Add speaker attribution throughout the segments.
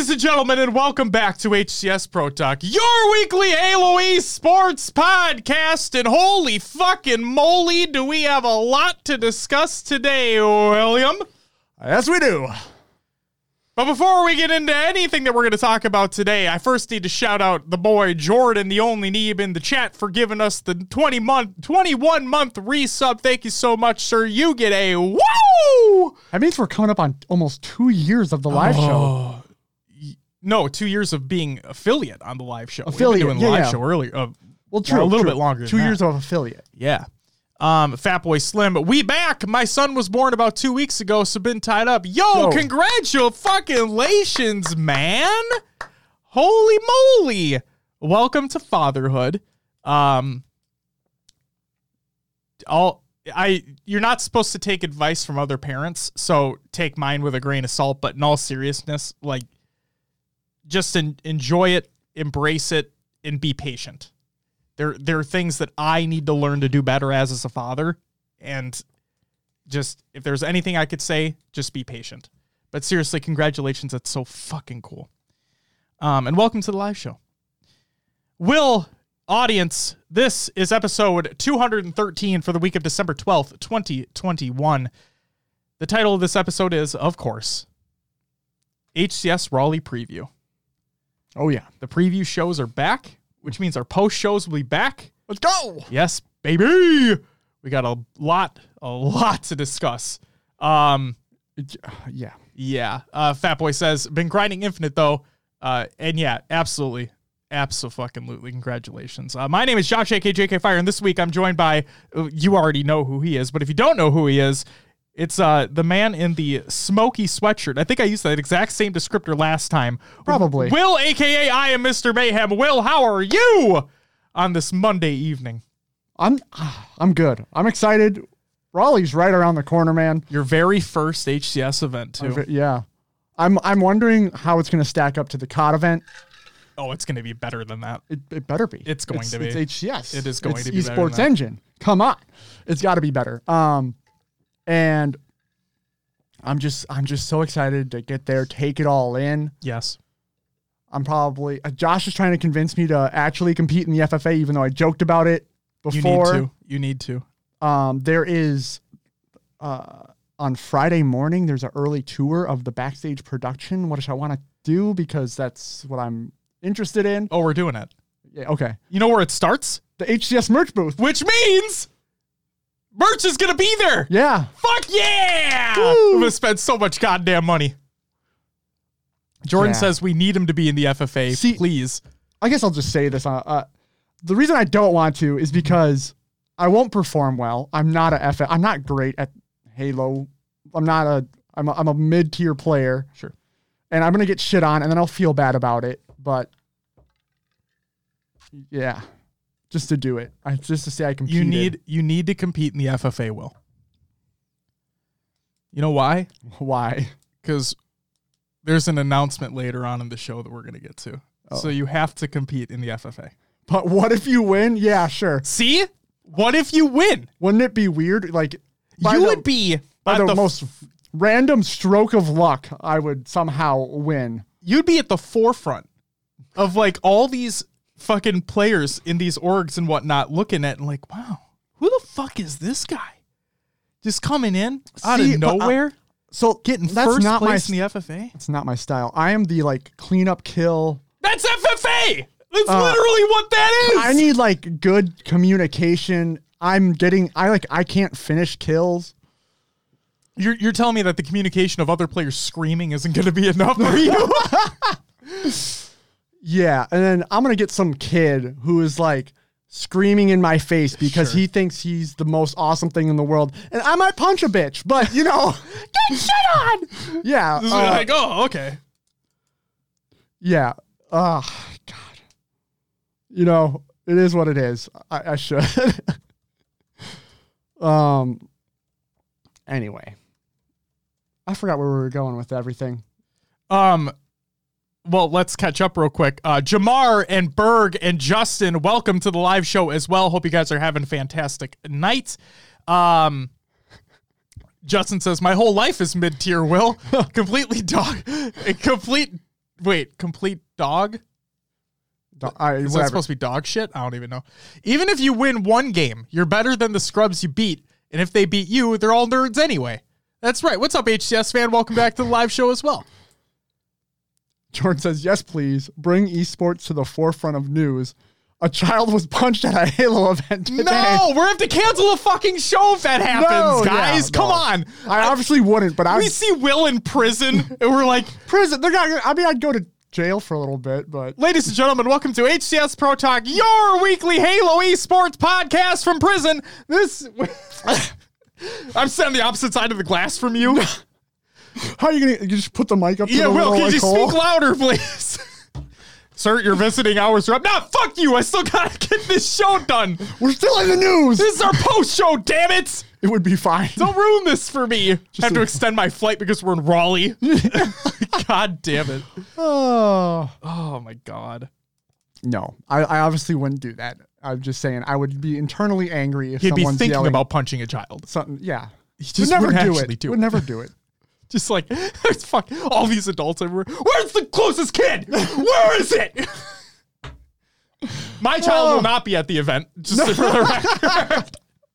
Speaker 1: Ladies and gentlemen, and welcome back to HCS Pro Talk, your weekly Halo sports podcast. And holy fucking moly, do we have a lot to discuss today, William?
Speaker 2: Yes, we do.
Speaker 1: But before we get into anything that we're going to talk about today, I first need to shout out the boy Jordan, the only Neeb in the chat, for giving us the 20 month, 21 month resub. Thank you so much, sir. You get a woo!
Speaker 2: That means we're coming up on almost two years of the live
Speaker 1: Oh.
Speaker 2: show.
Speaker 1: No, two years of being affiliate on the live show.
Speaker 2: Affiliate,
Speaker 1: We've been doing
Speaker 2: yeah,
Speaker 1: the live
Speaker 2: yeah.
Speaker 1: show earlier. Uh,
Speaker 2: Well, true.
Speaker 1: a little
Speaker 2: true.
Speaker 1: bit longer.
Speaker 2: Two years
Speaker 1: that.
Speaker 2: of affiliate.
Speaker 1: Yeah. Um, Fat Boy Slim, we back. My son was born about two weeks ago, so been tied up. Yo,
Speaker 2: Yo.
Speaker 1: congratulations, man! Holy moly! Welcome to fatherhood. Um, all I you're not supposed to take advice from other parents, so take mine with a grain of salt. But in all seriousness, like, just en- enjoy it, embrace it, and be patient. There there are things that I need to learn to do better as as a father and just if there's anything I could say just be patient. But seriously congratulations. That's so fucking cool. Um and welcome to the live show. Will audience this is episode 213 for the week of December 12th 2021 the title of this episode is of course HCS Raleigh preview
Speaker 2: Oh yeah.
Speaker 1: the preview shows are back, which means our post shows will be back.
Speaker 2: Let's go.
Speaker 1: Yes, baby. We got a lot, a lot to discuss. Um,
Speaker 2: Yeah.
Speaker 1: yeah. Uh, Fat Boy says, been grinding infinite though. Uh, and yeah, absolutely. Absolutely. Congratulations. Uh, my name is Josh, aka JK Fire, and this week I'm joined by, uh, you already know who he is, but if you don't know who he is, it's uh, the man in the smoky sweatshirt. I think I used that exact same descriptor last time.
Speaker 2: Probably.
Speaker 1: Will, aka I am Mr. Mayhem. Will, how are you on this Monday evening?
Speaker 2: I'm I'm good. I'm excited. Raleigh's right around the corner, man.
Speaker 1: Your very first HCS event, too.
Speaker 2: Ve- Yeah. I'm I'm wondering how it's going to stack up to the COD event.
Speaker 1: Oh, it's going to be better than that.
Speaker 2: It, it better be.
Speaker 1: It's going to be.
Speaker 2: It's HCS.
Speaker 1: It is going
Speaker 2: It's
Speaker 1: to be
Speaker 2: Esports. Engine. Come on, it's got to be better. Um, and I'm just I'm just so excited to get there, take it all in.
Speaker 1: Yes.
Speaker 2: I'm probably uh, Josh is trying to convince me to actually compete in the FFA, even though I joked about it before.
Speaker 1: You need to. You need to.
Speaker 2: Um, there is uh, on Friday morning. There's an early tour of the backstage production, which I want to do because that's what I'm interested in.
Speaker 1: Oh, we're doing it.
Speaker 2: Yeah, okay.
Speaker 1: You know where it starts?
Speaker 2: The HCS merch booth.
Speaker 1: Which means merch is going to be there.
Speaker 2: Yeah,
Speaker 1: Fuck yeah!
Speaker 2: Woo!
Speaker 1: I'm to spend so much goddamn money. Jordan
Speaker 2: Yeah.
Speaker 1: says we need him to be in the FFA,
Speaker 2: See-
Speaker 1: please.
Speaker 2: I guess I'll just say this. Uh, uh, the reason I don't want to is because I won't perform well. I'm not a F. I'm not great at Halo. I'm not a. I'm a, I'm a mid tier player.
Speaker 1: Sure.
Speaker 2: And I'm gonna get shit on, and then I'll feel bad about it. But yeah, just to do it, I just to say I competed.
Speaker 1: You need you need to compete in the FFA, Will. You know why?
Speaker 2: why?
Speaker 1: Because there's an announcement later on in the show that we're going to get to. So
Speaker 2: Oh.
Speaker 1: you have to compete in the FFA.
Speaker 2: But what if you win? Yeah, sure.
Speaker 1: See? What if you win?
Speaker 2: Wouldn't it be weird? Like
Speaker 1: you
Speaker 2: the-
Speaker 1: would be
Speaker 2: by
Speaker 1: at
Speaker 2: the,
Speaker 1: the
Speaker 2: most random stroke of luck, I would somehow win.
Speaker 1: you'd be at the forefront of like all these fucking players in these orgs and whatnot looking at and like, wow, who the fuck is this guy? Just coming in out
Speaker 2: See,
Speaker 1: of
Speaker 2: uh,
Speaker 1: nowhere,
Speaker 2: So
Speaker 1: getting
Speaker 2: that's
Speaker 1: first
Speaker 2: not my
Speaker 1: place in the FFA.
Speaker 2: It's not my style. I am the like cleanup kill.
Speaker 1: That's FFA. That's
Speaker 2: Uh,
Speaker 1: literally what that is.
Speaker 2: I need like good communication. I'm getting I like I can't finish kills.
Speaker 1: you're, you're telling me that the communication of other players screaming isn't going to be enough for you?
Speaker 2: Yeah, and then I'm going to get some kid who is like screaming in my face because
Speaker 1: Sure.
Speaker 2: he thinks he's the most awesome thing in the world. And I might punch a bitch, but you know, get shit on. Yeah. Uh,
Speaker 1: like, oh, okay.
Speaker 2: yeah. Oh god. You know, it is what it is. I, I should. um anyway. I forgot where we were going with everything.
Speaker 1: Um, well, let's catch up real quick. Uh, Jamar and Berg and Justin, welcome to the live show as well. Hope you guys are having a fantastic night. Um, Justin says, "My whole life is mid tier. Will completely dog, a complete wait, complete dog?
Speaker 2: Do- I,
Speaker 1: Is that supposed to be dog shit? I don't even know. Even if you win one game, you're better than the scrubs you beat. And if they beat you, they're all nerds anyway. That's right. What's up, HCS fan? Welcome back to the live show as well.
Speaker 2: Jordan says, yes, please. Bring esports to the forefront of news. A child was punched at a Halo event today.
Speaker 1: No, we're have to cancel the fucking show if that happens,
Speaker 2: No,
Speaker 1: guys.
Speaker 2: yeah,
Speaker 1: Come
Speaker 2: no.
Speaker 1: on.
Speaker 2: I obviously wouldn't, but I
Speaker 1: we see Will in prison, and we're like,
Speaker 2: prison. They're not. gonna- I mean, I'd go to jail for a little bit, but
Speaker 1: ladies and gentlemen, welcome to HCS Pro Talk, your weekly Halo esports podcast from prison. This. I'm sitting on the opposite side of the glass from you.
Speaker 2: How are you gonna? You just put the mic up to
Speaker 1: Yeah,
Speaker 2: the
Speaker 1: Will, can you speak louder, please? Sir, your visiting hours are up. Nah, fuck you. I still gotta get this show done.
Speaker 2: We're still in the news.
Speaker 1: This is our post show, damn it.
Speaker 2: it would be fine.
Speaker 1: Don't ruin this for me. have to extend my flight because we're in Raleigh. God damn it.
Speaker 2: Oh
Speaker 1: Oh my god.
Speaker 2: no, I, I obviously wouldn't do that. I'm just saying I would be internally angry if
Speaker 1: He'd be
Speaker 2: someone's
Speaker 1: thinking
Speaker 2: yelling
Speaker 1: about punching a child.
Speaker 2: something. Yeah,
Speaker 1: just
Speaker 2: would never do it.
Speaker 1: do
Speaker 2: would
Speaker 1: it.
Speaker 2: never do it.
Speaker 1: Just like there's fuck all these adults everywhere. Where's the closest kid? Where is it? My child
Speaker 2: Oh.
Speaker 1: will not be at the event. Just for the record.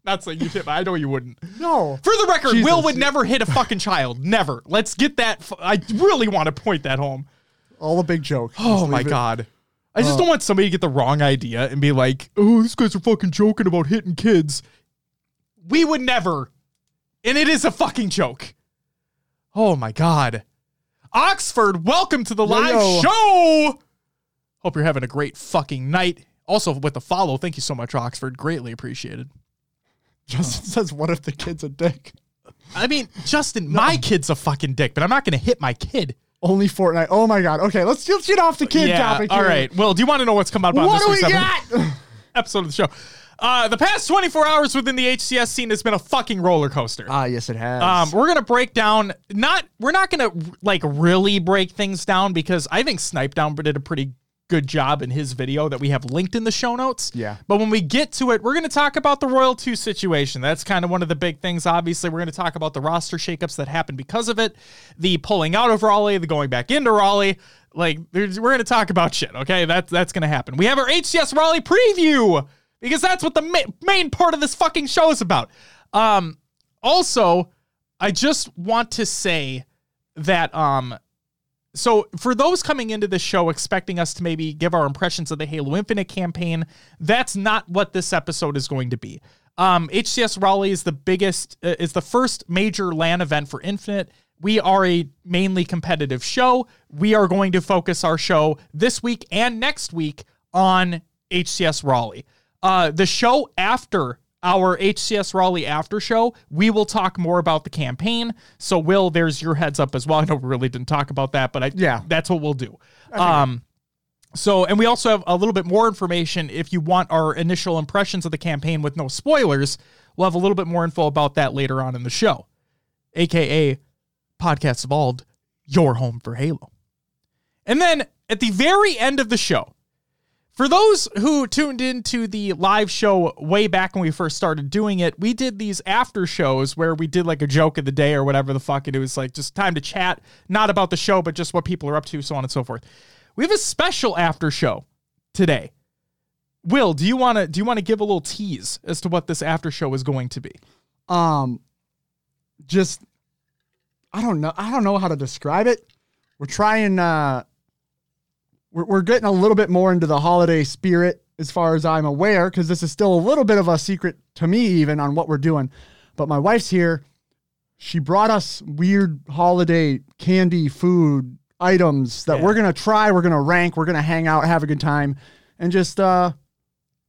Speaker 1: not saying you did, I know you wouldn't.
Speaker 2: No,
Speaker 1: For the record,
Speaker 2: Jesus.
Speaker 1: Will would never hit a fucking child. Never. Let's get that. F- I really want to point that home.
Speaker 2: all a big joke.
Speaker 1: Oh my
Speaker 2: it.
Speaker 1: god. I just don't oh. want somebody to get the wrong idea and be like, "Oh, these guys are fucking joking about hitting kids." We would never. And it is a fucking joke. Oh my god. Oxford, welcome to the live
Speaker 2: yo.
Speaker 1: show. Hope you're having a great fucking night. Also with the follow, thank you so much Oxford. Greatly appreciated.
Speaker 2: Justin oh. says, "What if the kid's a dick?"
Speaker 1: I mean, Justin, my kid's a fucking dick, but I'm not going to hit my kid.
Speaker 2: Only Fortnite. Oh my god. Okay, let's let's get off the kid
Speaker 1: yeah.
Speaker 2: topic.
Speaker 1: All
Speaker 2: here.
Speaker 1: right. Well, do you want to know what's come out about
Speaker 2: What
Speaker 1: this
Speaker 2: do we
Speaker 1: episode?
Speaker 2: got?
Speaker 1: episode of the show. Uh, the past 24 hours within the HCS scene has been a fucking roller coaster.
Speaker 2: Ah, yes, it has.
Speaker 1: Um, we're gonna break down. Not we're not gonna like really break things down because I think Snipedown did a pretty good job in his video that we have linked in the show notes.
Speaker 2: Yeah.
Speaker 1: But when we get to it, we're gonna talk about the Royal Two situation. That's kind of one of the big things. Obviously, we're gonna talk about the roster shakeups that happened because of it, the pulling out of Raleigh, the going back into Raleigh. Like we're gonna talk about shit. Okay, that's that's gonna happen. We have our HCS Raleigh preview because that's what the ma- main part of this fucking show is about. Um, also, I just want to say that um so for those coming into the show expecting us to maybe give our impressions of the Halo Infinite campaign, that's not what this episode is going to be. Um, HCS Raleigh is the biggest, uh, is the first major LAN event for Infinite. We are a mainly competitive show. We are going to focus our show this week and next week on HCS Raleigh. Uh, the show after our HCS Raleigh after show, we will talk more about the campaign. So, Will, there's your heads up as well. I know we really didn't talk about that, but I,
Speaker 2: Yeah.
Speaker 1: that's what we'll do. Um, so, and we also have a little bit more information if you want our initial impressions of the campaign with no spoilers. We'll have a little bit more info about that later on in the show, aka Podcast Evolved, your home for Halo. And then at the very end of the show, for those who tuned into the live show way back when we first started doing it, we did these after shows where we did like a joke of the day or whatever the fuck. It was like just time to chat, not about the show, but just what people are up to, so on and so forth. We have a special after show today. Will, do you want to do you want to give a little tease as to what this after show is going to be?
Speaker 2: um, just I don't know. I don't know how to describe it. We're trying. Uh, we're we're getting a little bit more into the holiday spirit, as far as I'm aware, because this is still a little bit of a secret to me, even on what we're doing. But my wife's here. She brought us weird holiday candy, food items that
Speaker 1: Yeah.
Speaker 2: we're gonna try. We're gonna rank. We're gonna hang out, have a good time, and just uh,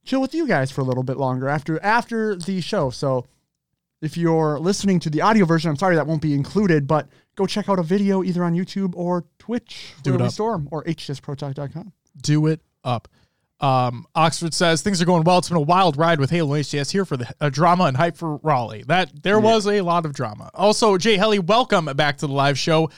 Speaker 2: chill with you guys for a little bit longer after after the show. So if you're listening to the audio version, I'm sorry that won't be included, but go check out a video either on YouTube or Twitch
Speaker 1: Do it up.
Speaker 2: store 'em, or hcsprotalk.com.
Speaker 1: do it up. Um, Oxford says things are going well. It's been a wild ride with Halo HCS here for the uh, drama and hype for Raleigh. That there was a lot of drama. Also, Jay Helly, welcome back to the live show.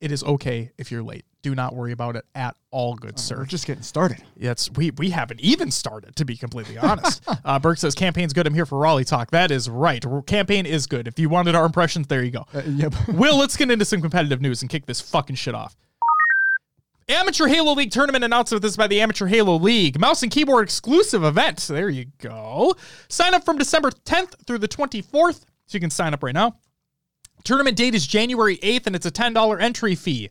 Speaker 1: It is okay if you're late. Do not worry about it at all, good sir.
Speaker 2: We're just getting started.
Speaker 1: It's we we haven't even started to be completely honest. uh, Burke says campaign's good. I'm here for Raleigh talk. That is right. Campaign is good. If you wanted our impressions, there you go.
Speaker 2: Uh, yep.
Speaker 1: Will, let's get into some competitive news and kick this fucking shit off. Amateur Halo League tournament announcement. This by the Amateur Halo League. Mouse and keyboard exclusive event. There you go. Sign up from December 10th through the 24th. So you can sign up right now. Tournament date is January 8th, and it's a $10 entry fee.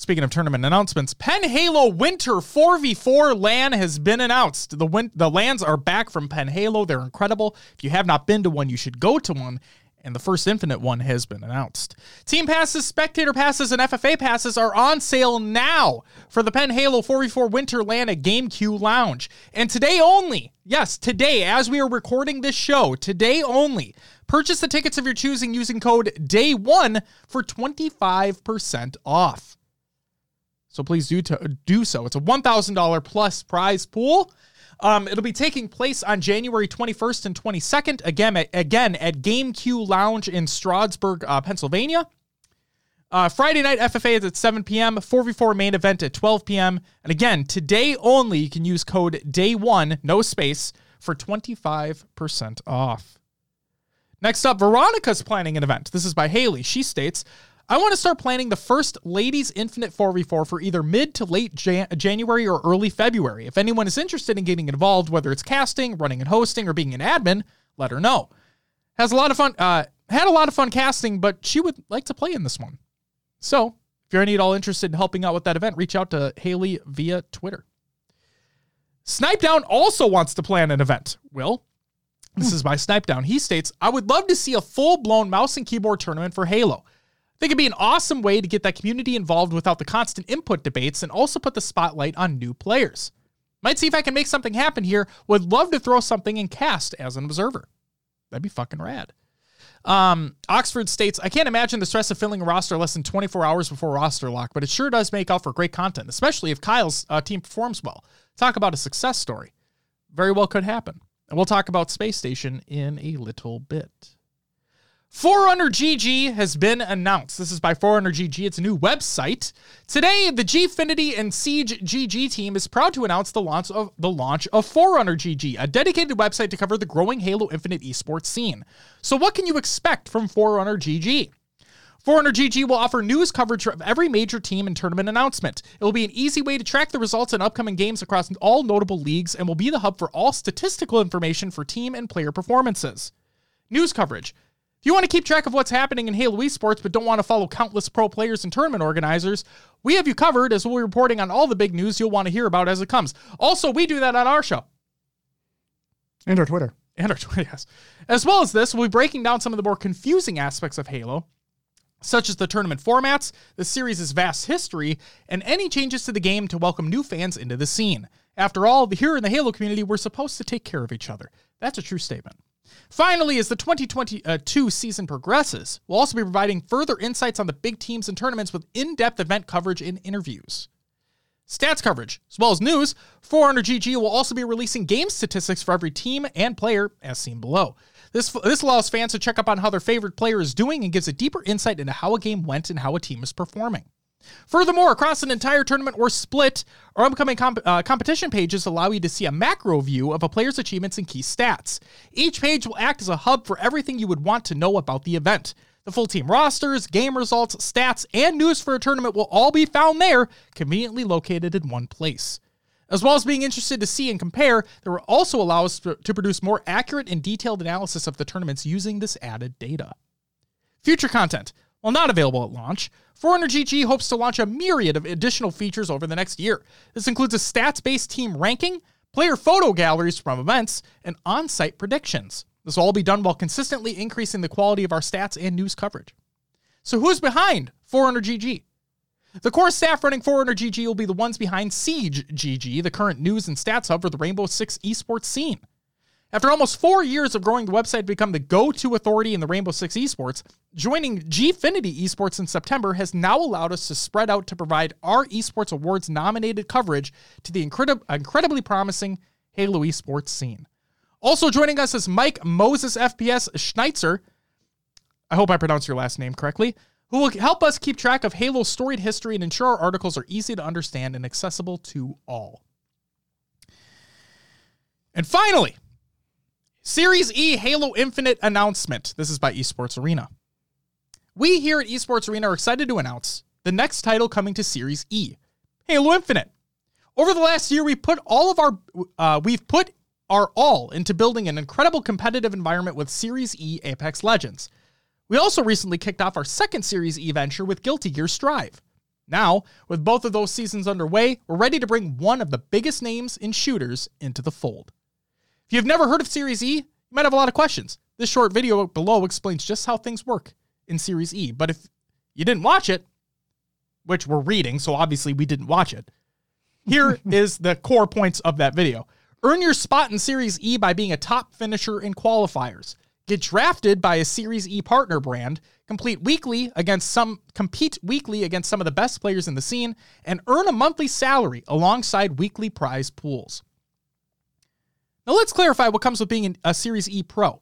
Speaker 1: Speaking of tournament announcements, Penn Halo Winter 4v4 LAN has been announced. The win- the LANs are back from Penn Halo. They're incredible. If you have not been to one, you should go to one. And the first Infinite one has been announced. Team passes, spectator passes, and FFA passes are on sale now for the Penn Halo 4v4 Winter LAN at GameQ Lounge. And today only, yes, today, as we are recording this show, today only, purchase the tickets of your choosing using code DAY1 for 25% off. So please do to do so. It's a $1,000 plus prize pool. Um, it'll be taking place on January 21st and 22nd. Again, at, again at GameQ Lounge in Stroudsburg, uh, Pennsylvania. Uh, Friday night FFA is at 7 p.m. 4v4 main event at 12 p.m. And again, today only, you can use code DAY1, no space, for 25% off. Next up, Veronica's planning an event. This is by Haley. She states, I want to start planning the first Ladies Infinite 4v4 for either mid to late Jan- January or early February. If anyone is interested in getting involved, whether it's casting, running and hosting, or being an admin, let her know. Has a lot of fun. Uh, had a lot of fun casting, but she would like to play in this one. So, if you're any at all interested in helping out with that event, reach out to Haley via Twitter. Snipedown also wants to plan an event. Will, this is by Snipedown. He states, I would love to see a full blown mouse and keyboard tournament for Halo think it'd be an awesome way to get that community involved without the constant input debates and also put the spotlight on new players. Might see if I can make something happen here. Would love to throw something in cast as an observer. That'd be fucking rad. Um, Oxford states, I can't imagine the stress of filling a roster less than 24 hours before roster lock, but it sure does make out for great content, especially if Kyle's uh, team performs well. Talk about a success story. Very well could happen. And we'll talk about Space Station in a little bit. Forerunner GG has been announced. This is by Forerunner GG. It's a new website. Today, the Gfinity and Siege GG team is proud to announce the launch of the launch of Forerunner GG, a dedicated website to cover the growing Halo Infinite esports scene. So, what can you expect from Forerunner GG? Forerunner GG will offer news coverage of every major team and tournament announcement. It will be an easy way to track the results in upcoming games across all notable leagues and will be the hub for all statistical information for team and player performances. News coverage. If you want to keep track of what's happening in Halo esports but don't want to follow countless pro players and tournament organizers, we have you covered as we'll be reporting on all the big news you'll want to hear about as it comes. Also, we do that on our show.
Speaker 2: And our Twitter.
Speaker 1: And our Twitter, yes. As well as this, we'll be breaking down some of the more confusing aspects of Halo, such as the tournament formats, the series' vast history, and any changes to the game to welcome new fans into the scene. After all, here in the Halo community, we're supposed to take care of each other. That's a true statement. Finally, as the 2022 uh, season progresses, we'll also be providing further insights on the big teams and tournaments with in depth event coverage and interviews. Stats coverage, as well as news, Forerunner GG will also be releasing game statistics for every team and player, as seen below. This, this allows fans to check up on how their favorite player is doing and gives a deeper insight into how a game went and how a team is performing. Furthermore, across an entire tournament or split, our upcoming comp- uh, competition pages allow you to see a macro view of a player's achievements and key stats. Each page will act as a hub for everything you would want to know about the event. The full team rosters, game results, stats, and news for a tournament will all be found there, conveniently located in one place. As well as being interested to see and compare, they will also allow us to produce more accurate and detailed analysis of the tournaments using this added data. Future content. While not available at launch, Forerunner GG hopes to launch a myriad of additional features over the next year. This includes a stats based team ranking, player photo galleries from events, and on site predictions. This will all be done while consistently increasing the quality of our stats and news coverage. So, who's behind Forerunner GG? The core staff running Forerunner GG will be the ones behind Siege GG, the current news and stats hub for the Rainbow Six esports scene. After almost four years of growing the website to become the go to authority in the Rainbow Six esports, joining Gfinity Esports in September has now allowed us to spread out to provide our esports awards nominated coverage to the incredi- incredibly promising Halo esports scene. Also joining us is Mike Moses FPS Schneitzer. I hope I pronounced your last name correctly. Who will help us keep track of Halo's storied history and ensure our articles are easy to understand and accessible to all. And finally, Series E Halo Infinite announcement. This is by Esports Arena. We here at Esports Arena are excited to announce the next title coming to Series E Halo Infinite. Over the last year, we put all of our uh, we've put our all into building an incredible competitive environment with Series E Apex Legends. We also recently kicked off our second Series E venture with Guilty Gear Strive. Now, with both of those seasons underway, we're ready to bring one of the biggest names in shooters into the fold. If you've never heard of Series E, you might have a lot of questions. This short video below explains just how things work in Series E. But if you didn't watch it, which we're reading, so obviously we didn't watch it, here is the core points of that video. Earn your spot in Series E by being a top finisher in qualifiers. Get drafted by a Series E partner brand, complete weekly against some compete weekly against some of the best players in the scene, and earn a monthly salary alongside weekly prize pools. Now let's clarify what comes with being a Series E Pro.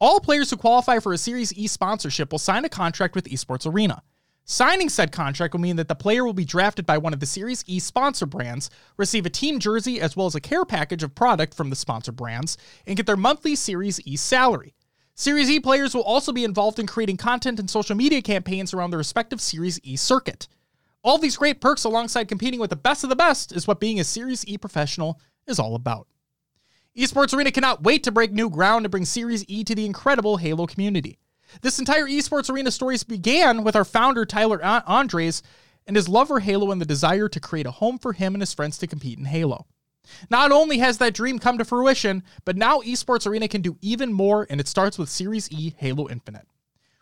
Speaker 1: All players who qualify for a Series E sponsorship will sign a contract with Esports Arena. Signing said contract will mean that the player will be drafted by one of the Series E sponsor brands, receive a team jersey as well as a care package of product from the sponsor brands, and get their monthly Series E salary. Series E players will also be involved in creating content and social media campaigns around the respective Series E circuit. All these great perks alongside competing with the best of the best is what being a Series E professional is all about. Esports Arena cannot wait to break new ground and bring Series E to the incredible Halo community. This entire Esports Arena stories began with our founder, Tyler Endres, and his love for Halo and the desire to create a home for him and his friends to compete in Halo. Not only has that dream come to fruition, but now Esports Arena can do even more, and it starts with Series E Halo Infinite.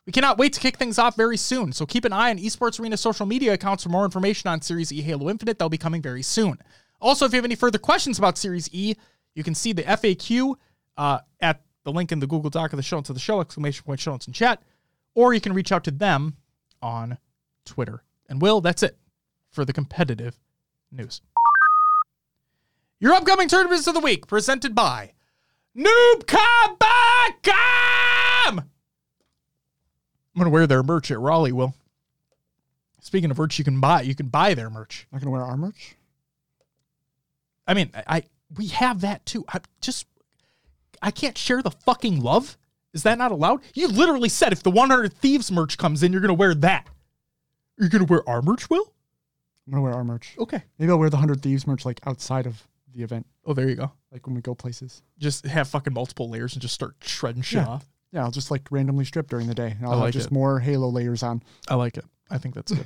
Speaker 1: We cannot wait to kick things off very soon, so keep an eye on Esports Arena social media accounts for more information on Series E Halo Infinite. They'll be coming very soon. Also, if you have any further questions about Series E, you can see the FAQ uh, at the link in the Google Doc of the show notes of the show, exclamation point show notes in chat, or you can reach out to them on Twitter. And Will, that's it for the competitive news. Your upcoming tournaments of the week presented by NoobCom.com. I'm gonna wear their merch at Raleigh. Will. Speaking of merch, you can buy. You can buy their merch.
Speaker 2: Not gonna wear our merch.
Speaker 1: I mean, I, I we have that too. I just I can't share the fucking love. Is that not allowed? You literally said if the 100 Thieves merch comes in, you're gonna wear that. You're gonna wear our merch, Will?
Speaker 2: I'm gonna wear our merch.
Speaker 1: Okay.
Speaker 2: Maybe I'll wear the Hundred Thieves merch like outside of the event,
Speaker 1: Oh, there you go.
Speaker 2: like when we go places.
Speaker 1: Just have fucking multiple layers and just start shredding shit
Speaker 2: Yeah.
Speaker 1: off.
Speaker 2: Yeah, I'll just like randomly strip during the day. And I'll
Speaker 1: I
Speaker 2: have just
Speaker 1: it.
Speaker 2: more Halo layers on.
Speaker 1: I like it. I think that's good.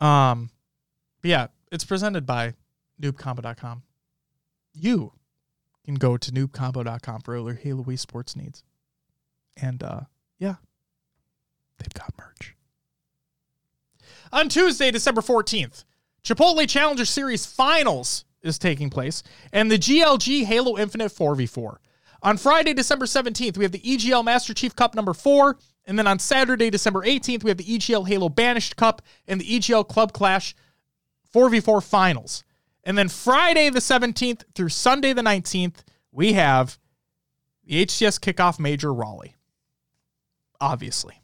Speaker 1: um, yeah, it's presented by noobcombo.com. You can go to noobcombo.com for all your Halo esports needs. And uh, yeah, they've got merch. On Tuesday, December 14th, Chipotle Challenger Series Finals is taking place, and the GLG Halo Infinite 4v4. On Friday, December 17th, we have the EGL Master Chief Cup number four. And then on Saturday, December 18th, we have the EGL Halo Banished Cup and the EGL Club Clash 4v4 finals. And then Friday, the 17th through Sunday, the 19th, we have the HCS Kickoff Major Raleigh. Obviously.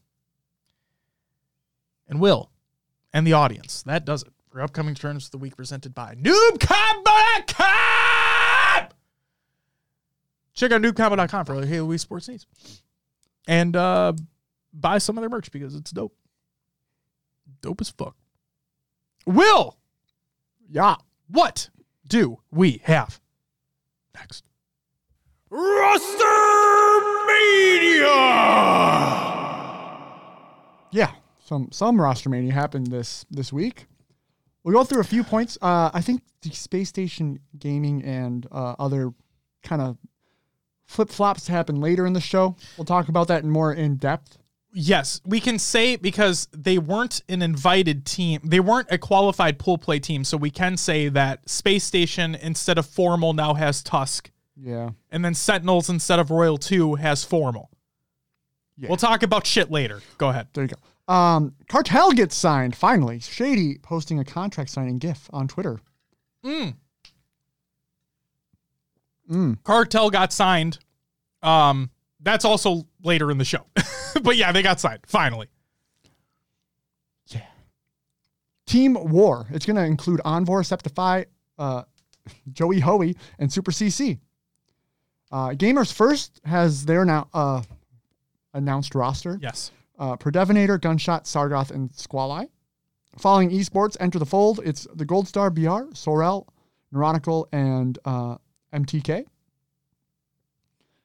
Speaker 1: And Will and the audience. That does it for upcoming turns of the week presented by NoobCombo.com. Check out NoobCombo.com for Halo esports needs. And uh, buy some of their merch because it's dope. Dope as fuck. Will,
Speaker 2: Yeah.
Speaker 1: what do we have next?
Speaker 2: Yeah. Some some roster mania happened this this week. We'll go through a few points. Uh, I think the Space Station Gaming and uh, other kind of flip flops happen later in the show. We'll talk about that in more in depth.
Speaker 1: Yes, we can say because they weren't an invited team. They weren't a qualified pool play team, so we can say that Space Station instead of Formal now has Tusk,
Speaker 2: Yeah.
Speaker 1: and then Sentinels instead of Royal 2 has Formal.
Speaker 2: Yeah.
Speaker 1: We'll talk about shit later. Go ahead.
Speaker 2: There you go. Um, Cartel gets signed finally. Shady posting a contract signing GIF on Twitter.
Speaker 1: Mm.
Speaker 2: Mm.
Speaker 1: Cartel got signed. Um, that's also later in the show. but yeah, they got signed finally. Yeah.
Speaker 2: Team War. It's going to include Envor, Septify, uh, Joey Hoey, and Super CC. Uh, Gamers First has their now uh, announced roster.
Speaker 1: Yes.
Speaker 2: Uh, Predevinator, Gunshot, Sargoth, and Squall following esports enter the fold, it's the Gold Star BR, Sorel, Neuronical, and uh, MTK.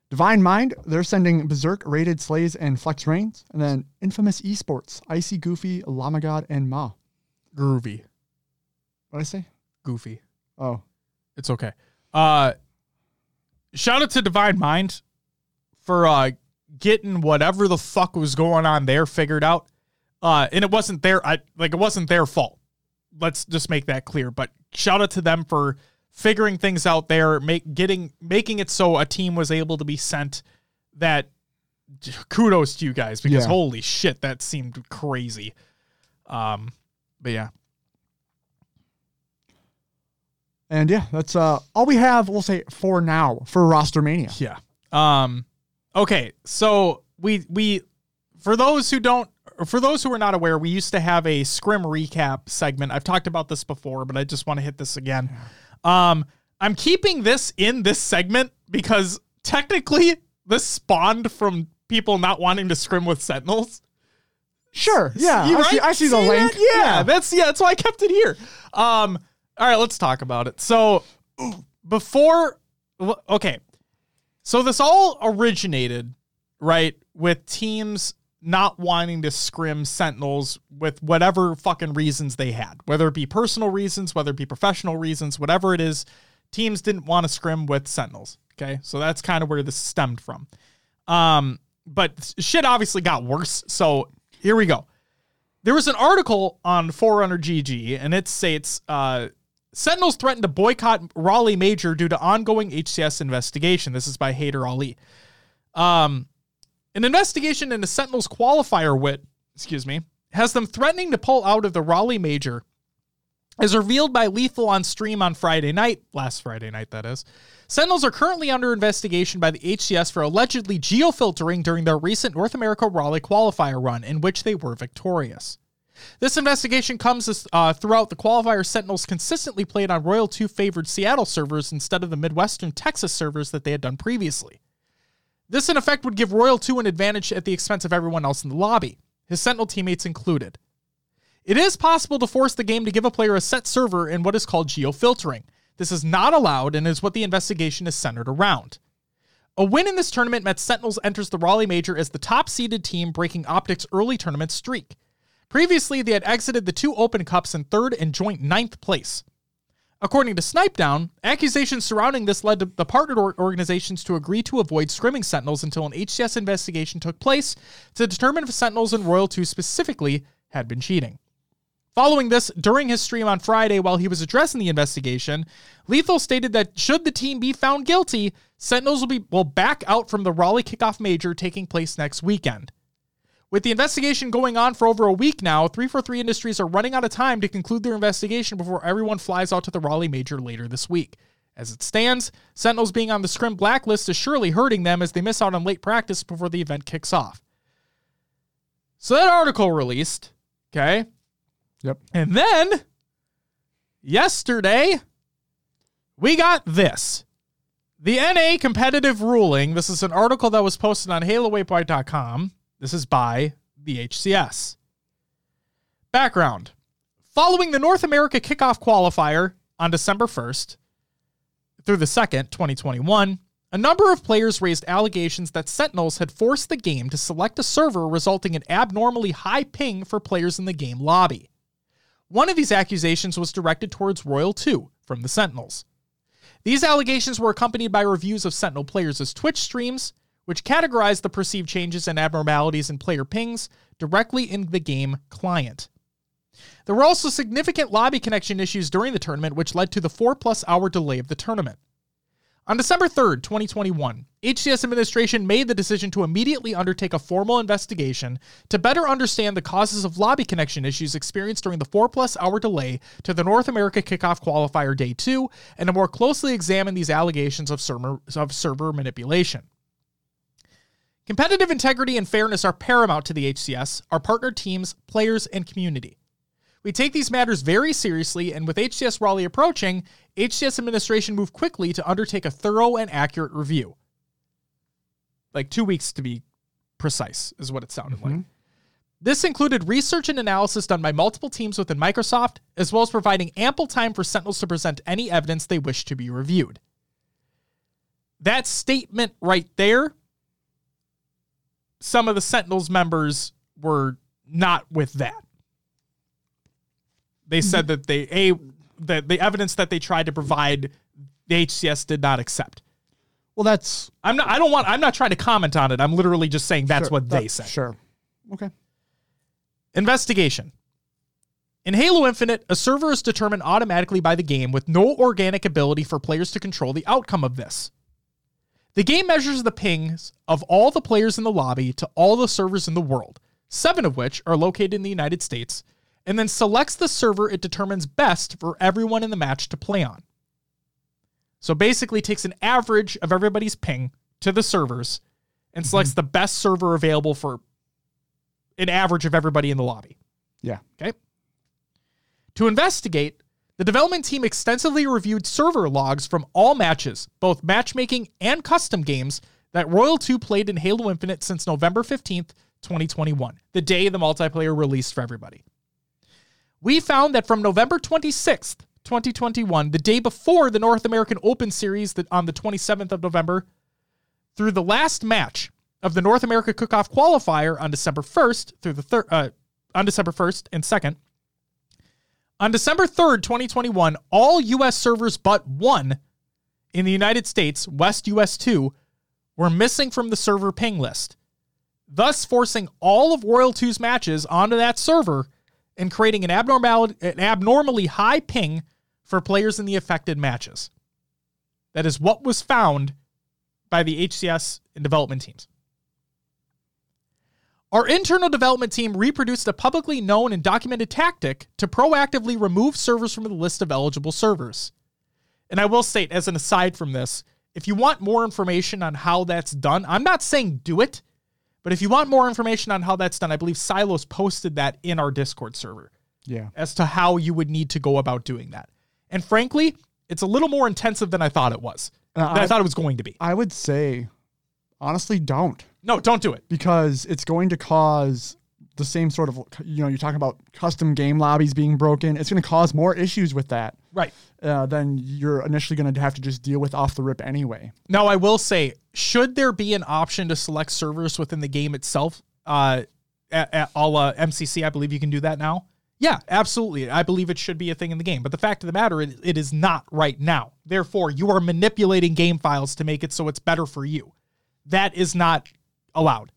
Speaker 2: Divine Mind, they're sending Berserk, Rated Slays, and Flex Rains. And then Infamous Esports, Icy Goofy, Lamagod, and Ma.
Speaker 1: Groovy.
Speaker 2: What did I say?
Speaker 1: Goofy.
Speaker 2: Oh,
Speaker 1: It's okay. Uh shout out to Divine Mind for uh getting whatever the fuck was going on there figured out. Uh and it wasn't their I like it wasn't their fault. Let's just make that clear. But shout out to them for figuring things out there, make getting making it so a team was able to be sent that kudos to you guys because
Speaker 2: Yeah.
Speaker 1: holy shit, that seemed crazy. Um but yeah.
Speaker 2: and yeah, that's uh all we have. We'll say for now for roster mania.
Speaker 1: Yeah. Um okay, so we we for those who don't for those who are not aware, we used to have a scrim recap segment. I've talked about this before, but I just want to hit this again. Um I'm keeping this in this segment because technically this spawned from people not wanting to scrim with sentinels.
Speaker 2: Sure. Yeah,
Speaker 1: You
Speaker 2: I, see,
Speaker 1: right?
Speaker 2: I see the
Speaker 1: that?
Speaker 2: link.
Speaker 1: Yeah, that's yeah, that's why I kept it here. Um, all right, let's talk about it. So before, okay, so this all originated right with teams not wanting to scrim Sentinels with whatever fucking reasons they had, whether it be personal reasons, whether it be professional reasons, whatever it is, teams didn't want to scrim with Sentinels. Okay, so that's kind of where this stemmed from. Um, but shit obviously got worse. So here we go. There was an article on Forerunner GG, and it states uh, Sentinels threatened to boycott Raleigh Major due to ongoing HCS investigation. This is by Hader Ali. Um, an investigation into Sentinels qualifier wit, excuse me, has them threatening to pull out of the Raleigh Major, as revealed by Lethul on stream on Friday night, last Friday night, that is. Sentinels are currently under investigation by the HCS for allegedly geofiltering during their recent North America Raleigh qualifier run, in which they were victorious. This investigation comes uh, throughout the qualifier Sentinels consistently played on Royal 2 favored Seattle servers instead of the Midwestern Texas servers that they had done previously. This, in effect, would give Royal 2 an advantage at the expense of everyone else in the lobby, his Sentinel teammates included. It is possible to force the game to give a player a set server in what is called geofiltering. This is not allowed and is what the investigation is centered around. A win in this tournament meant Sentinels enters the Raleigh Major as the top seeded team, breaking Optic's early tournament streak. Previously, they had exited the two Open Cups in third and joint ninth place. According to Snipedown, accusations surrounding this led the partnered or- organizations to agree to avoid scrimming Sentinels until an HCS investigation took place to determine if Sentinels and Royal 2 specifically had been cheating. Following this, during his stream on Friday while he was addressing the investigation, Lethul stated that should the team be found guilty, Sentinels will be will back out from the Raleigh kickoff major taking place next weekend. With the investigation going on for over a week now, 343 Industries are running out of time to conclude their investigation before everyone flies out to the Raleigh Major later this week. As it stands, Sentinels being on the scrim blacklist is surely hurting them as they miss out on late practice before the event kicks off. So that article released, okay?
Speaker 2: Yep.
Speaker 1: And then yesterday, we got this. The NA competitive ruling. This is an article that was posted on HaloWaypoint.com. This is by the HCS. Background Following the North America kickoff qualifier on December 1st through the 2nd, 2021, a number of players raised allegations that Sentinels had forced the game to select a server, resulting in abnormally high ping for players in the game lobby. One of these accusations was directed towards Royal 2 from the Sentinels. These allegations were accompanied by reviews of Sentinel players' Twitch streams, which categorized the perceived changes and abnormalities in player pings directly in the game client. There were also significant lobby connection issues during the tournament, which led to the four plus hour delay of the tournament. On December 3rd, 2021, HCS administration made the decision to immediately undertake a formal investigation to better understand the causes of lobby connection issues experienced during the four plus hour delay to the North America Kickoff Qualifier Day 2 and to more closely examine these allegations of server, of server manipulation. Competitive integrity and fairness are paramount to the HCS, our partner teams, players, and community. We take these matters very seriously, and with HCS Raleigh approaching, HCS administration moved quickly to undertake a thorough and accurate review. Like two weeks to be precise, is what it sounded like. Mm-hmm. This included research and analysis done by multiple teams within Microsoft, as well as providing ample time for Sentinels to present any evidence they wish to be reviewed. That statement right there, some of the Sentinels members were not with that. They said that they a that the evidence that they tried to provide the HCS did not accept.
Speaker 2: Well, that's
Speaker 1: I'm not I don't want I'm not trying to comment on it. I'm literally just saying that's
Speaker 2: sure,
Speaker 1: what they
Speaker 2: that-
Speaker 1: said.
Speaker 2: Sure. Okay.
Speaker 1: Investigation. In Halo Infinite, a server is determined automatically by the game with no organic ability for players to control the outcome of this. The game measures the pings of all the players in the lobby to all the servers in the world, seven of which are located in the United States, and then selects the server it determines best for everyone in the match to play on. So basically takes an average of everybody's ping to the servers and mm-hmm. selects the best server available for an average of everybody in the lobby.
Speaker 2: Yeah.
Speaker 1: Okay. To investigate, the development team extensively reviewed server logs from all matches, both matchmaking and custom games, that Royal 2 played in Halo Infinite since November 15th, 2021, the day the multiplayer released for everybody. We found that from November 26th, 2021, the day before the North American Open Series that on the 27th of November, through the last match of the North America Kickoff qualifier on December 1st through the third uh, on December 1st and 2nd. On December 3rd, 2021, all US servers but one in the United States, West US 2, were missing from the server ping list, thus forcing all of Royal 2's matches onto that server and creating an, abnormal, an abnormally high ping for players in the affected matches. That is what was found by the HCS and development teams. Our internal development team reproduced a publicly known and documented tactic to proactively remove servers from the list of eligible servers. And I will state, as an aside from this, if you want more information on how that's done, I'm not saying do it, but if you want more information on how that's done, I believe Silos posted that in our Discord server
Speaker 2: Yeah.
Speaker 1: as to how you would need to go about doing that. And frankly, it's a little more intensive than I thought it was.
Speaker 2: Uh,
Speaker 1: than I
Speaker 2: I-
Speaker 1: thought it was going to be.
Speaker 2: I would say, honestly, don't
Speaker 1: No, don't do it.
Speaker 2: because it's going to cause the same sort of you know you're talking about custom game lobbies being broken. It's going to cause more issues with that
Speaker 1: Right.
Speaker 2: uh, than you're initially going to have to just deal with off the rip anyway.
Speaker 1: Now, I will say, should there be an option to select servers within the game itself, uh, at, at a la MCC, I believe you can do that now. Yeah, absolutely. I believe it should be a thing in the game. But the fact of the matter, it, it is not right now. Therefore, you are manipulating game files to make it so it's better for you. That is not allowed.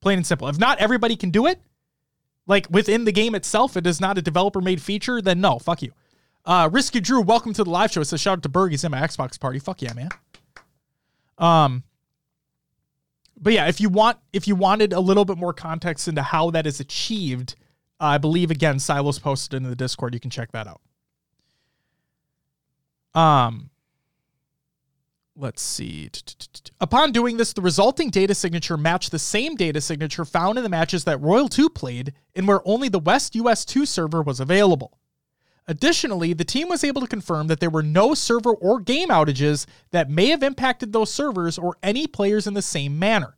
Speaker 1: Plain and simple. If not everybody can do it, like within the game itself, it is not a developer made feature, then no, fuck you. Uh, Risky Drew, welcome to the live show. It says shout out to Berg. He's in my Xbox party. Fuck yeah, man. Um, but yeah, if you want, if you wanted a little bit more context into how that is achieved, I believe again Silos posted into the Discord. You can check that out. Um, let's see. Upon doing this, the resulting data signature matched the same data signature found in the matches that Royal 2 played and where only the West US 2 server was available. Additionally, the team was able to confirm that there were no server or game outages that may have impacted those servers or any players in the same manner.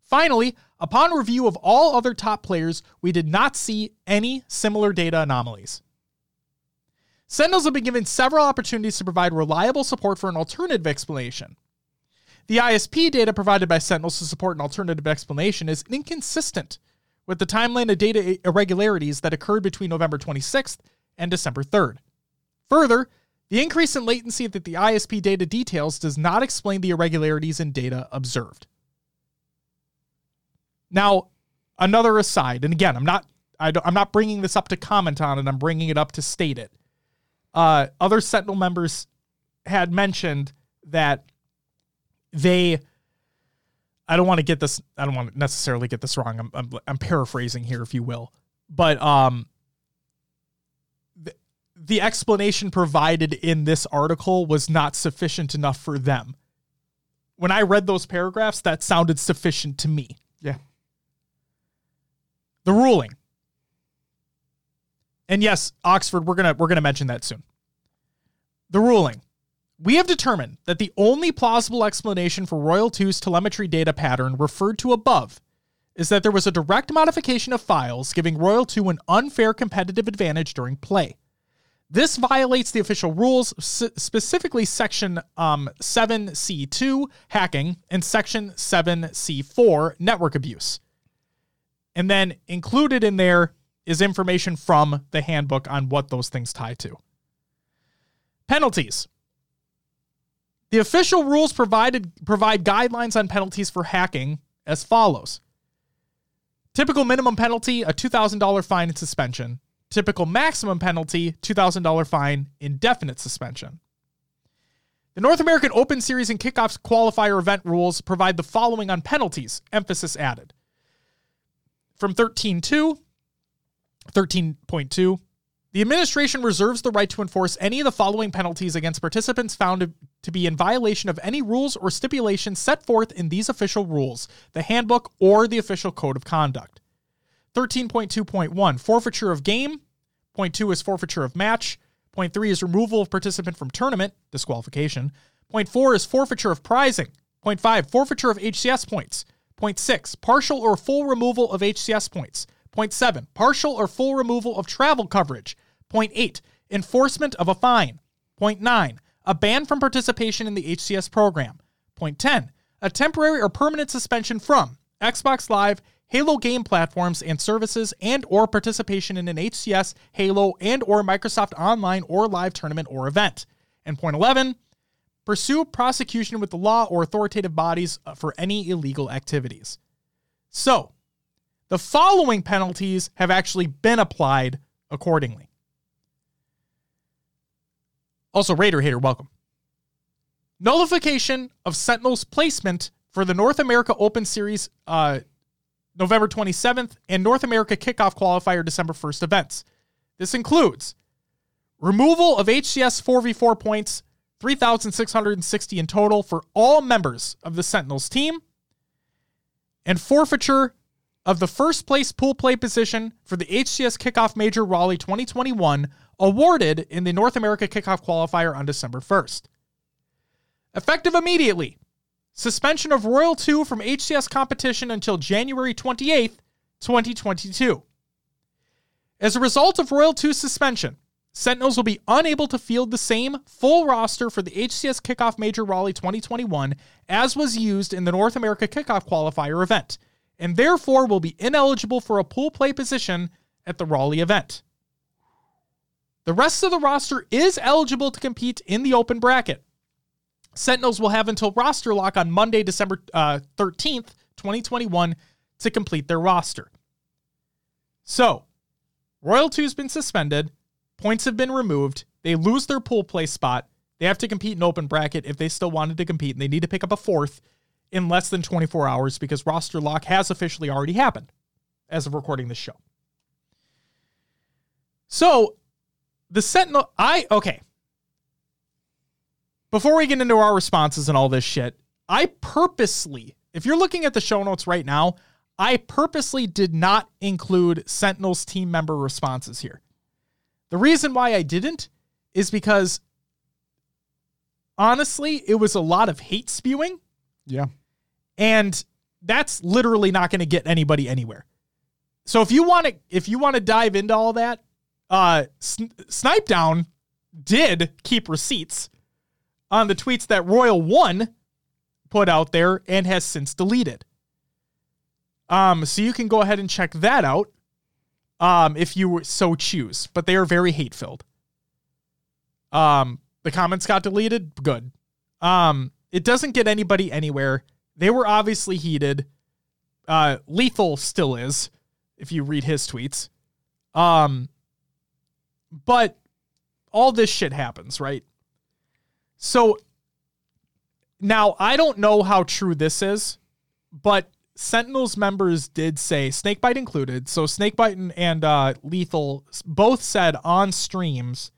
Speaker 1: Finally, upon review of all other top players, we did not see any similar data anomalies. Sentinels have been given several opportunities to provide reliable support for an alternative explanation. The ISP data provided by Sentinels to support an alternative explanation is inconsistent with the timeline of data irregularities that occurred between November 26th and December 3rd. Further, the increase in latency that the ISP data details does not explain the irregularities in data observed. Now, another aside, and again, I'm not I I'm not bringing this up to comment on it. I'm bringing it up to state it. Uh, other Sentinel members had mentioned that they. I don't want to get this. I don't want to necessarily get this wrong. I'm, I'm, I'm paraphrasing here, if you will, but um, the, the explanation provided in this article was not sufficient enough for them. When I read those paragraphs, that sounded sufficient to me.
Speaker 2: Yeah.
Speaker 1: The ruling. And yes, Oxford, we're gonna we're gonna mention that soon. The ruling. We have determined that the only plausible explanation for Royal 2's telemetry data pattern referred to above is that there was a direct modification of files giving Royal 2 an unfair competitive advantage during play. This violates the official rules, specifically Section um, 7C2, hacking, and Section 7C4, network abuse. And then included in there is information from the handbook on what those things tie to. Penalties. The official rules provided provide guidelines on penalties for hacking as follows. Typical minimum penalty, a $2,000 fine and suspension. Typical maximum penalty, $2,000 fine, indefinite suspension. The North American Open Series and Kickoffs qualifier event rules provide the following on penalties, emphasis added. From 13.2, 13.2, the administration reserves the right to enforce any of the following penalties against participants found to, be in violation of any rules or stipulations set forth in these official rules, the handbook, or the official code of conduct. 13.2.1 Forfeiture of game. Point 2 is forfeiture of match. Point 3 is removal of participant from tournament, disqualification. Point 4 is forfeiture of prizing. Point 5 forfeiture of HCS points. Point 6 partial or full removal of HCS points. Point 7 partial or full removal of travel coverage. Point 8 enforcement of a fine. Point 9 a ban from participation in the HCS program. Point 10 a temporary or permanent suspension from Xbox Live, Halo game platforms and services and or participation in an HCS, Halo and or Microsoft online or live tournament or event. And point 11, pursue prosecution with the law or authoritative bodies uh, for any illegal activities. So, the following penalties have actually been applied accordingly. Also, Raider Hater, welcome. Nullification of Sentinel's placement for the North America Open Series uh, November 27th and North America Kickoff Qualifier December 1st events. This includes removal of HCS 4v4 points, 3,660 in total for all members of the Sentinels team, and forfeiture of the first place pool play position for the HCS Kickoff Major Raleigh 2021 awarded in the North America Kickoff Qualifier on December 1st. Effective immediately, suspension of Royal 2 from HCS competition until January 28th, 2022. As a result of Royal 2's suspension, Sentinels will be unable to field the same full roster for the HCS Kickoff Major Raleigh 2021 as was used in the North America Kickoff Qualifier event, and therefore will be ineligible for a pool play position at the Raleigh event. The rest of the roster is eligible to compete in the open bracket. Sentinels will have until roster lock on Monday, December uh, 13th, 2021, to complete their roster. So, Royal 2's been suspended, points have been removed, they lose their pool play spot, they have to compete in open bracket if they still wanted to compete, and they need to pick up a fourth in less than 24 hours because roster lock has officially already happened as of recording this show. So, the Sentinel, I, okay. Before we get into our responses and all this shit, I purposely, if you're looking at the show notes right now, I purposely did not include Sentinel's team member responses here. The reason why I didn't is because honestly, it was a lot of hate spewing.
Speaker 2: Yeah.
Speaker 1: And that's literally not going to get anybody anywhere. So if you want to if you want to dive into all that, uh Sn- Snipedown did keep receipts on the tweets that Royal One put out there and has since deleted. Um, so you can go ahead and check that out, um, if you so choose. But they are very hate filled. Um, the comments got deleted. Good. Um, it doesn't get anybody anywhere. They were obviously heated. Uh, Lethul still is, if you read his tweets. Um, but all this shit happens, right? So now I don't know how true this is, but Sentinels members did say Snakebite included. So Snakebite and, uh, Lethul both said on streams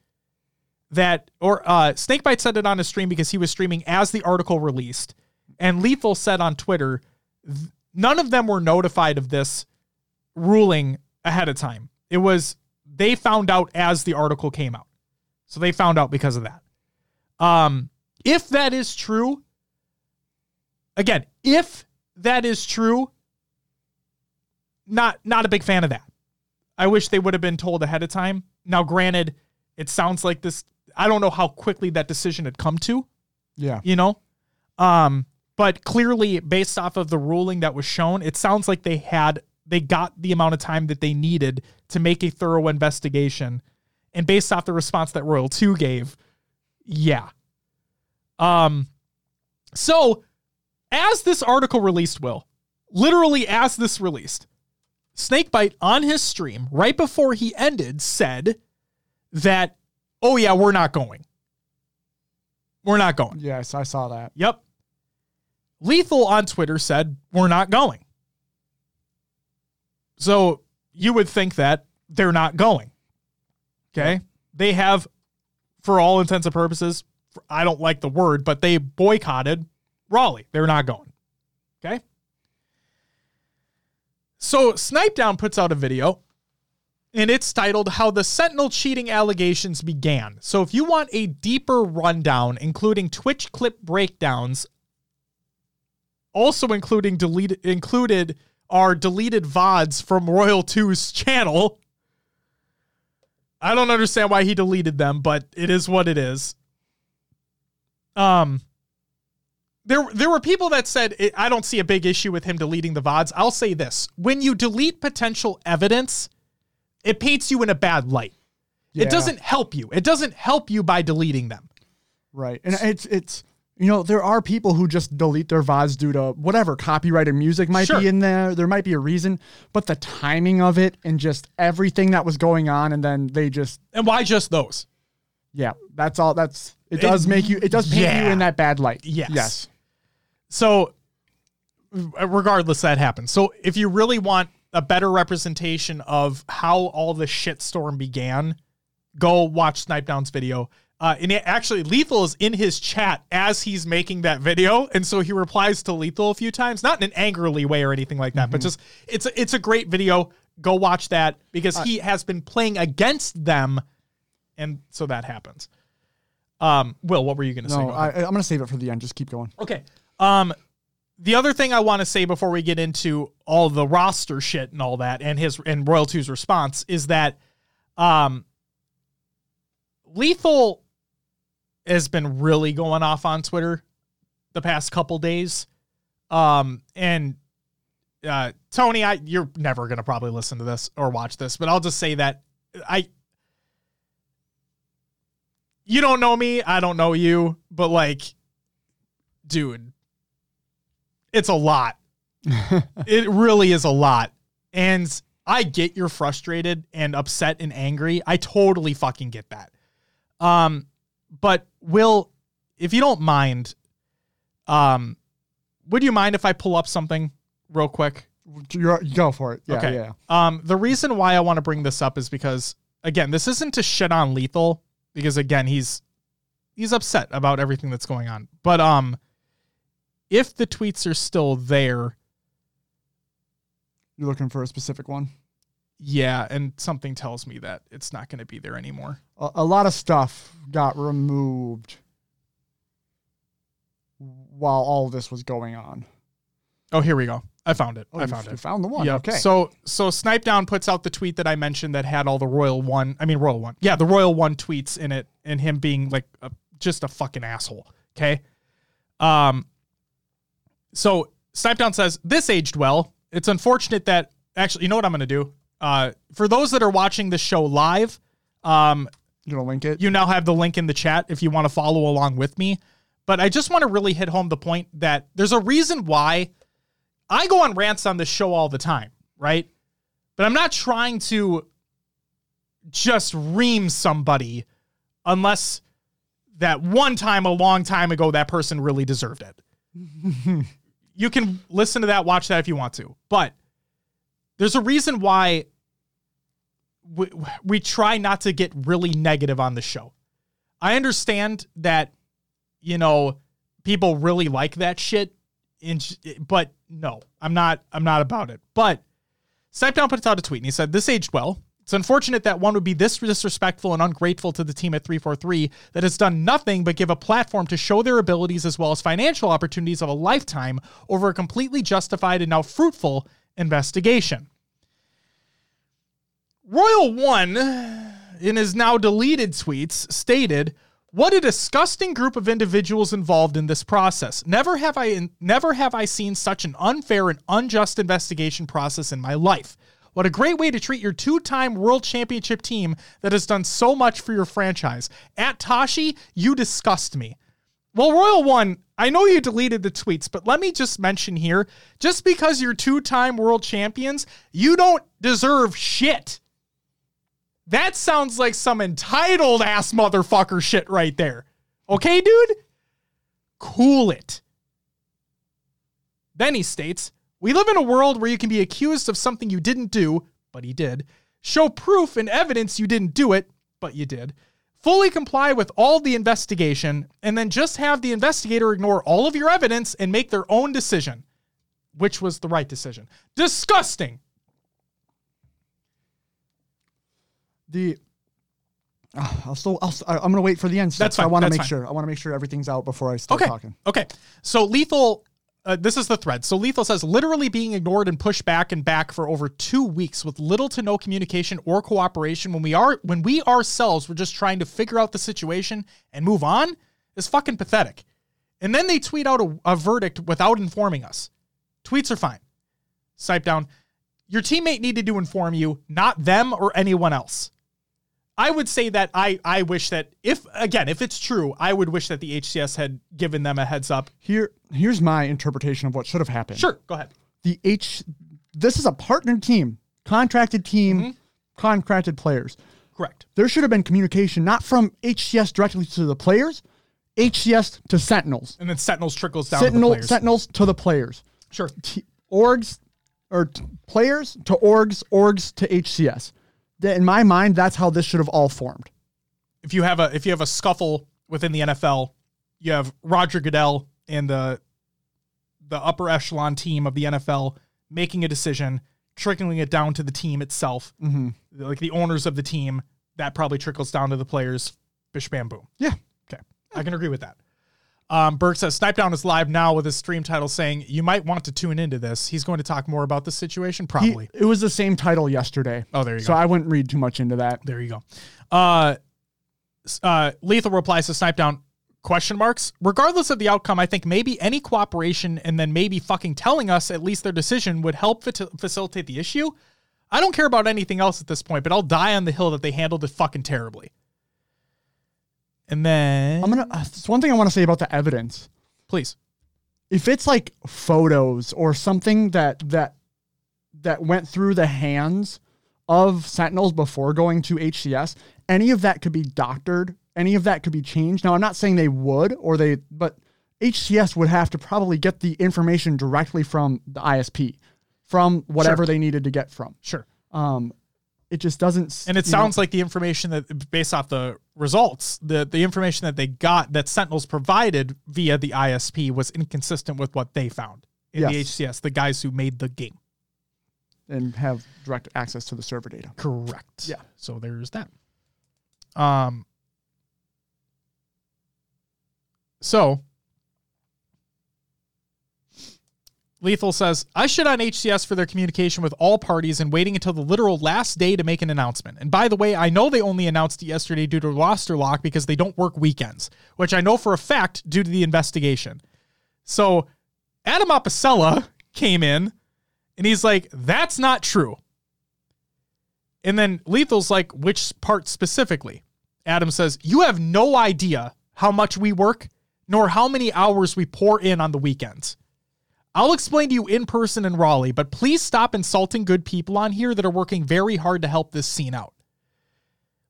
Speaker 1: that, or uh, Snakebite said it on a stream because he was streaming as the article released, and Lethul said on Twitter, none of them were notified of this ruling ahead of time. It was they found out as the article came out, so they found out because of that. Um, if that is true, again, if that is true, not not a big fan of that. I wish they would have been told ahead of time. Now, granted, it sounds like this. I don't know how quickly that decision had come to.
Speaker 2: Yeah.
Speaker 1: You know, um, but clearly, based off of the ruling that was shown, it sounds like they had they got the amount of time that they needed to make a thorough investigation, and based off the response that Royal Two gave, yeah. Um, so as this article released, Will, literally as this released, Snakebite on his stream right before he ended said that, oh yeah, we're not going. We're not going.
Speaker 2: Yes, I saw that.
Speaker 1: Yep. Lethul on Twitter said, We're not going. So you would think that they're not going. Okay. They have, for all intents and purposes, I don't like the word, but they boycotted Raleigh. They're not going. Okay. So Snipedown puts out a video and it's titled How the Sentinel Cheating Allegations Began. So if you want a deeper rundown, including Twitch clip breakdowns, also including deleted included are deleted VODs from Royal 2's channel. I don't understand why he deleted them, but it is what it is. Um there there were people that said I don't see a big issue with him deleting the VODs. I'll say this. When you delete potential evidence, it paints you in a bad light.
Speaker 2: Yeah.
Speaker 1: It doesn't help you. It doesn't help you by deleting them.
Speaker 2: Right. And it's it's you know, there are people who just delete their VODs due to whatever copyrighted music might
Speaker 1: Sure.
Speaker 2: be in there. There might be a reason, but the timing of it and just everything that was going on, and then they just,
Speaker 1: And why just those?
Speaker 2: yeah, that's all. That's it. Does make you? It does paint
Speaker 1: yeah.
Speaker 2: you in that bad light.
Speaker 1: Yes.
Speaker 2: Yes.
Speaker 1: So, regardless, that happens. So, if you really want a better representation of how all the shitstorm began, go watch Snipedown's video. Uh, and it, actually, Lethul is in his chat as he's making that video, and so he replies to Lethul a few times, not in an angrily way or anything like that, but just it's a, it's a great video. Go watch that because he has been playing against them, and so that happens. Um, Will, what were you going to say?
Speaker 2: No,
Speaker 1: Go.
Speaker 2: I, I'm gonna save it for the end. Just keep going.
Speaker 1: Okay. Um, the other thing I want to say before we get into all the roster shit and all that, and his and Royal 2's response is that, um, Lethul has been really going off on Twitter the past couple days, um, and uh, Tony, I you're never gonna probably listen to this or watch this, but I'll just say that I. You don't know me, I don't know you, but like dude, it's a lot. it really is a lot. And I get you're frustrated and upset and angry. I totally fucking get that. Um, but Will, if you don't mind, um, would you mind if I pull up something real quick?
Speaker 2: You're, go for it. Yeah.
Speaker 1: Okay.
Speaker 2: Yeah.
Speaker 1: Um, the reason why I want to bring this up is because again, this isn't to shit on Lethul because again, he's he's upset about everything that's going on. But um, if the tweets are still there,
Speaker 2: You're looking for a specific one.
Speaker 1: Yeah, and something tells me that it's not going to be there anymore.
Speaker 2: A, a lot of stuff got removed while all this was going on.
Speaker 1: Oh, here we go. I found it.
Speaker 2: Oh,
Speaker 1: I found it.
Speaker 2: found the one.
Speaker 1: Yep.
Speaker 2: Okay.
Speaker 1: So so Snipedown puts out the tweet that I mentioned that had all the Royal One. I mean Royal One. Yeah, the Royal One tweets in it, and him being like a, just a fucking asshole. Okay. Um. So Snipedown says this aged well. It's unfortunate that actually, you know what I'm gonna do. Uh, for those that are watching the show live, um,
Speaker 2: you gonna link it?
Speaker 1: you now have the link in the chat if you want to follow along with me. But I just want to really hit home the point that there's a reason why I go on rants on this show all the time, right? But I'm not trying to just ream somebody unless that one time a long time ago that person really deserved it. you can listen to that, watch that if you want to. But there's a reason why we, we try not to get really negative on the show. I understand that, you know, people really like that shit, but no, I'm not. I'm not about it. But Snipedown put out a tweet and he said, "This aged well. It's unfortunate that one would be this disrespectful and ungrateful to the team at 343 that has done nothing but give a platform to show their abilities as well as financial opportunities of a lifetime over a completely justified and now fruitful investigation." Royal One, in his now deleted tweets, stated, "What a disgusting group of individuals involved in this process. Never have I never have I seen such an unfair and unjust investigation process in my life. What a great way to treat your two-time world championship team that has done so much for your franchise. At Tashi, you disgust me." Well, Royal One, I know you deleted the tweets, but let me just mention here just because you're two time world champions, you don't deserve shit. That sounds like some entitled ass motherfucker shit right there. Okay, dude? Cool it. Then he states We live in a world where you can be accused of something you didn't do, but he did, show proof and evidence you didn't do it, but you did fully comply with all the investigation, and then just have the investigator ignore all of your evidence and make their own decision, which was the right decision. Disgusting.
Speaker 2: The uh, I'll still I'll, I'm going to wait for the end.
Speaker 1: That's fine.
Speaker 2: I want to make
Speaker 1: fine.
Speaker 2: sure I want to make sure everything's out before I start
Speaker 1: Okay.
Speaker 2: talking.
Speaker 1: Okay. So Lethul, uh, this is the thread. So Lethul says literally being ignored and pushed back and back for over two weeks with little to no communication or cooperation when we are when we ourselves were just trying to figure out the situation and move on is fucking pathetic. And then they tweet out a, a verdict without informing us. Tweets are fine. Snipedown. Your teammate needed to inform you, not them or anyone else. I would say that I I wish that if again if it's true, I would wish that the HCS had given them a heads up.
Speaker 2: Here here's my interpretation of what should have happened.
Speaker 1: Sure, go ahead.
Speaker 2: The H this is a partnered team, contracted team,
Speaker 1: Mm-hmm.
Speaker 2: contracted players.
Speaker 1: Correct.
Speaker 2: There should have been communication not from HCS directly to the players, HCS to Sentinels.
Speaker 1: And then Sentinels trickles down
Speaker 2: Sentinel,
Speaker 1: to the players.
Speaker 2: Sentinels to the players.
Speaker 1: sure.
Speaker 2: T- orgs or t- players to orgs, orgs to HCS. That- In my mind, that's how this should have all formed.
Speaker 1: If you have a if you have a scuffle within the NFL, you have Roger Goodell and the the upper echelon team of the NFL making a decision, trickling it down to the team itself,
Speaker 2: Mm-hmm.
Speaker 1: like the owners of the team. That probably trickles down to the players. Bish bam boom.
Speaker 2: Yeah.
Speaker 1: Okay. I can agree with that. Um, Burke says Snipedown is live now with his stream title saying you might want to tune into this. He's going to talk more about the situation,
Speaker 2: He-
Speaker 1: probably.
Speaker 2: it was the same title yesterday.
Speaker 1: oh, there you
Speaker 2: So
Speaker 1: go.
Speaker 2: So I wouldn't read too much into that.
Speaker 1: there you go. Uh, uh, Lethul replies to Snipedown question marks. Regardless of the outcome, I think maybe any cooperation and then maybe fucking telling us at least their decision would help fa- facilitate the issue. I don't care about anything else at this point, but I'll die on the hill that they handled it fucking terribly. And then,
Speaker 2: I'm gonna. Uh, it's one thing I want to say about the evidence.
Speaker 1: please.
Speaker 2: If it's like photos or something that that that went through the hands of Sentinels before going to HCS, any of that could be doctored. Any of that could be changed. Now, I'm not saying they would or they, but HCS would have to probably get the information directly from the ISP, from whatever they needed to get from.
Speaker 1: Sure.
Speaker 2: Um, it just doesn't.
Speaker 1: And it
Speaker 2: you know-
Speaker 1: sounds like the information that, based off the results, the the information that they got that Sentinels provided via the ISP was inconsistent with what they found in the HCS, the guys who made the game.
Speaker 2: and have direct access to the server data.
Speaker 1: Correct.
Speaker 2: Yeah.
Speaker 1: So there's that. Um. So. Lethul says, I shit on HCS for their communication with all parties and waiting until the literal last day to make an announcement. And by the way, I know they only announced it yesterday due to roster lock because they don't work weekends, which I know for a fact due to the investigation. So Adam Apicella came in and he's like, that's not true. And then Lethul's like, which part specifically? Adam says, You have no idea how much we work, nor how many hours we pour in on the weekends. I'll explain to you in person in Raleigh, but please stop insulting good people on here that are working very hard to help this scene out.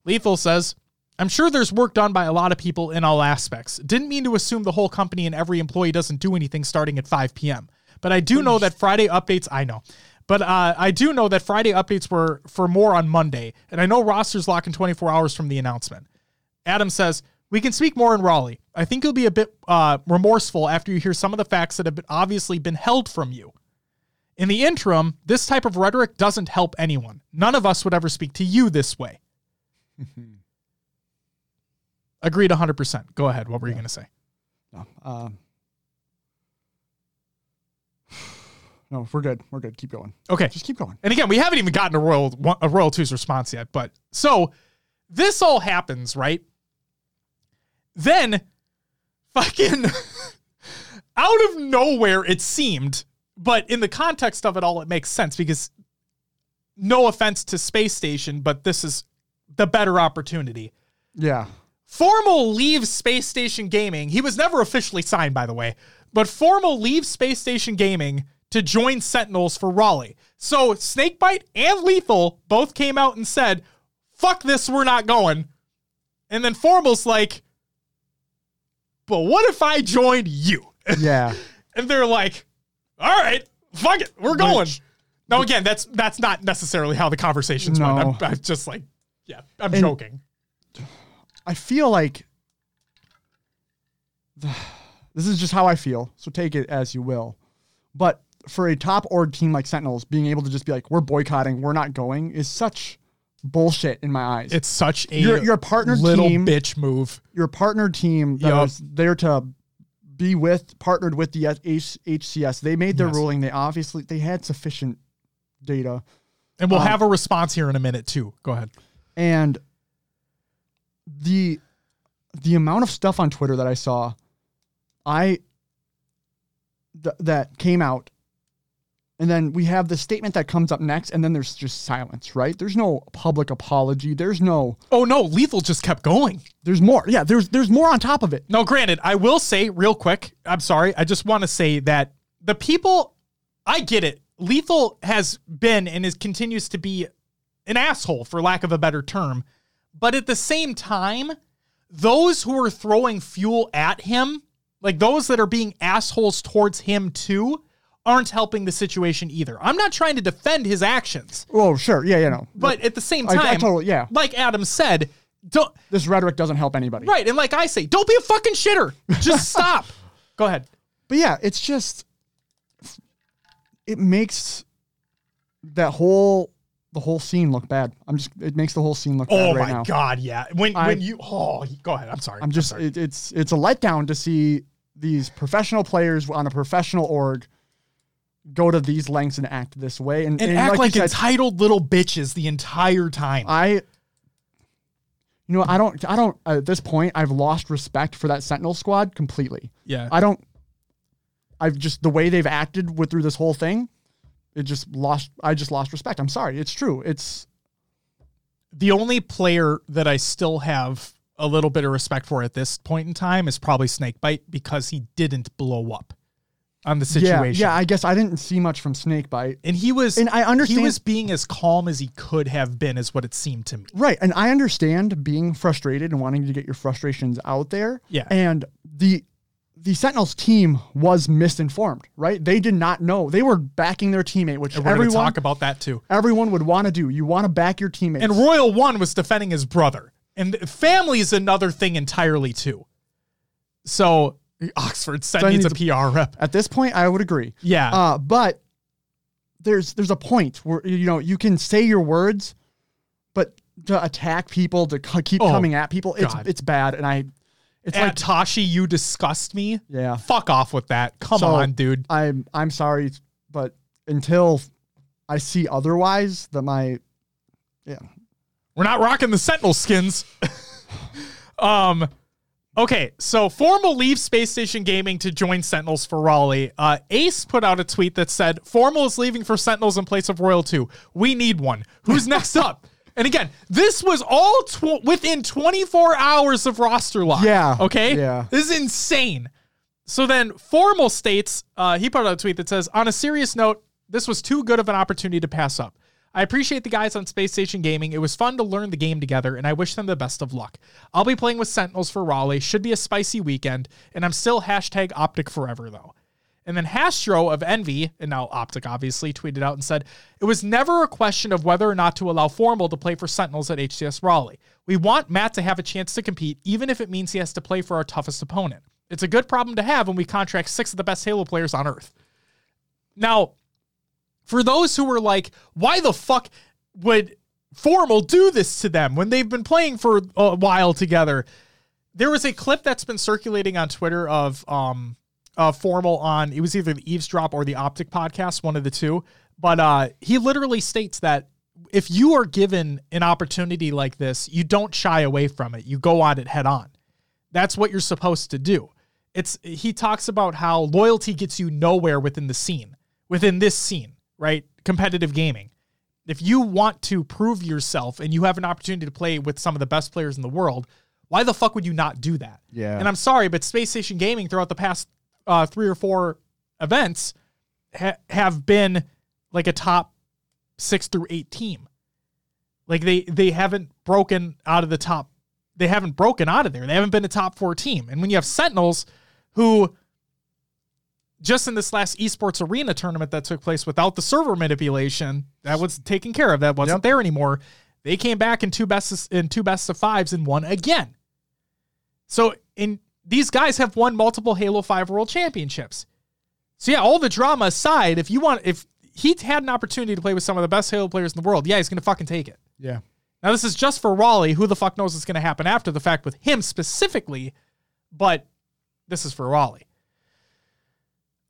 Speaker 1: Lethul says, I'm sure there's work done by a lot of people in all aspects. Didn't mean to assume the whole company and every employee doesn't do anything starting at 5 p.m. But I do know that Friday updates, I know. But uh, I do know that Friday updates were for more on Monday, and I know rosters lock in 24 hours from the announcement. Adam says, We can speak more in Raleigh. I think you'll be a bit uh, remorseful after you hear some of the facts that have been obviously been held from you. In the interim, this type of rhetoric doesn't help anyone. None of us would ever speak to you this way. Agreed 100%. Go ahead. What were you going to say?
Speaker 2: No, um, No, we're good. We're good. Keep going.
Speaker 1: Okay.
Speaker 2: Just keep going.
Speaker 1: And again, we haven't even gotten a Royal a Royal Two's response yet. But so this all happens, right? Then fucking out of nowhere, it seemed, but in the context of it all, it makes sense because no offense to Space Station, but this is the better opportunity.
Speaker 2: Yeah.
Speaker 1: Formal leaves Space Station Gaming. He was never officially signed, by the way, but Formal leaves Space Station Gaming to join Sentinels for Raleigh. So Snakebite and Lethul both came out and said, fuck this, we're not going. And then Formal's like, but what if I joined you?
Speaker 2: Yeah.
Speaker 1: and they're like, all right, fuck it, we're going.
Speaker 2: Which-
Speaker 1: now again, that's that's not necessarily how the conversations went. I'm, I'm just like, yeah, I'm
Speaker 2: And-
Speaker 1: joking.
Speaker 2: I feel like this is just how I feel. So take it as you will. But for a top org team like Sentinels, being able to just be like, we're boycotting, we're not going, is such bullshit in my eyes.
Speaker 1: It's such a
Speaker 2: Your- your partner
Speaker 1: little
Speaker 2: team-
Speaker 1: bitch move.
Speaker 2: Your partner team that was there to be with, partnered with the H- HCS. They made their
Speaker 1: Yes.
Speaker 2: ruling. They obviously they had sufficient data.
Speaker 1: And we'll
Speaker 2: Um,
Speaker 1: have a response here in a minute too. Go ahead.
Speaker 2: and the the amount of stuff on Twitter that I saw, I th- that came out, and then we have the statement that comes up next, and then there's just silence. Right? There's no public apology. There's no.
Speaker 1: Oh no, Lethul just kept going.
Speaker 2: There's more. Yeah. There's there's more on top of it.
Speaker 1: No, granted, I will say real quick. I'm sorry. I just want to say that the people, I get it. Lethul has been and is continues to be an asshole, for lack of a better term. But at the same time, those who are throwing fuel at him, like those that are being assholes towards him too, aren't helping the situation either. I'm not trying to defend his actions,
Speaker 2: Oh sure. Yeah. You know.
Speaker 1: but at the same
Speaker 2: I- I
Speaker 1: time,
Speaker 2: totally- yeah.
Speaker 1: like Adam said, don't
Speaker 2: this rhetoric doesn't help anybody.
Speaker 1: right. And like I say, don't be a fucking shitter. Just stop. Go ahead.
Speaker 2: But yeah, it's just it makes that whole the whole scene look bad. I'm just it makes the whole scene look
Speaker 1: Oh
Speaker 2: bad right
Speaker 1: my god, yeah. When
Speaker 2: I-
Speaker 1: when you oh, go ahead. I'm sorry.
Speaker 2: I'm just
Speaker 1: sorry.
Speaker 2: it, it's it's a letdown to see these professional players on a professional org go to these lengths and act this way and,
Speaker 1: and, act like,
Speaker 2: said,
Speaker 1: entitled little bitches the entire time.
Speaker 2: I you know I don't I don't at this point I've lost respect for that Sentinel squad completely.
Speaker 1: yeah.
Speaker 2: I don't I've just the way they've acted with through this whole thing it just lost I just lost respect. I'm sorry. It's true. It's
Speaker 1: the only player that I still have a little bit of respect for at this point in time is probably Snakebite because he didn't blow up on the situation.
Speaker 2: Yeah, yeah, I guess I didn't see much from Snakebite.
Speaker 1: and he was
Speaker 2: And I understand-
Speaker 1: he was being as calm as he could have been is what it seemed to me.
Speaker 2: Right. And I understand being frustrated and wanting to get your frustrations out there.
Speaker 1: Yeah.
Speaker 2: And the the Sentinels team was misinformed, right? They did not know. They were backing their teammate, which
Speaker 1: And we're
Speaker 2: everyone
Speaker 1: talk about that too.
Speaker 2: everyone would want to do. You want to back your teammate.
Speaker 1: And Royal One was defending his brother. And family is another thing entirely too. So Oxford said
Speaker 2: So
Speaker 1: needs a
Speaker 2: needs
Speaker 1: PR rep.
Speaker 2: At this point, I would agree.
Speaker 1: Yeah.
Speaker 2: Uh, but there's there's a point where you know you can say your words, but to attack people, to c- keep
Speaker 1: Oh,
Speaker 2: coming at people, it's
Speaker 1: God.
Speaker 2: it's bad. And I, it's
Speaker 1: At
Speaker 2: like
Speaker 1: Tashi, you disgust me.
Speaker 2: yeah.
Speaker 1: Fuck off with that. Come
Speaker 2: So,
Speaker 1: on, dude.
Speaker 2: I'm I'm sorry, but until I see otherwise, that my yeah
Speaker 1: We're not rocking the Sentinel skins. um, okay, so Formal leaves Space Station Gaming to join Sentinels for Raleigh. Uh, Ace put out a tweet that said, Formal is leaving for Sentinels in place of Royal 2. We need one. Who's next up? And again, this was all tw- within 24 hours of roster lock.
Speaker 2: Yeah,
Speaker 1: Okay?
Speaker 2: yeah.
Speaker 1: This is insane. So then, Formal states, uh, he put out a tweet that says, on a serious note, this was too good of an opportunity to pass up. I appreciate the guys on Space Station Gaming. It was fun to learn the game together, and I wish them the best of luck. I'll be playing with Sentinels for Raleigh. Should be a spicy weekend, and I'm still hashtag Optic forever, though. And then Hastro of Envy, and now Optic obviously, tweeted out and said, It was never a question of whether or not to allow Formal to play for Sentinels at HCS Raleigh. We want Matt to have a chance to compete, even if it means he has to play for our toughest opponent. It's a good problem to have when we contract six of the best Halo players on Earth. Now, for those who were like, why the fuck would Formal do this to them when they've been playing for a while together? There was a clip that's been circulating on Twitter of um uh, formal on it was either the eavesdrop or the optic podcast one of the two. But uh, he literally states that if you are given an opportunity like this you don't shy away from it. You go on it head on. That's what you're supposed to do. It's he talks about how loyalty gets you nowhere within the scene within this scene right? Competitive gaming. If you want to prove yourself and you have an opportunity to play with some of the best players in the world why the fuck would you not do that?
Speaker 2: Yeah.
Speaker 1: and i'm sorry but space station gaming throughout the past uh, three or four events ha- have been like a top six through eight team. Like they they haven't broken out of the top they haven't broken out of there. They haven't been a top four team. And when you have sentinels who just in this last esports arena tournament that took place without the server manipulation that was taken care of that wasn't
Speaker 2: Yep.
Speaker 1: there anymore they came back in two best in two best of fives and won again so in these guys have won multiple halo 5 world championships so yeah all the drama aside if you want if he had an opportunity to play with some of the best halo players in the world yeah he's gonna fucking take it
Speaker 2: Yeah.
Speaker 1: now, this is just for Raleigh. Who the fuck knows what's going to happen after the fact with him specifically? But this is for Raleigh.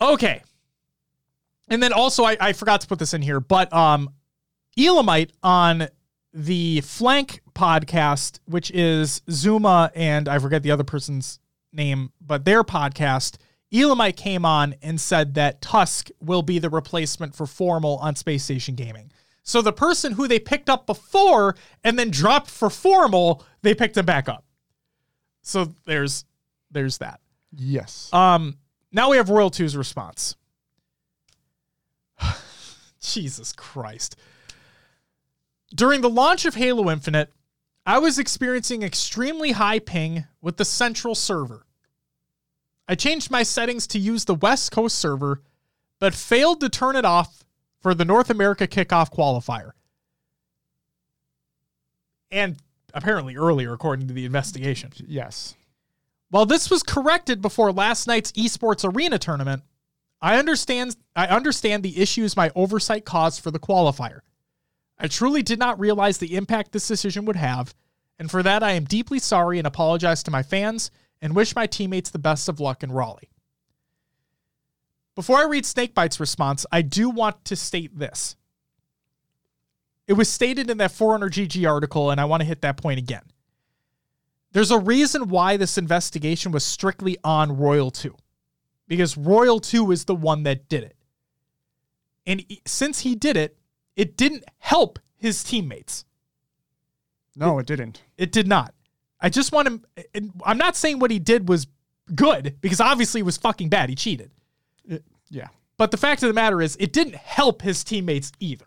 Speaker 1: Okay. And then also, I, I forgot to put this in here, but um, Elamite on the Flank podcast, which is Zuma and I forget the other person's name, but their podcast, Elamite came on and said that Tusk will be the replacement for Formal on Space Station Gaming. So the person who they picked up before and then dropped for Formal, they picked him back up. So there's there's that.
Speaker 2: Yes.
Speaker 1: Um, now we have Royal 2's response. Jesus Christ. During the launch of Halo Infinite, I was experiencing extremely high ping with the central server. I changed my settings to use the West Coast server, but failed to turn it off for the North America kickoff qualifier. And apparently earlier, according to the investigation.
Speaker 2: yes.
Speaker 1: While this was corrected before last night's esports arena tournament, I understand I understand the issues my oversight caused for the qualifier. I truly did not realize the impact this decision would have, and for that I am deeply sorry and apologize to my fans and wish my teammates the best of luck in Raleigh. Before I read Snakebite's response, I do want to state this. It was stated in that 400GG article, and I want to hit that point again. There's a reason why this investigation was strictly on Royal 2. Because Royal 2 is the one that did it. And since he did it, it didn't help his teammates.
Speaker 2: No, it didn't.
Speaker 1: It did not. I just want to. I'm not saying what he did was good, because obviously it was fucking bad. He cheated.
Speaker 2: It, yeah.
Speaker 1: But the fact of the matter is, it didn't help his teammates either.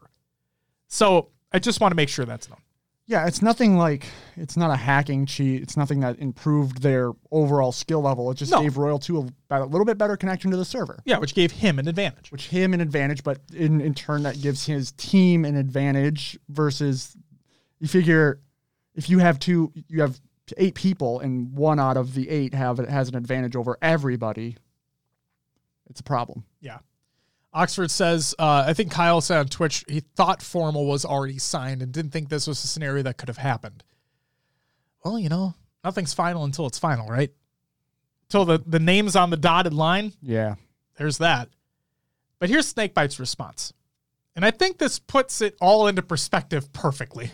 Speaker 1: So I just want to make sure that's known.
Speaker 2: Yeah, it's nothing like it's not a hacking cheat. It's nothing that improved their overall skill level. It just
Speaker 1: No.
Speaker 2: gave Royal 2 a, a little bit better connection to the server,
Speaker 1: Yeah, which gave him an advantage.
Speaker 2: which him an advantage, but in, in turn that gives his team an advantage versus you figure if you have two you have eight people and one out of the eight have has an advantage over everybody, it's a problem.
Speaker 1: Yeah. Oxford says, uh, I think Kyle said on Twitch he thought Formal was already signed and didn't think this was a scenario that could have happened. Well, you know, nothing's final until it's final, right? Until the, the name's on the dotted line,
Speaker 2: Yeah.
Speaker 1: there's that. But here's Snakebite's response. And I think this puts it all into perspective perfectly.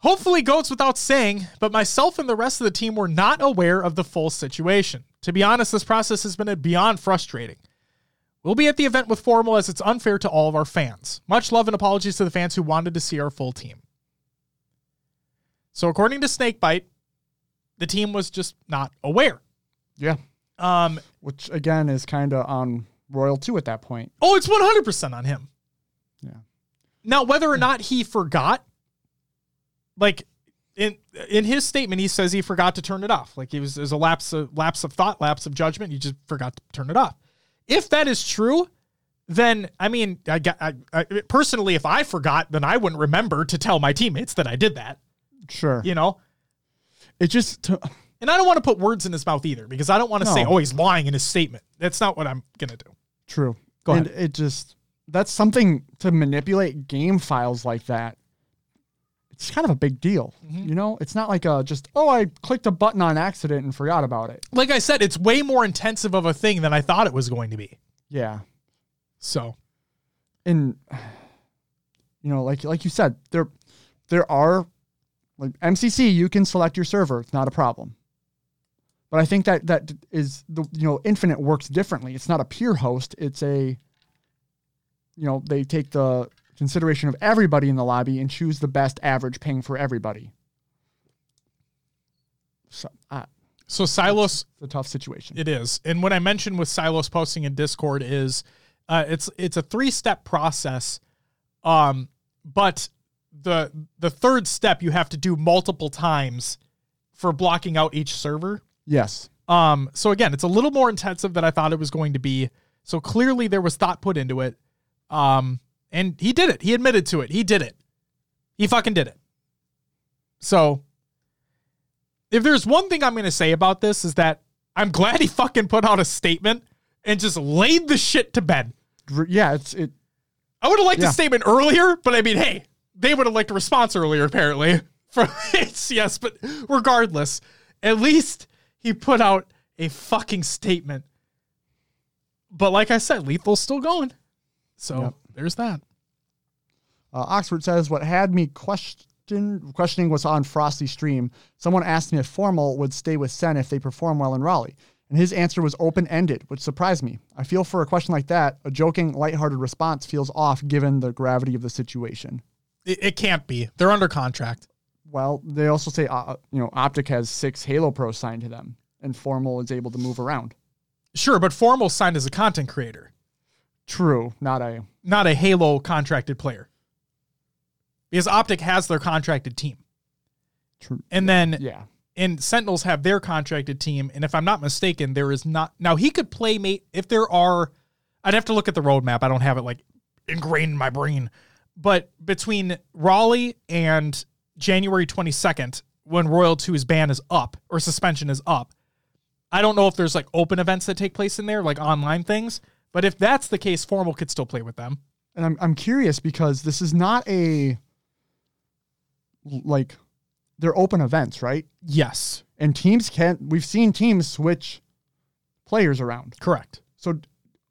Speaker 1: Hopefully goes without saying, but myself and the rest of the team were not aware of the full situation. To be honest, this process has been beyond frustrating. We'll be at the event with Formal as it's unfair to all of our fans. Much love and apologies to the fans who wanted to see our full team. So according to Snakebite, the team was just not aware.
Speaker 2: Yeah.
Speaker 1: Um,
Speaker 2: Which again is kind of on Royal 2 at that point.
Speaker 1: Oh, it's 100% on him.
Speaker 2: Yeah.
Speaker 1: Now, whether or not he forgot, like in in his statement, he says he forgot to turn it off. Like it was there's a lapse of lapse of thought, lapse of judgment. You just forgot to turn it off. If that is true, then I mean, I, I, I personally, if I forgot, then I wouldn't remember to tell my teammates that I did that.
Speaker 2: Sure.
Speaker 1: You know,
Speaker 2: It just to,
Speaker 1: and I don't want to put words in his mouth either because I don't want to say, oh, he's lying in his statement. That's not what I'm gonna do.
Speaker 2: True.
Speaker 1: Go
Speaker 2: and
Speaker 1: ahead.
Speaker 2: it just that's something to manipulate game files like that. It's kind of a big deal.
Speaker 1: Mm-hmm.
Speaker 2: You know, it's not like a just oh I clicked a button on accident and forgot about it.
Speaker 1: Like I said, it's way more intensive of a thing than I thought it was going to be.
Speaker 2: Yeah,
Speaker 1: So
Speaker 2: and you know, like like you said, there there are like MCC. You can select your server; it's not a problem. But I think that that is the you know Infinite works differently. It's not a peer host; it's a you know they take the consideration of everybody in the lobby and choose the best average ping for everybody. So uh,
Speaker 1: so Silos
Speaker 2: it's a tough situation.
Speaker 1: It is. And what I mentioned with Silos posting in Discord is uh, it's it's a three step process. Um, but the the third step you have to do multiple times for blocking out each server.
Speaker 2: yes.
Speaker 1: Um, so again, it's a little more intensive than I thought it was going to be. So clearly there was thought put into it. Um, and he did it. He admitted to it. He did it. He fucking did it. So if there's one thing I'm going to say about this is that I'm glad he fucking put out a statement and just laid the shit to bed.
Speaker 2: Yeah, it's it.
Speaker 1: I would have liked
Speaker 2: Yeah.
Speaker 1: a statement earlier, but I mean, hey, they would have liked a response earlier, apparently, from yes, But regardless, at least he put out a fucking statement. But like I said, Lethul's still going. So
Speaker 2: Yep.
Speaker 1: There's that.
Speaker 2: Uh, Oxford says what had me question questioning was on Frosty stream. Someone asked me if Formal would stay with Sen if they perform well in Raleigh, and his answer was open ended, which surprised me. I feel for a question like that, a joking, lighthearted response feels off given the gravity of the situation.
Speaker 1: It, it can't be. They're under contract.
Speaker 2: Well, they also say uh, you know Optic has six Halo Pros signed to them, and Formal is able to move around.
Speaker 1: Sure, but Formal signed as a content creator,
Speaker 2: True, not a
Speaker 1: not a Halo contracted player. Because Optic has their contracted team.
Speaker 2: true.
Speaker 1: And then
Speaker 2: Yeah,
Speaker 1: and Sentinels have their contracted team. And if I'm not mistaken, there is not now he could play mate if there are. I'd have to look at the roadmap. I don't have it like ingrained in my brain. But between Raleigh and January 22nd, when Royal 2's ban is up or suspension is up, I don't know if there's like open events that take place in there, like online things. But if that's the case, Formal could still play with them.
Speaker 2: and I'm I'm curious because this is not a like they're open events, right?
Speaker 1: Yes,
Speaker 2: and teams can't we've seen teams switch players around
Speaker 1: correct.
Speaker 2: so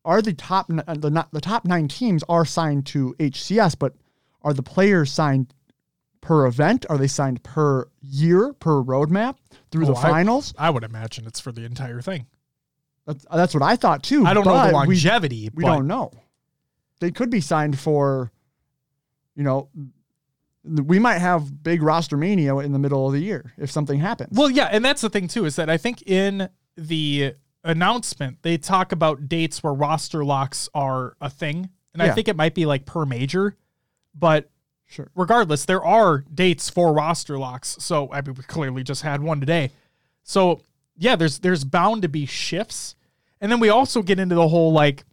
Speaker 2: are the top uh, the not the top nine teams are signed to hcs but are the players signed per event are they signed per year per roadmap through the
Speaker 1: Oh, I-
Speaker 2: finals
Speaker 1: I would imagine it's for the entire thing.
Speaker 2: That's, uh, that's what i thought too
Speaker 1: I don't know the
Speaker 2: we-
Speaker 1: longevity.
Speaker 2: we
Speaker 1: but
Speaker 2: don't know they could be signed for you know we might have big roster mania in the middle of the year if something happens
Speaker 1: Well, yeah, and that's the thing too is that I think in the announcement they talk about dates where roster locks are a thing, and I think it might be like per major, but
Speaker 2: sure
Speaker 1: regardless, there are dates for roster locks. So I mean, we clearly just had one today. So yeah, there's there's bound to be shifts, and then we also get into the whole like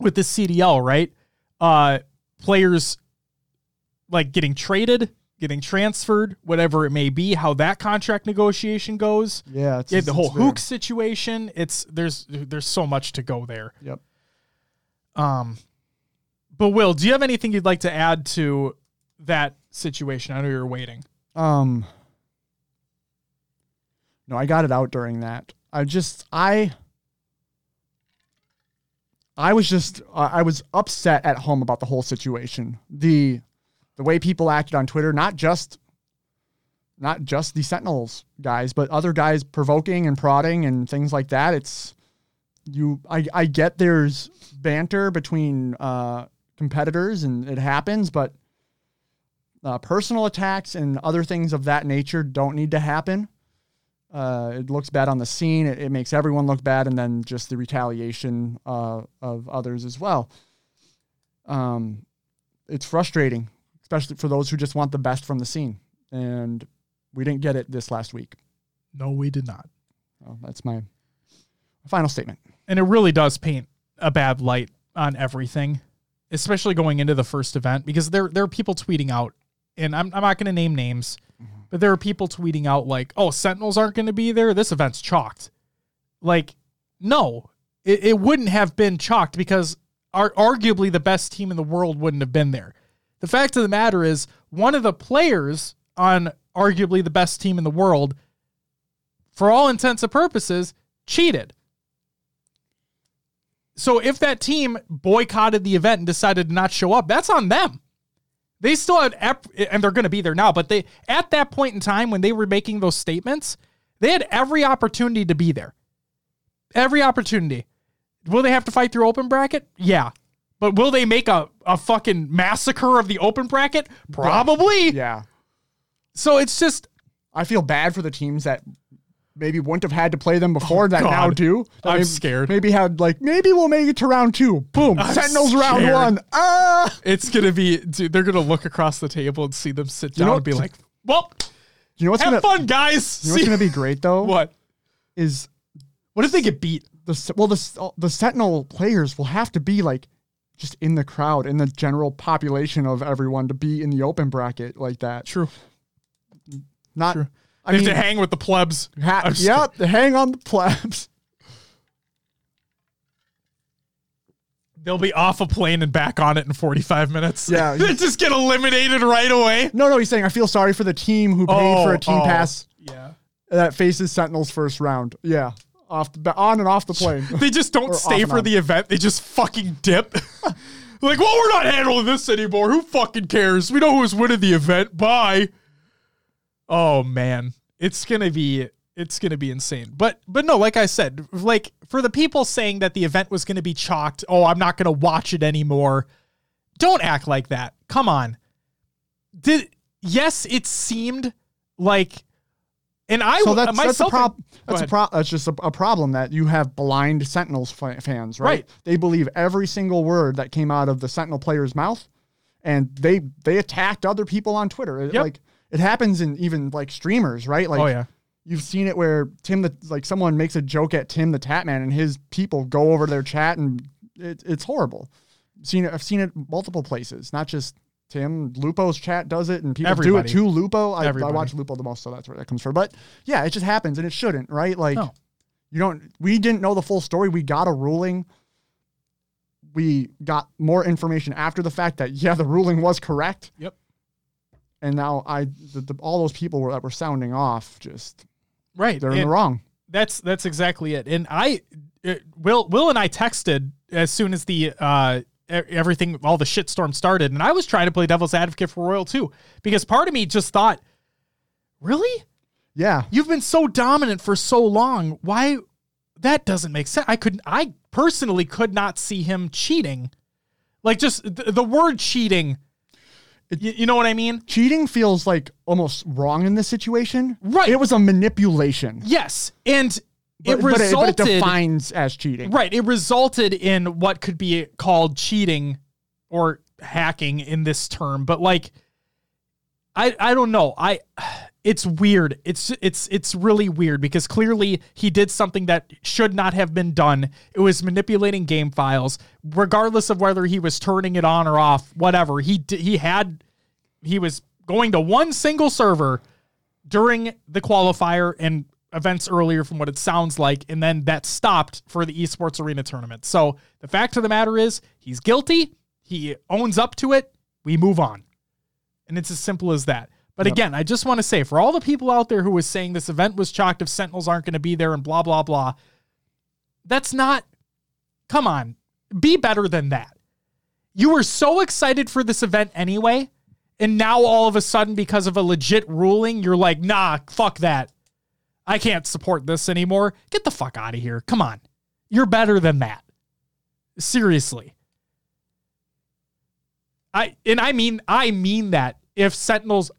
Speaker 1: with the CDL, right? Uh, players like getting traded, getting transferred, whatever it may be, how that contract negotiation goes.
Speaker 2: yeah it's,
Speaker 1: Yeah, the whole hook situation. It's there's there's so much to go there.
Speaker 2: yep
Speaker 1: Um, but Will, do you have anything you'd like to add to that situation? I know you're waiting.
Speaker 2: Um No, I got it out during that. I just I I was just I I was upset at home about the whole situation. The the way people acted on Twitter, not just not just the Sentinels guys, but other guys provoking and prodding and things like that. It's you I I get there's banter between uh competitors and it happens, but uh, personal attacks and other things of that nature don't need to happen. Uh, it looks bad on the scene. It, it makes everyone look bad, and then just the retaliation uh, of others as well. Um, it's frustrating, especially for those who just want the best from the scene, and we didn't get it this last week.
Speaker 1: No, we did not.
Speaker 2: So that's my final statement.
Speaker 1: And it really does paint a bad light on everything, especially going into the first event because there there are people tweeting out, and I'm I'm not going to name names, but there are people tweeting out like, "Oh, Sentinels aren't going to be there. This event's chalked." Like, no, it, it wouldn't have been chalked because ar- arguably the best team in the world wouldn't have been there. The fact of the matter is, one of the players on arguably the best team in the world, for all intents and purposes, cheated. So if that team boycotted the event and decided to not show up, that's on them. They still had, and they're going to be there now, but they, at that point in time when they were making those statements, they had every opportunity to be there. Every opportunity. Will they have to fight through open bracket? Yeah. But will they make a, a fucking massacre of the open bracket? Probably.
Speaker 2: Yeah.
Speaker 1: So it's just
Speaker 2: I feel bad for the teams that maybe wouldn't have had to play them before that now
Speaker 1: Oh,
Speaker 2: do.
Speaker 1: I'm
Speaker 2: maybe,
Speaker 1: scared.
Speaker 2: Maybe had like maybe we'll make it to round two. Boom.
Speaker 1: I'm
Speaker 2: Sentinels round one. Ah.
Speaker 1: it's gonna be dude, they're gonna look across the table and see them sit
Speaker 2: You
Speaker 1: down
Speaker 2: know
Speaker 1: and be like, Well,
Speaker 2: You know what's
Speaker 1: have
Speaker 2: gonna
Speaker 1: fun, guys.
Speaker 2: you know what's gonna be great though
Speaker 1: what?
Speaker 2: is
Speaker 1: What if they get beat?
Speaker 2: the well the the Sentinel players will have to be like just in the crowd in the general population of everyone to be in the open bracket like that.
Speaker 1: True.
Speaker 2: Not.
Speaker 1: True.
Speaker 2: I
Speaker 1: They
Speaker 2: mean,
Speaker 1: have to hang with the plebs.
Speaker 2: ha- yep, to hang on the plebs.
Speaker 1: They'll be off a plane and back on it in 45 minutes.
Speaker 2: Yeah.
Speaker 1: they just get eliminated right away.
Speaker 2: No, no, he's saying I feel sorry for the team who paid for a oh, team
Speaker 1: oh,
Speaker 2: pass
Speaker 1: Yeah.
Speaker 2: that faces Sentinels first round. Yeah, off the on and off the plane.
Speaker 1: They just don't stay for
Speaker 2: on.
Speaker 1: the event. They just fucking dip. like, well, we're not handling this anymore. Who fucking cares? We know who's winning the event. Bye. Oh man, it's gonna be it's gonna be insane. But but no, like I said, like for the people saying that the event was gonna be chalked, oh, I'm not gonna watch it anymore. Don't act like that. Come on. Did yes, it seemed like, and I
Speaker 2: So that's, that's a problem. That's a
Speaker 1: ahead.
Speaker 2: pro- That's just a, a problem that you have blind Sentinels fa- fans, right?
Speaker 1: Right.
Speaker 2: They believe every single word that came out of the Sentinel player's mouth, and they they attacked other people on Twitter.
Speaker 1: Yep.
Speaker 2: Like it happens in even like streamers, right? Like
Speaker 1: oh yeah.
Speaker 2: you've seen it where Tim the like someone makes a joke at Tim the Tatman, and his people go over their chat, and it, it's horrible. Seen it. I've seen it multiple places, not just. Tim Lupo's chat does it, and people
Speaker 1: Everybody.
Speaker 2: do it to Lupo. I, I watch Lupo the most, so that's where that comes from. But yeah, it just happens, and it shouldn't, right? Like,
Speaker 1: No.
Speaker 2: you don't. We didn't know the full story. We got a ruling. We got more information after the fact that yeah, the ruling was correct.
Speaker 1: Yep.
Speaker 2: And now I, the, the, all those people were, that were sounding off, just
Speaker 1: Right.
Speaker 2: they're in the wrong.
Speaker 1: That's that's exactly it. And I, it, Will, Will and I texted as soon as the uh everything, all the shitstorm started, and I was trying to play devil's advocate for Royal too, because part of me just thought, really,
Speaker 2: Yeah,
Speaker 1: you've been so dominant for so long, why? That doesn't make sense. I could, I personally could not see him cheating, like just the, the word cheating. You, you know what I mean?
Speaker 2: cheating feels like almost wrong in this situation.
Speaker 1: Right.
Speaker 2: It was a manipulation.
Speaker 1: Yes, and
Speaker 2: But,
Speaker 1: it
Speaker 2: but it,
Speaker 1: resulted.
Speaker 2: but it defines as cheating.
Speaker 1: Right. It resulted in what could be called cheating or hacking in this term, but like I I don't know. I it's weird. It's it's it's really weird because clearly he did something that should not have been done. It was manipulating game files regardless of whether he was turning it on or off, whatever. He he had he was going to one single server during the qualifier and events earlier from what it sounds like and then that stopped for the esports arena tournament so the fact of the matter is he's guilty he owns up to it we move on and it's as simple as that. But again i just want to say for all the people out there who was saying this event was chalked if sentinels aren't going to be there and blah blah blah that's not come on be better than that. You were so excited for this event anyway and now all of a sudden because of a legit ruling you're like nah fuck that. I can't support this anymore. Get the fuck out of here. Come on. You're better than that. Seriously i and i mean i mean that if sentinels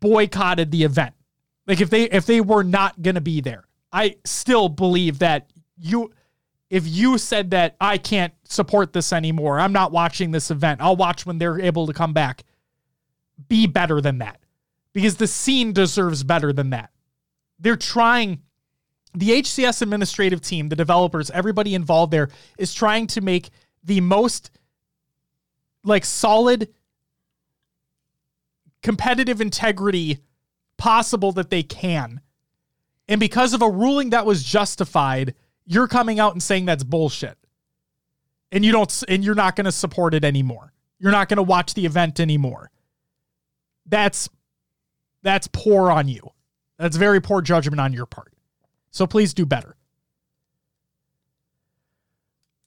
Speaker 1: boycotted the event like if they if they were not going to be there i still believe that you if you said that i can't support this anymore i'm not watching this event i'll watch when they're able to come back be better than that because the scene deserves better than that. They're trying, the HCS administrative team, the developers, everybody involved there is trying to make the most like solid competitive integrity possible that they can. And because of a ruling that was justified, you're coming out and saying that's bullshit. And you don't and you're not going to support it anymore. You're not going to watch the event anymore that's that's poor on you. That's very poor judgment on your part. So please do better.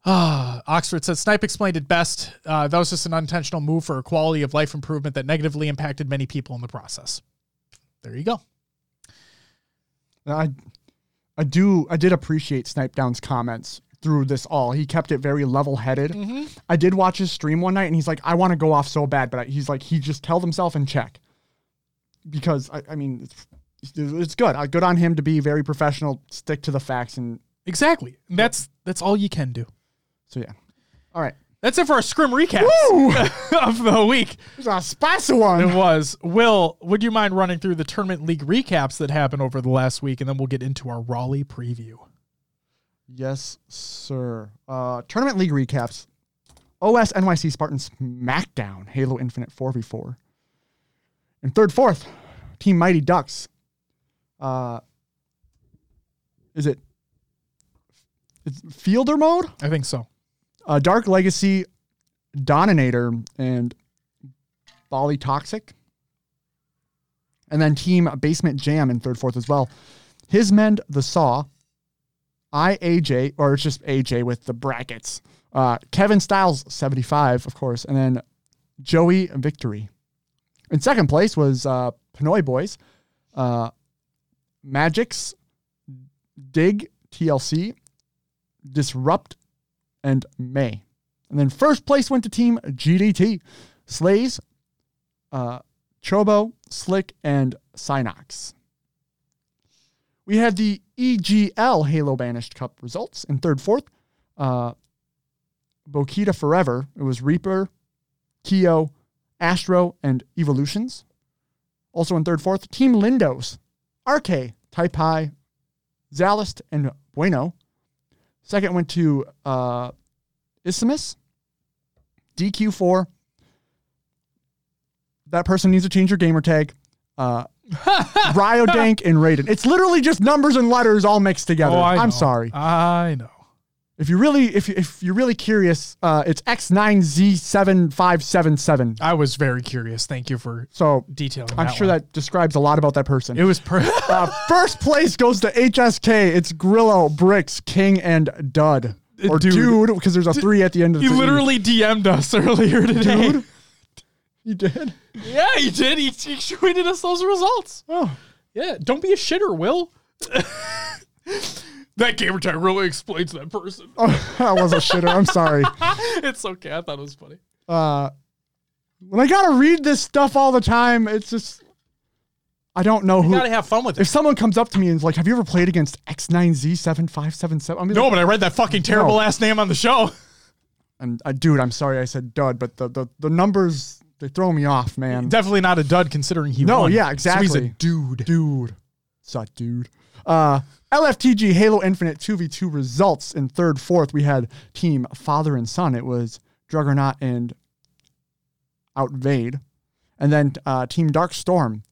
Speaker 1: Ah, Oxford said Snipe explained it best. Uh, that was just an unintentional move for a quality of life improvement that negatively impacted many people in the process. There you go.
Speaker 2: I, I do, I did appreciate Snipedown's comments through this all. He kept it very level headed. I did watch his stream one night, and he's like, "I want to go off so bad," but I, he's like, he just held himself in check because I, I mean, it's, it's good. Uh, good on him to be very professional, stick to the facts, and
Speaker 1: Exactly. That's that's all you can do.
Speaker 2: So yeah. All right,
Speaker 1: That's it for our scrim recap of the week.
Speaker 2: It was a spicy one.
Speaker 1: It was. Will, would you mind running through the tournament league recaps that happened over the last week, and then we'll get into our Raleigh preview.
Speaker 2: Yes, sir. Uh, tournament league recaps. OS NYC Spartans Smackdown Halo Infinite 4v4. And third, fourth, Team Mighty Ducks. Uh, is it it's fielder mode?
Speaker 1: I think so.
Speaker 2: Uh, Dark Legacy, Dominator, and Bali Toxic. And then Team Basement Jam in third, fourth as well. Hismend the Saw, IAJ, or it's just AJ with the brackets. Uh, Kevin Styles, 75, of course. And then Joey Victory. In second place was uh, Pinoy Boys, uh, Magix, Dig, TLC, Disrupt, and May. And then first place went to Team GDT, Slays, uh, Chobo, Slick, and Synox. We had the EGL Halo Banished Cup results in third, fourth. Uh, Bokita Forever. It was Reaper, Keo, Astro, and Evolutions. Also in third, fourth, Team Lindos, RK, Taipai, Zalist, and Bueno. Second went to uh, Isimus, DQ4. That person needs to change your gamer tag. Uh, Ryodank and Raiden. It's literally just numbers and letters all mixed together.
Speaker 1: Oh, I
Speaker 2: I'm
Speaker 1: know.
Speaker 2: sorry.
Speaker 1: I know.
Speaker 2: If you really, if you, if you're really curious, uh, it's X9Z7577.
Speaker 1: I was very curious. Thank you for
Speaker 2: So
Speaker 1: detailing.
Speaker 2: I'm
Speaker 1: that
Speaker 2: sure
Speaker 1: one.
Speaker 2: that describes a lot about that person.
Speaker 1: it was. Per-
Speaker 2: Uh, first place goes to HSK. It's Grillo, Bricks, King, and Dud. Or
Speaker 1: Dude.
Speaker 2: dude, because there's a three at the end of the
Speaker 1: he literally DM'd us earlier today.
Speaker 2: Dude? You did?
Speaker 1: Yeah, he did. He, he tweeted us those results.
Speaker 2: Oh.
Speaker 1: Yeah, don't be a shitter, Will. That gamer tag really explains that person.
Speaker 2: oh, I was a shitter. I'm sorry.
Speaker 1: it's okay. I thought it was funny.
Speaker 2: Uh, when I gotta read this stuff all the time, it's just I don't know who
Speaker 1: You
Speaker 2: who.
Speaker 1: gotta have fun with it.
Speaker 2: If someone comes up to me and is like, "Have you ever played against X9Z7577?" I'm
Speaker 1: No, but I read that fucking terrible
Speaker 2: No.
Speaker 1: last name on the show.
Speaker 2: and uh, dude, I'm sorry I said dud, but the the, the numbers they throw me off, man.
Speaker 1: Definitely not a dud considering he
Speaker 2: No,
Speaker 1: won.
Speaker 2: yeah,
Speaker 1: So
Speaker 2: exactly.
Speaker 1: he's a dude.
Speaker 2: dude. Suck, dude. Uh, LFTG Halo Infinite 2v2 results in third, fourth. We had Team Father and Son. It was Juggernaut and Outvade. And then uh, Team Dark Storm,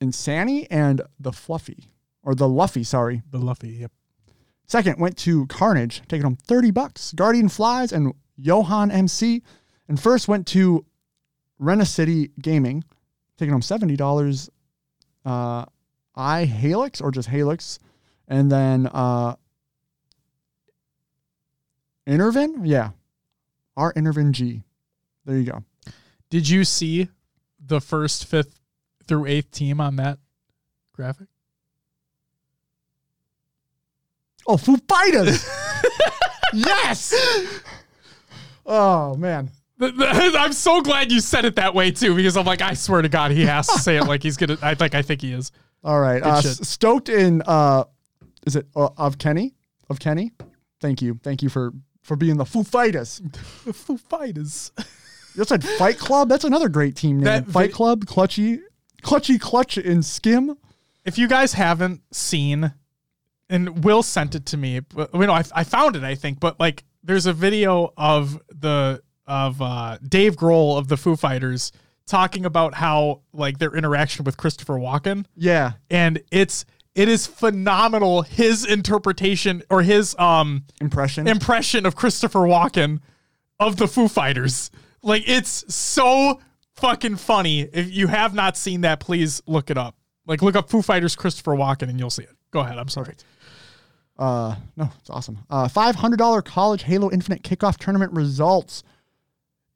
Speaker 2: Insani and the Fluffy, or the Luffy, sorry.
Speaker 1: The Luffy. Yep.
Speaker 2: Second went to Carnage, taking home 30 bucks. Guardian Flies and Johan MC. And first went to Rena City Gaming, taking home $70. Uh, I Halix or just Halix. And then uh, Intervin? Yeah. R Intervin G. There you go.
Speaker 1: Did you see the first, fifth through eighth team on that graphic?
Speaker 2: Oh, Foo Fighters! yes! Oh, man.
Speaker 1: I'm so glad you said it that way too, because I'm like, I swear to God, he has to say it like he's gonna. I think I think he is.
Speaker 2: All right. Uh, stoked in uh is it uh, of Kenny? Of Kenny? Thank you. Thank you for for being the Foo Fighters.
Speaker 1: The Foo Fighters.
Speaker 2: You said Fight Club? That's another great team name.
Speaker 1: That
Speaker 2: Fight
Speaker 1: vid-
Speaker 2: Club, Clutchy, Clutchy Clutch and Skim.
Speaker 1: If you guys haven't seen, and Will sent it to me, but you know, I, I found it, I think, but like, there's a video of the of uh, Dave Grohl of the Foo Fighters talking about how like their interaction with Christopher Walken.
Speaker 2: Yeah.
Speaker 1: and it's it is phenomenal his interpretation or his um
Speaker 2: Impression.
Speaker 1: impression of Christopher Walken of the Foo Fighters. Like it's so fucking funny. If you have not seen that, please look it up. Like look up Foo Fighters Christopher Walken and you'll see it. Go ahead. I'm sorry.
Speaker 2: Uh, no, it's awesome. Uh, five hundred dollar college Halo Infinite kickoff tournament results.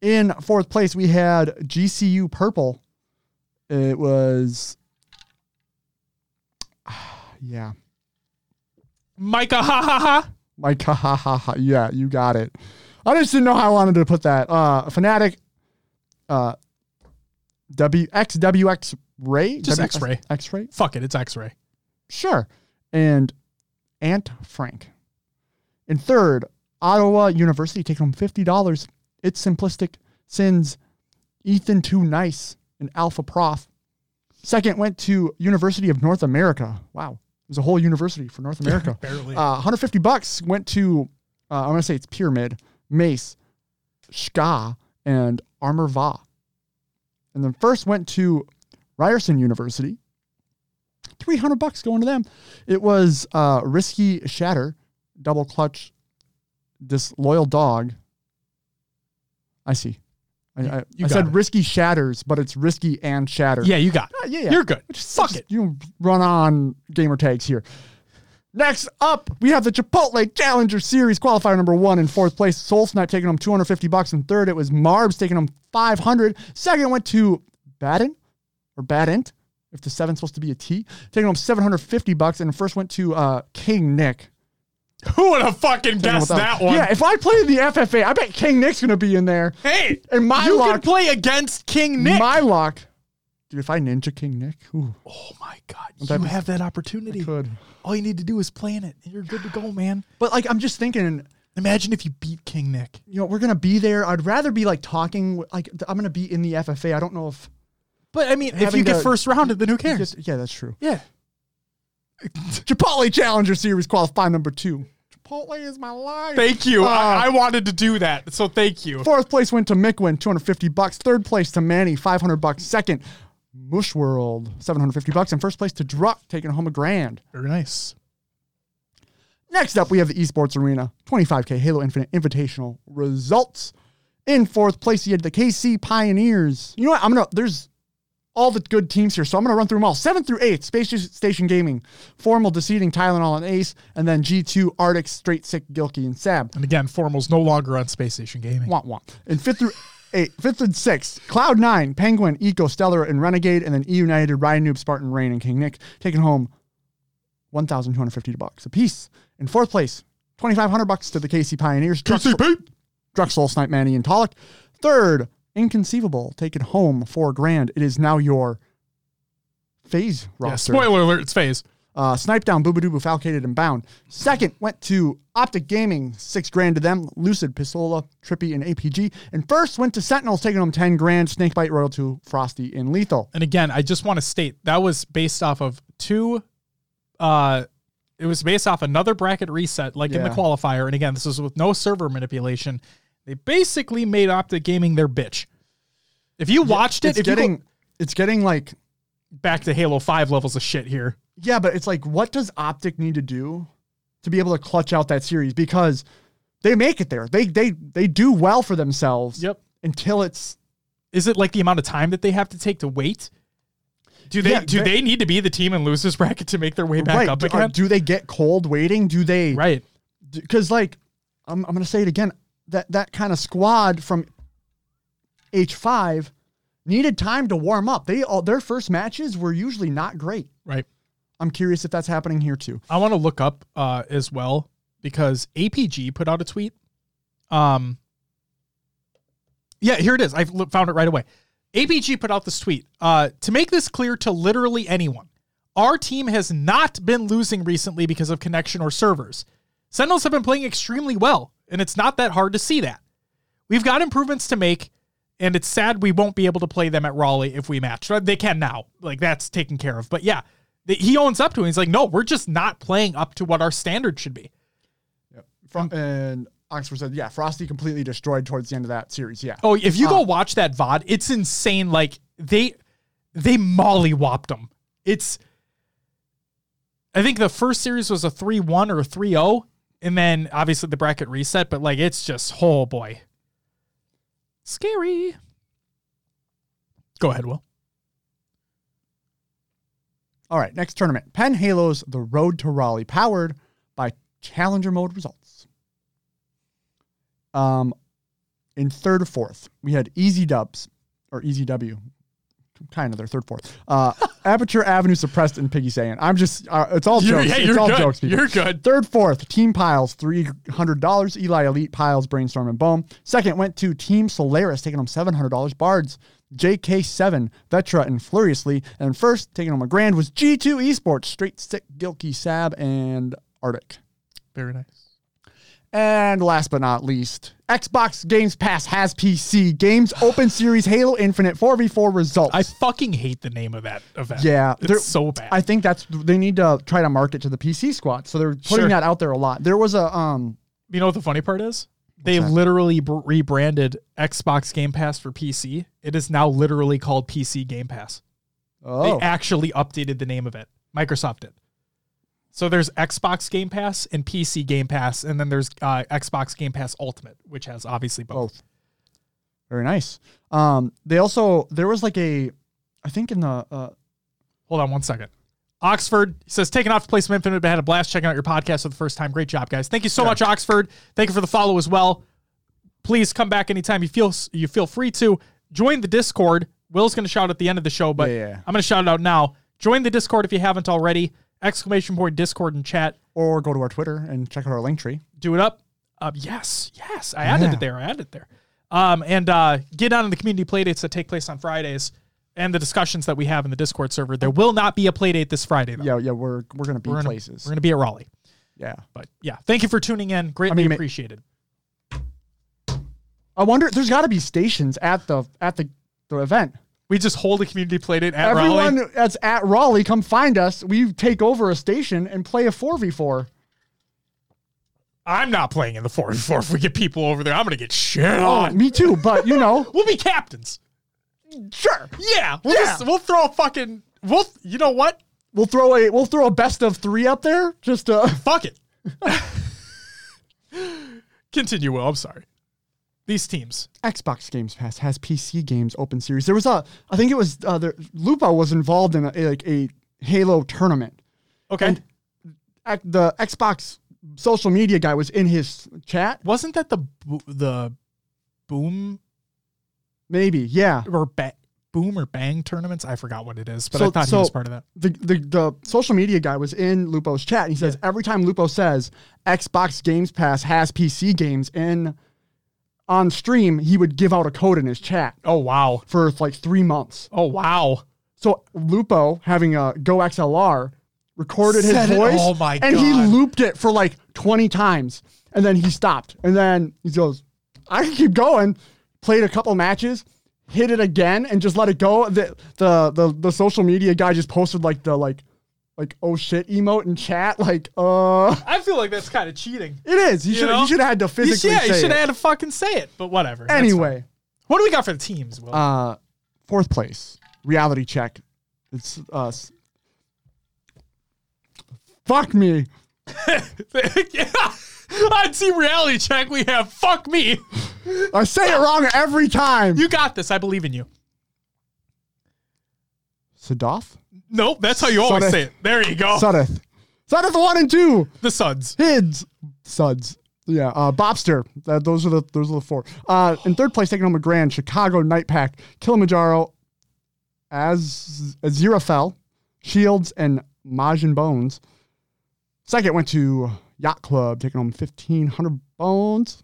Speaker 2: In fourth place, we had GCU Purple. It was, yeah,
Speaker 1: Micah, ha ha ha.
Speaker 2: Micah, ha ha ha. Yeah, you got it. I just didn't know how I wanted to put that. Uh, Fnatic, uh, WXWX Ray,
Speaker 1: Just
Speaker 2: W-
Speaker 1: X-Ray.
Speaker 2: X-Ray,
Speaker 1: Fuck it. It's X-ray.
Speaker 2: sure, and Aunt Frank. In third, Ottawa University taking home fifty dollars. It's simplistic sins. Ethan Too Nice and Alpha Prof. Second went to University of North America. Wow, there's a whole university for North America.
Speaker 1: Barely.
Speaker 2: Uh, 150 bucks went to, uh, I'm going to say it's Pyramid, Mace, Ska, and Armor Va. And then first went to Ryerson University. 300 bucks going to them. It was uh, Risky Shatter, Double Clutch, Disloyal Dog. I see. I, I,
Speaker 1: You
Speaker 2: I said
Speaker 1: it.
Speaker 2: Risky Shatters, but it's Risky and Shatter.
Speaker 1: yeah, you got. It.
Speaker 2: Uh, yeah, yeah.
Speaker 1: You're good.
Speaker 2: Just-
Speaker 1: Fuck
Speaker 2: just,
Speaker 1: it.
Speaker 2: You run on gamer tags here. Next up, we have the Chipotle Challenger Series qualifier number one in fourth place. Soul Snipe taking home 250 bucks. In third, it was Marbs taking home 500. Second went to Baden or Badent, if the seven's supposed to be a T, taking home 750 bucks. And first went to uh, King Nick.
Speaker 1: Who would have fucking guessed that one?
Speaker 2: Yeah, if I play in the FFA, I bet King Nick's to be in there.
Speaker 1: Hey,
Speaker 2: And my
Speaker 1: you
Speaker 2: luck-
Speaker 1: can play against King Nick.
Speaker 2: My lock, Dude, if I ninja King Nick, ooh,
Speaker 1: oh my god, you have that opportunity.
Speaker 2: could.
Speaker 1: All you need to do is play in it. and You're good to go, man.
Speaker 2: But like, I'm just thinking,
Speaker 1: Imagine if you beat King Nick.
Speaker 2: you know, we're gonna be there. I'd rather be like talking. Like, I'm gonna be in the FFA. I don't know if.
Speaker 1: But I mean, if you get
Speaker 2: to-
Speaker 1: first rounded, then who cares?
Speaker 2: Yeah, that's true.
Speaker 1: Yeah.
Speaker 2: Chipotle Challenger Series qualifying number two. Chipotle is my life.
Speaker 1: Thank you.
Speaker 2: Uh,
Speaker 1: I, I wanted to do that, so thank you.
Speaker 2: Fourth place went to Mickwin, 250 bucks. Third place to Manny, 500 bucks. Second, Mush World, 750 bucks. And first place to Druck, taking home a grand.
Speaker 1: Very nice.
Speaker 2: Next up, we have the Esports Arena 25K Halo Infinite Invitational results. In fourth place, you had the KC Pioneers. You know what? I'm gonna there's all the good teams here, so I'm gonna run through them all. Seven through eight, Space Station Gaming, Formal defeating Tylenol and Ace, and then G2 Arctic, Straight Sick, Gilkey, and Sab.
Speaker 1: And again, Formal's no longer on Space Station Gaming.
Speaker 2: Want want. And fifth through eight, fifth and sixth, Cloud Nine, Penguin, Eco, Stellar, and Renegade, and then E United, Ryan Noob, Spartan, Rayne, and King Nick taking home 1,250 bucks a piece. In fourth place, 2,500 bucks to the KC Pioneers.
Speaker 1: KCP.
Speaker 2: Druxel, Snipe, Manny, and Pollock. Third, Inconceivable, taking home four grand. It is now your FaZe
Speaker 1: Yeah,
Speaker 2: roster.
Speaker 1: spoiler alert, it's FaZe.
Speaker 2: Uh, Snipedown, Boobadooboo, Falcated, and Bound. Second went to Optic Gaming, six grand to them. Lucid, Pistola, Trippy, and APG. And first went to Sentinels, taking home 10 grand. Snakebite, Royal 2, Frosty, and Lethul.
Speaker 1: And again, I just want to state that was based off of two uh it was based off another bracket reset like in the qualifier and again this is with no server manipulation they basically made optic gaming their bitch if you watched it
Speaker 2: It's
Speaker 1: if you
Speaker 2: getting,
Speaker 1: go
Speaker 2: it's getting like,
Speaker 1: back to halo 5 levels of shit here
Speaker 2: yeah, but it's like, what does Optic need to do to be able to clutch out that series? Because they make it there. They they they do well for themselves.
Speaker 1: Yep.
Speaker 2: Until it's
Speaker 1: is it like the amount of time that they have to take to wait do they
Speaker 2: Yeah,
Speaker 1: do
Speaker 2: they-
Speaker 1: they need to be the team in losers bracket to make their way back
Speaker 2: right.
Speaker 1: up
Speaker 2: do, uh,
Speaker 1: again
Speaker 2: do they get cold waiting? Do they
Speaker 1: right
Speaker 2: because like I'm, I'm gonna say it again that that kind of squad from H5 needed time to warm up. They all their first matches were usually not great.
Speaker 1: right
Speaker 2: I'm curious if that's happening here too.
Speaker 1: I want to look up uh, as well because APG put out a tweet. Um, yeah, here it is. I found it right away. APG put out this tweet uh, to make this clear to literally anyone. Our team has not been losing recently because of connection or servers. Sentinels have been playing extremely well, and it's not that hard to see that. We've got improvements to make, and it's sad we won't be able to play them at Raleigh if we match. They can now. Like, that's taken care of. But yeah, he owns up to it. He's like, no, we're just not playing up to what our standard should be.
Speaker 2: From and Oxford said, yeah, Frosty completely destroyed towards the end of that series. Yeah.
Speaker 1: Oh, if you go
Speaker 2: Uh,
Speaker 1: watch that VOD, it's insane. Like, they they mollywopped them. It's I think the first series was a 3-1 or a 3-0 and then obviously the bracket reset, but like it's just oh boy. Scary. Go ahead, Will.
Speaker 2: All right, next tournament. Penn Halos The Road to Raleigh, powered by Challenger Mode results. Um, in third or fourth, we had Easy Dubs or Easy W, kind of their third fourth. Uh, Aperture Avenue suppressed and Piggy saying, "I'm just uh, it's all jokes.
Speaker 1: hey,
Speaker 2: it's all
Speaker 1: good.
Speaker 2: jokes. people.
Speaker 1: You're good.
Speaker 2: Third, fourth, Team Piles, three hundred dollars. Eli Elite Piles, Brainstorm and Boom. Second went to Team Solaris, taking home seven hundred dollars. Bards, JK7, Vetra, and Furiously. And first, taking home a grand was G2 Esports, Straight Stick, Gilkey, Sab, and Arctic.
Speaker 1: Very nice.
Speaker 2: And last but not least, Xbox Games Pass has PC Games Open Series Halo Infinite 4v4 results.
Speaker 1: I fucking hate the name of that event.
Speaker 2: Yeah, they're-
Speaker 1: it's so bad.
Speaker 2: I think that's they need to try to market to the PC squad. So they're putting
Speaker 1: Sure.
Speaker 2: that out there a lot. There was a um
Speaker 1: you know what the funny part is? They
Speaker 2: that?
Speaker 1: literally b- rebranded Xbox Game Pass for PC. It is now literally called PC Game Pass.
Speaker 2: oh
Speaker 1: They actually updated the name of it. Microsoft did. So there's Xbox Game Pass and PC Game Pass, and then there's uh, Xbox Game Pass Ultimate, which has obviously both.
Speaker 2: both. Very nice. Um they also there was like a I think in the uh
Speaker 1: Hold on one second. Oxford says, taking off to play some Infinite, but had a blast checking out your podcast for the first time. Great job, guys. Thank you so much, Oxford. Thank you for the follow as well. Please come back anytime you feel you feel free to. Join the Discord. Will's going to shout at the end of the show, but
Speaker 2: Yeah, yeah.
Speaker 1: I'm going to shout it out now. Join the Discord if you haven't already. Exclamation point Discord and chat.
Speaker 2: or go to our Twitter and check out our link tree.
Speaker 1: Do it up. Uh, yes, yes. I added
Speaker 2: Yeah.
Speaker 1: it there. I added it there. Um, and uh, get on in the community playdates that take place on Fridays and the discussions that we have in the Discord server. There will not be a playdate this Friday, though.
Speaker 2: Yeah, yeah, we're we're gonna be
Speaker 1: we're gonna,
Speaker 2: places.
Speaker 1: We're gonna be at Raleigh.
Speaker 2: yeah.
Speaker 1: But yeah, thank you for tuning in. Greatly
Speaker 2: mean,
Speaker 1: appreciated.
Speaker 2: I wonder there's gotta be stations at the at the, the event.
Speaker 1: We just hold a community playdate at Raleigh.
Speaker 2: Everyone
Speaker 1: Raleigh.
Speaker 2: that's at Raleigh, come find us. We take over a station and play a 4v4.
Speaker 1: I'm not playing in the 4v4. If we get people over there, I'm gonna get shit
Speaker 2: Oh,
Speaker 1: on.
Speaker 2: me too, but you know,
Speaker 1: We'll be captains.
Speaker 2: sure.
Speaker 1: Yeah, we'll
Speaker 2: Yeah.
Speaker 1: just we'll throw a fucking we'll. You know what?
Speaker 2: We'll throw a we'll throw a best of three up there. Just uh
Speaker 1: Fuck it. Continue, Will. I'm sorry. These teams.
Speaker 2: Xbox Games Pass has PC games open series. There was a I think it was uh there, Lupo was involved in a, a- like a Halo tournament.
Speaker 1: Okay.
Speaker 2: And- The Xbox social media guy was in his chat.
Speaker 1: Wasn't that the the boom
Speaker 2: Maybe, yeah.
Speaker 1: or ba- boom or bang tournaments? I forgot what it is, but
Speaker 2: So-
Speaker 1: I thought he was part of that.
Speaker 2: the, the the social media guy was in Lupo's chat and he says every time Lupo says Xbox Games Pass has PC games in on stream, he would give out a code in his chat
Speaker 1: Oh wow.
Speaker 2: for like three months.
Speaker 1: Oh wow.
Speaker 2: So Lupo having a Go XLR recorded his
Speaker 1: Said it-
Speaker 2: voice
Speaker 1: oh my
Speaker 2: and he looped it for like 20 times and then he stopped and then he goes, I can keep going. Played a couple matches, hit it again and just let it go. The the the, the social media guy just posted like the like like oh shit emote in chat like uh
Speaker 1: I feel like that's kind of cheating.
Speaker 2: it is. He
Speaker 1: You
Speaker 2: should
Speaker 1: know?
Speaker 2: he should have had to
Speaker 1: You
Speaker 2: physically
Speaker 1: should, you
Speaker 2: say
Speaker 1: should
Speaker 2: it.
Speaker 1: have had to fucking say it, but whatever. That's fine.
Speaker 2: Anyway,
Speaker 1: what do we got for the teams? Will?
Speaker 2: uh fourth place. Reality check. It's us. Fuck me.
Speaker 1: yeah. On Team Reality Check, we have fuck me.
Speaker 2: I say it wrong every time.
Speaker 1: You got this. I believe in you.
Speaker 2: Sadoff?
Speaker 1: Nope, that's how you always
Speaker 2: Sudeth.
Speaker 1: say it. There you go.
Speaker 2: Sudeth. Sudeth one and two.
Speaker 1: the Suds.
Speaker 2: Hids. Suds. Yeah, uh, Bobster. That, those are the those are the four. Uh, in third place, taking home a grand. Chicago Night Pack, Kilimanjaro, as Aziraphale, Shields, and Majin Bones. Second went to Yacht Club, taking home fifteen hundred bones.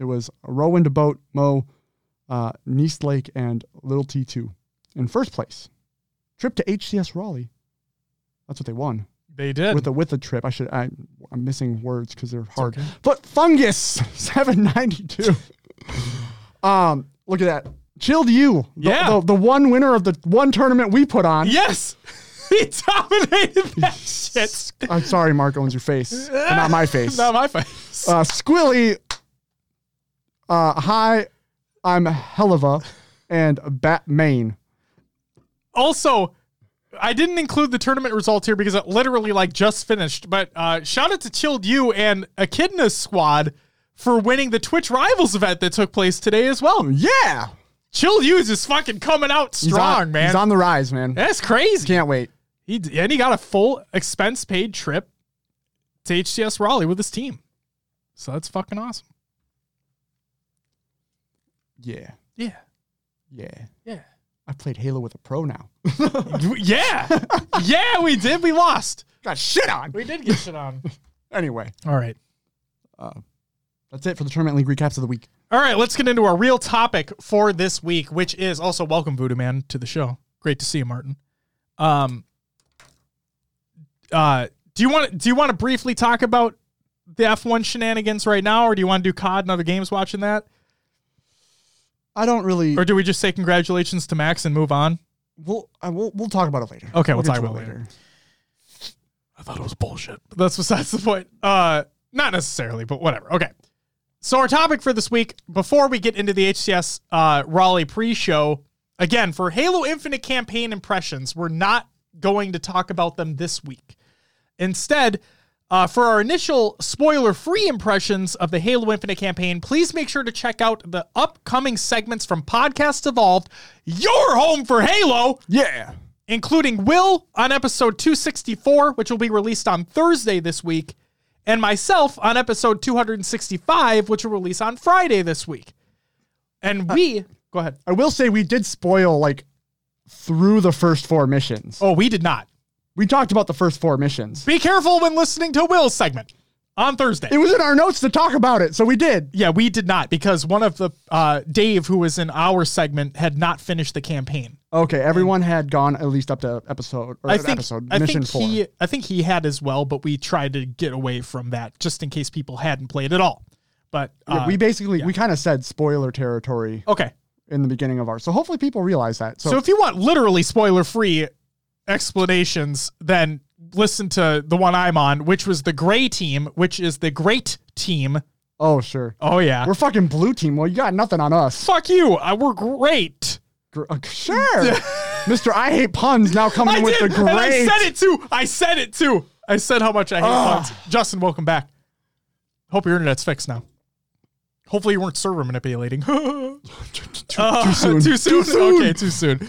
Speaker 2: It was Rowan to Boat, Mo, uh, Nice Lake, and Little T two. In first place, trip to HCS Raleigh. That's what they won
Speaker 1: They did.
Speaker 2: with a with a trip. I should I I'm missing words because they're hard.
Speaker 1: okay.
Speaker 2: But fungus seven ninety two. um, look at that. Chilled you. The,
Speaker 1: Yeah.
Speaker 2: The, the one winner of the one tournament we put on.
Speaker 1: yes. he dominated that shit.
Speaker 2: I'm sorry, Mark owns your face, not my face.
Speaker 1: Not my face.
Speaker 2: uh, Squilly. Uh, hi, I'm Heleva, and Bat Main.
Speaker 1: Also, I didn't include the tournament results here because it literally like just finished. But uh, shout out to Chilled You and Echidna's squad for winning the Twitch Rivals event that took place today as well.
Speaker 2: Yeah.
Speaker 1: Chill Hughes is fucking coming out strong,
Speaker 2: on,
Speaker 1: man.
Speaker 2: He's on the rise, man.
Speaker 1: That's crazy.
Speaker 2: Can't wait.
Speaker 1: He and he got a full expense paid trip to HCS Raleigh with his team. So that's fucking awesome.
Speaker 2: Yeah.
Speaker 1: Yeah.
Speaker 2: Yeah.
Speaker 1: Yeah.
Speaker 2: I played Halo with a pro now.
Speaker 1: yeah. yeah, we did. We lost.
Speaker 2: Got shit on.
Speaker 1: We did get shit on.
Speaker 2: Anyway,
Speaker 1: All right.
Speaker 2: that's it for the tournament league recaps of the week.
Speaker 1: All right, let's get into our real topic for this week, which is also welcome Voodoo Man to the show. Great to see you, Martin. Um uh do you want do you want to briefly talk about the F1 shenanigans right now or do you want to do COD and other games watching that?
Speaker 2: I don't really.
Speaker 1: Or do we just say congratulations to Max and move on?
Speaker 2: We'll I, we'll we'll talk about it later.
Speaker 1: Okay, we'll
Speaker 2: get
Speaker 1: talk about
Speaker 2: it
Speaker 1: later. I thought it was bullshit. But that's besides the point. Uh not necessarily, but whatever. Okay. So our topic for this week, before we get into the HCS uh, Raleigh pre-show, again for Halo Infinite campaign impressions, we're not going to talk about them this week. Instead, uh, for our initial spoiler-free impressions of the Halo Infinite campaign, please make sure to check out the upcoming segments from Podcast Evolved, your home for Halo
Speaker 2: Yeah.
Speaker 1: including Will on episode 264, which will be released on Thursday this week, and myself on episode 265, which will release on Friday this week. And we go ahead.
Speaker 2: I will say we did spoil like through the first four missions.
Speaker 1: Oh, we did not.
Speaker 2: We talked about the first four missions.
Speaker 1: Be careful when listening to Will's segment on Thursday.
Speaker 2: It was in our notes to talk about it, so we did.
Speaker 1: yeah, we did not because one of the uh, Dave, who was in our segment, had not finished the campaign.
Speaker 2: Okay, everyone had gone at least up to episode or
Speaker 1: I think
Speaker 2: episode
Speaker 1: I
Speaker 2: mission
Speaker 1: think
Speaker 2: four.
Speaker 1: he I think he had as well, but we tried to get away from that just in case people hadn't played at all. But
Speaker 2: Yeah,
Speaker 1: uh,
Speaker 2: we basically we kind of said spoiler territory
Speaker 1: okay.
Speaker 2: in the beginning of ours, so hopefully people realize that. So,
Speaker 1: So if you want literally spoiler free explanations, then listen to the one I'm on, which was the gray team, which is the great team.
Speaker 2: oh sure,
Speaker 1: Oh yeah.
Speaker 2: we're fucking blue team. Well, you got nothing on us.
Speaker 1: Fuck you. Uh, we're great.
Speaker 2: Gr- uh, sure, Mister. I hate puns now coming
Speaker 1: I
Speaker 2: in with
Speaker 1: did,
Speaker 2: the great.
Speaker 1: and I said it too. I said it too. I said how much I hate
Speaker 2: Ugh.
Speaker 1: puns. Justin, welcome back. Hope your internet's fixed now. Hopefully you weren't server manipulating. too,
Speaker 2: too soon.
Speaker 1: Too soon.
Speaker 2: Too soon.
Speaker 1: Okay, too soon.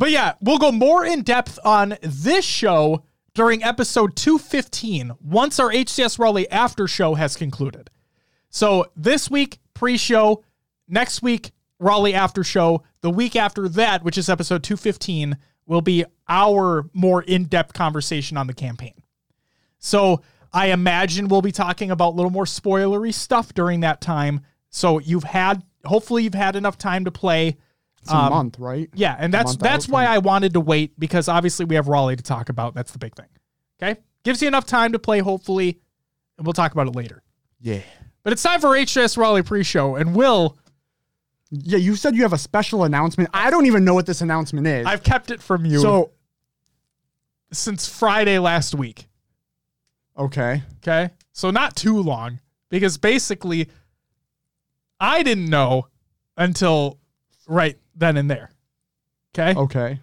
Speaker 1: But yeah, we'll go more in depth on this show during episode 215 once our HCS Raleigh after show has concluded. So this week, pre show, next week, Raleigh after show, the week after that, which is episode 215, will be our more in depth conversation on the campaign. So I imagine we'll be talking about a little more spoilery stuff during that time. So you've had, hopefully, you've had enough time to play.
Speaker 2: It's a um, month, right?
Speaker 1: Yeah, and that's that's why I wanted to wait because obviously we have Raleigh to talk about. That's the big thing. Okay, gives you enough time to play, hopefully, and we'll talk about it later.
Speaker 2: Yeah.
Speaker 1: But it's time for HCS Raleigh pre-show, and Will,
Speaker 2: Yeah, you said you have a special announcement. I don't even know what this announcement is.
Speaker 1: I've kept it from you
Speaker 2: so
Speaker 1: since Friday last week.
Speaker 2: okay,
Speaker 1: Okay, so not too long because basically, I didn't know until right then and there. Okay,
Speaker 2: okay,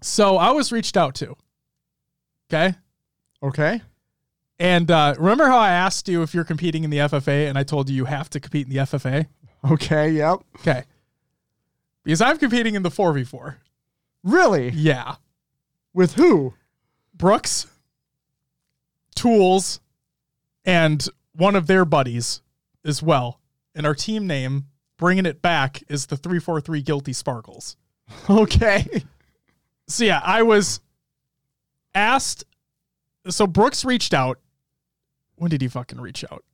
Speaker 1: so I was reached out to. Okay.
Speaker 2: okay.
Speaker 1: And uh, remember how I asked you if you're competing in the FFA, and I told you you have to compete in the FFA?
Speaker 2: Okay, yep.
Speaker 1: Okay. Because I'm competing in the 4v4.
Speaker 2: Really?
Speaker 1: Yeah.
Speaker 2: With who?
Speaker 1: Brooks, Tools, and one of their buddies as well. And our team name, bringing it back, is the 343 Guilty Sparkles.
Speaker 2: Okay.
Speaker 1: So yeah, I was asked. So Brooks reached out. When did he fucking reach out?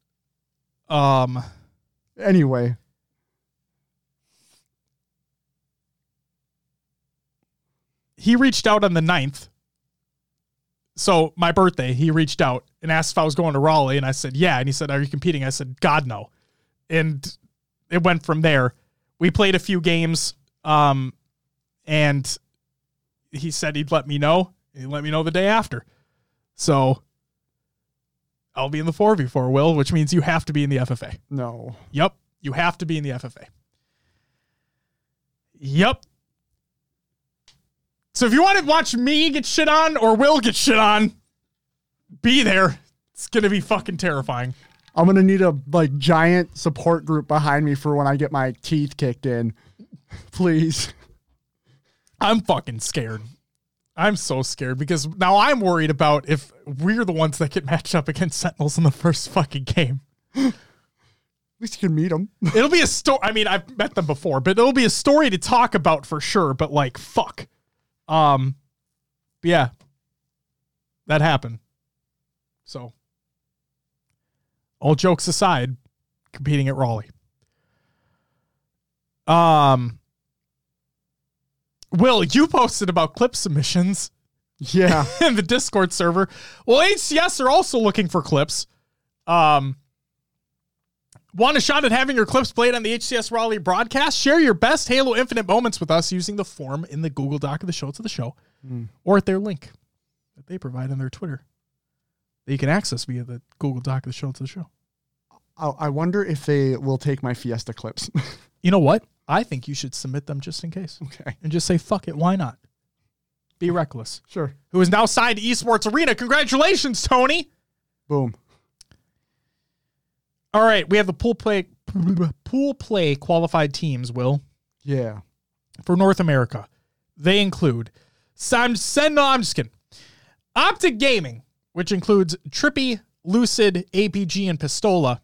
Speaker 1: Um,
Speaker 2: Anyway,
Speaker 1: he reached out on the 9th. So my birthday, he reached out and asked if I was going to Raleigh, and I said yeah. And he said, "Are you competing?" I said, "God no." And it went from there. We played a few games, um, and he said he'd let me know. He let me know the day after. So I'll be in the four v four, Will, which means you have to be in the FFA.
Speaker 2: no.
Speaker 1: Yep. You have to be in the FFA. Yep. So if you want to watch me get shit on or Will get shit on, be there. It's going to be fucking terrifying.
Speaker 2: I'm gonna need a like giant support group behind me for when I get my teeth kicked in. Please.
Speaker 1: I'm fucking scared. I'm so scared because now I'm worried about if we're the ones that get matched up against Sentinels in the first fucking game.
Speaker 2: At least you can meet them.
Speaker 1: It'll be a story. I mean, I've met them before, but it'll be a story to talk about for sure. But like, fuck. Um, yeah, that happened. So, all jokes aside, competing at Raleigh. Um, Will, you posted about clip submissions
Speaker 2: Yeah.
Speaker 1: in the Discord server. Well, HCS are also looking for clips. Um, want a shot at having your clips played on the HCS Raleigh broadcast? Share your best Halo Infinite moments with us using the form in the Google Doc of the show to the show or at their link that they provide on their Twitter that you can access via the Google Doc of the show to the show.
Speaker 2: I, I wonder if they will take my Fiesta clips.
Speaker 1: You know what? I think you should submit them just in case
Speaker 2: okay.
Speaker 1: and just say, fuck it, why not? Be reckless.
Speaker 2: Sure.
Speaker 1: Who is now signed to Esports Arena. Congratulations, Tony.
Speaker 2: Boom.
Speaker 1: All right, we have the pool play pool play qualified teams. Will
Speaker 2: Yeah.
Speaker 1: for North America, they include. So I'm send. No, I'm just kidding. Optic Gaming, which includes Trippy, Lucid, APG, and Pistola.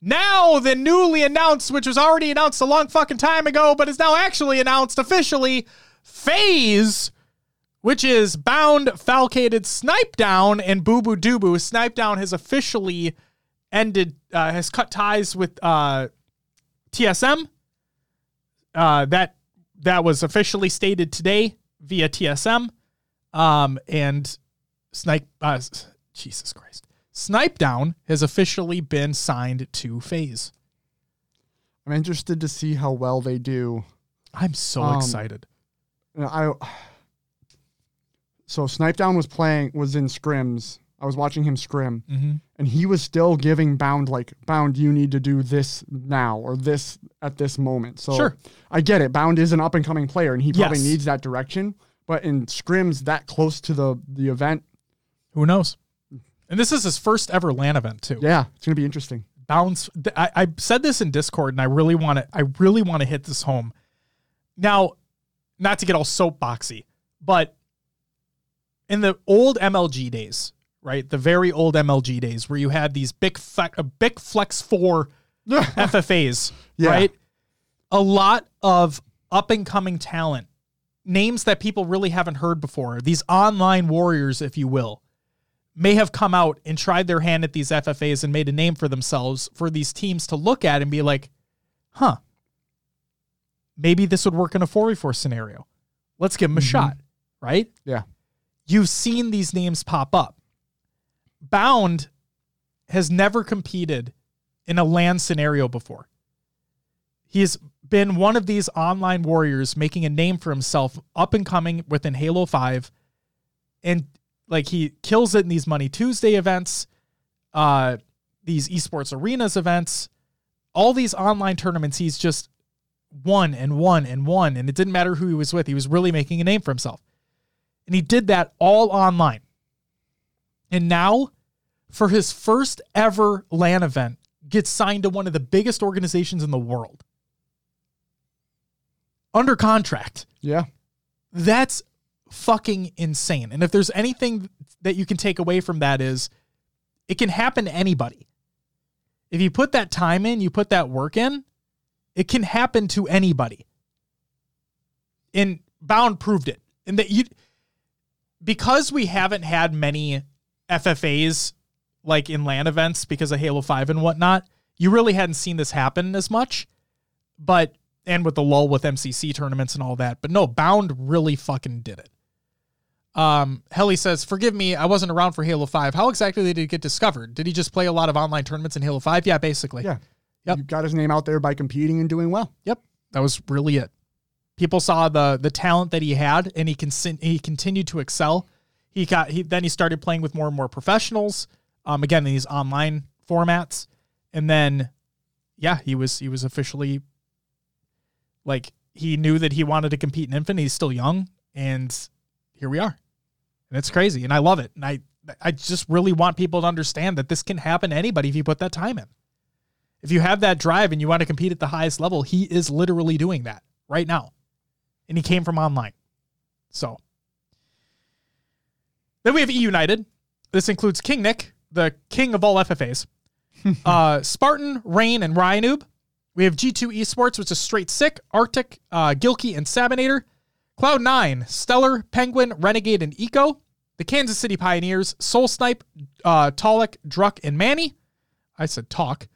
Speaker 1: Now the newly announced, which was already announced a long fucking time ago, but is now actually announced officially, FaZe, which is Bound, Falcated, Snipedown, and bubu dubu. Snipe Down has officially ended, uh, has cut ties with uh, TSM. Uh, that that was officially stated today via TSM. Um, and Snipe, uh, Jesus Christ, Snipedown has officially been signed to FaZe.
Speaker 2: I'm interested to see how well they do.
Speaker 1: I'm so
Speaker 2: Um,
Speaker 1: excited.
Speaker 2: I so Snipedown was playing was in scrims. I was watching him scrim,
Speaker 1: Mm-hmm.
Speaker 2: and he was still giving Bound like Bound. You need to do this now or this at this moment. So
Speaker 1: Sure.
Speaker 2: I get it. Bound is an up and coming player, and he probably
Speaker 1: Yes.
Speaker 2: needs that direction. But in scrims that close to the the event,
Speaker 1: Who knows? And this is his first ever LAN event too.
Speaker 2: yeah, it's gonna be interesting.
Speaker 1: bounce I, I said this in discord and i really want to i really want to hit this home now not to get all soapboxy but in the old mlg days right the very old mlg days where you had these big fle- uh, big flex 4 ffas
Speaker 2: Yeah.
Speaker 1: right a lot of up and coming talent names that people really haven't heard before these online warriors if you will may have come out and tried their hand at these FFAs and made a name for themselves for these teams to look at and be like, huh, maybe this would work in a 4v4 scenario. Let's give them a mm-hmm. shot, right?
Speaker 2: Yeah.
Speaker 1: You've seen these names pop up. Bound has never competed in a LAN scenario before. He's been one of these online warriors making a name for himself up and coming within Halo 5 and like he kills it in these Money Tuesday events, uh, these esports arenas events, all these online tournaments. He's just won and won and won, and it didn't matter who he was with. He was really making a name for himself, and he did that all online. And now, for his first ever LAN event, gets signed to one of the biggest organizations in the world under contract.
Speaker 2: Yeah.
Speaker 1: That's fucking insane. And if there's anything that you can take away from that is it can happen to anybody. If you put that time in, you put that work in, it can happen to anybody. And Bound proved it. And that you because we haven't had many FFAs like in LAN events because of Halo 5 and whatnot, you really hadn't seen this happen as much. But and with the lull with MCC tournaments and all that. But no, Bound really fucking did it. Um, Helly says, "Forgive me, I wasn't around for Halo Five. How exactly did he get discovered? Did he just play a lot of online tournaments in Halo Five? Yeah, basically.
Speaker 2: Yeah.
Speaker 1: Yep.
Speaker 2: You got his name out there by competing and doing well.
Speaker 1: Yep, that was really it. People saw the the talent that he had, and he can he continued to excel. He got he then he started playing with more and more professionals. Um, again in these online formats, and then yeah, he was he was officially like he knew that he wanted to compete in Infinite. He's still young, and here we are, and it's crazy, and I love it. And I I just really want people to understand that this can happen to anybody if you put that time in. If you have that drive and you want to compete at the highest level, he is literally doing that right now. And he came from online. So then we have E United. This includes King Nick, the king of all FFAs, uh, Spartan, Rayne, and Ryanoob. We have G2 Esports, which is Straight Sick, Arctic, uh, Gilkey, and Sabinator. Cloud9, Stellar, Penguin, Renegade, and Eco. The Kansas City Pioneers, Soul Snipe, uh, Druck, and Manny. I said talk.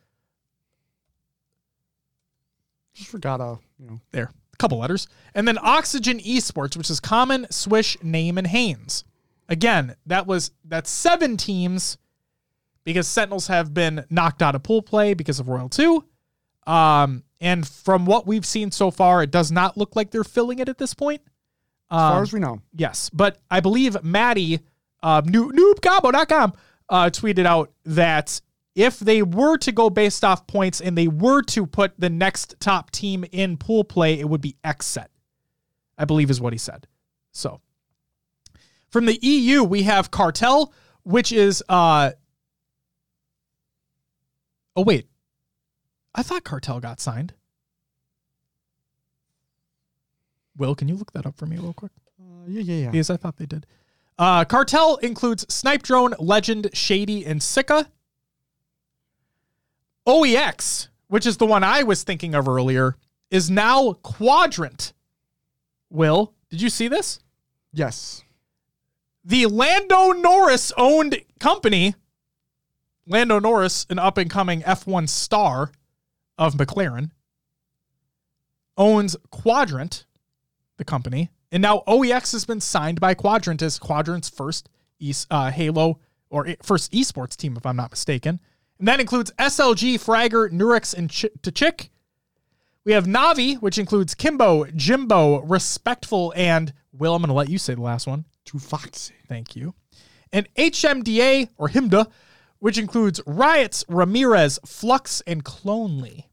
Speaker 2: Just forgot a you know
Speaker 1: There, a couple letters. And then Oxygen Esports, which is Common, Swish, Name, and Haynes. Again, that was that's seven teams because Sentinels have been knocked out of pool play because of Royal 2. Um, and from what we've seen so far, it does not look like they're filling it at this point.
Speaker 2: As far
Speaker 1: Um,
Speaker 2: as we know.
Speaker 1: Yes, but I believe Maddie, uh, noob, noobcombo.com, uh, tweeted out that if they were to go based off points and they were to put the next top team in pool play, it would be Xset. I believe is what he said. So from the EU, we have Cartel, which is uh Oh wait. I thought Cartel got signed. Will, can you look that up for me real quick?
Speaker 2: Uh, yeah, yeah, yeah.
Speaker 1: Because I thought they did. Uh, Cartel includes Snipe Drone, Legend, Shady, and Sika. OEX, which is the one I was thinking of earlier, is now Quadrant. Will, did you see this?
Speaker 2: Yes.
Speaker 1: The Lando Norris owned company, Lando Norris, an up and coming F1 star of McLaren, owns Quadrant, the company. And now OEX has been signed by Quadrant as Quadrant's first e- uh, Halo or first esports team, if I'm not mistaken. And that includes SLG, Fragger, Nurex, and Ch- Tachik. We have Navi, which includes Kimbo, Jimbo, Respectful, and Will. I'm going to let you say the last one.
Speaker 2: Too foxy.
Speaker 1: Thank you. And HMDA or HIMDA, which includes Riots, Ramirez, Flux, and Clonely.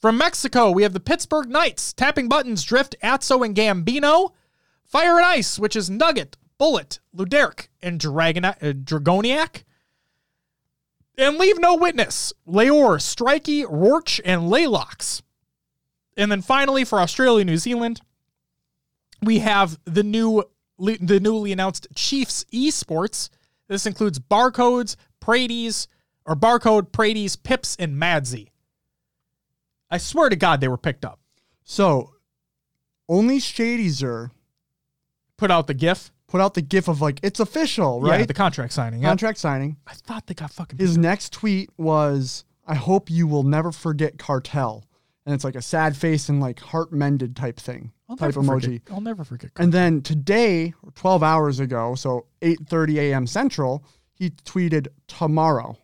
Speaker 1: From Mexico, we have the Pittsburgh Knights, Tapping Buttons, Drift, Atso, and Gambino. Fire and Ice, which is Nugget, Bullet, Luderic, and Dragon- uh, Dragoniac. And Leave No Witness, Leor, Strikey, Rorch, and Laylox. And then finally, for Australia, New Zealand, we have the new the newly announced Chiefs Esports. This includes Barcodes, Prades, or Barcode, Prades, Pips, and Madsy. I swear to God, they were picked up.
Speaker 2: So, only Shadyzer
Speaker 1: Put out the GIF,
Speaker 2: put out the gif of like it's official,
Speaker 1: right?
Speaker 2: right?
Speaker 1: the contract signing. Yeah.
Speaker 2: Contract signing.
Speaker 1: I thought they got fucking.
Speaker 2: His next tweet was, "I hope you will never forget cartel," and it's like a sad face and like heart mended type thing,
Speaker 1: I'll
Speaker 2: type
Speaker 1: never
Speaker 2: emoji.
Speaker 1: Forget, I'll never forget. Cartel.
Speaker 2: And then today, 12 hours ago, so 8:30 a.m. Central, he tweeted tomorrow.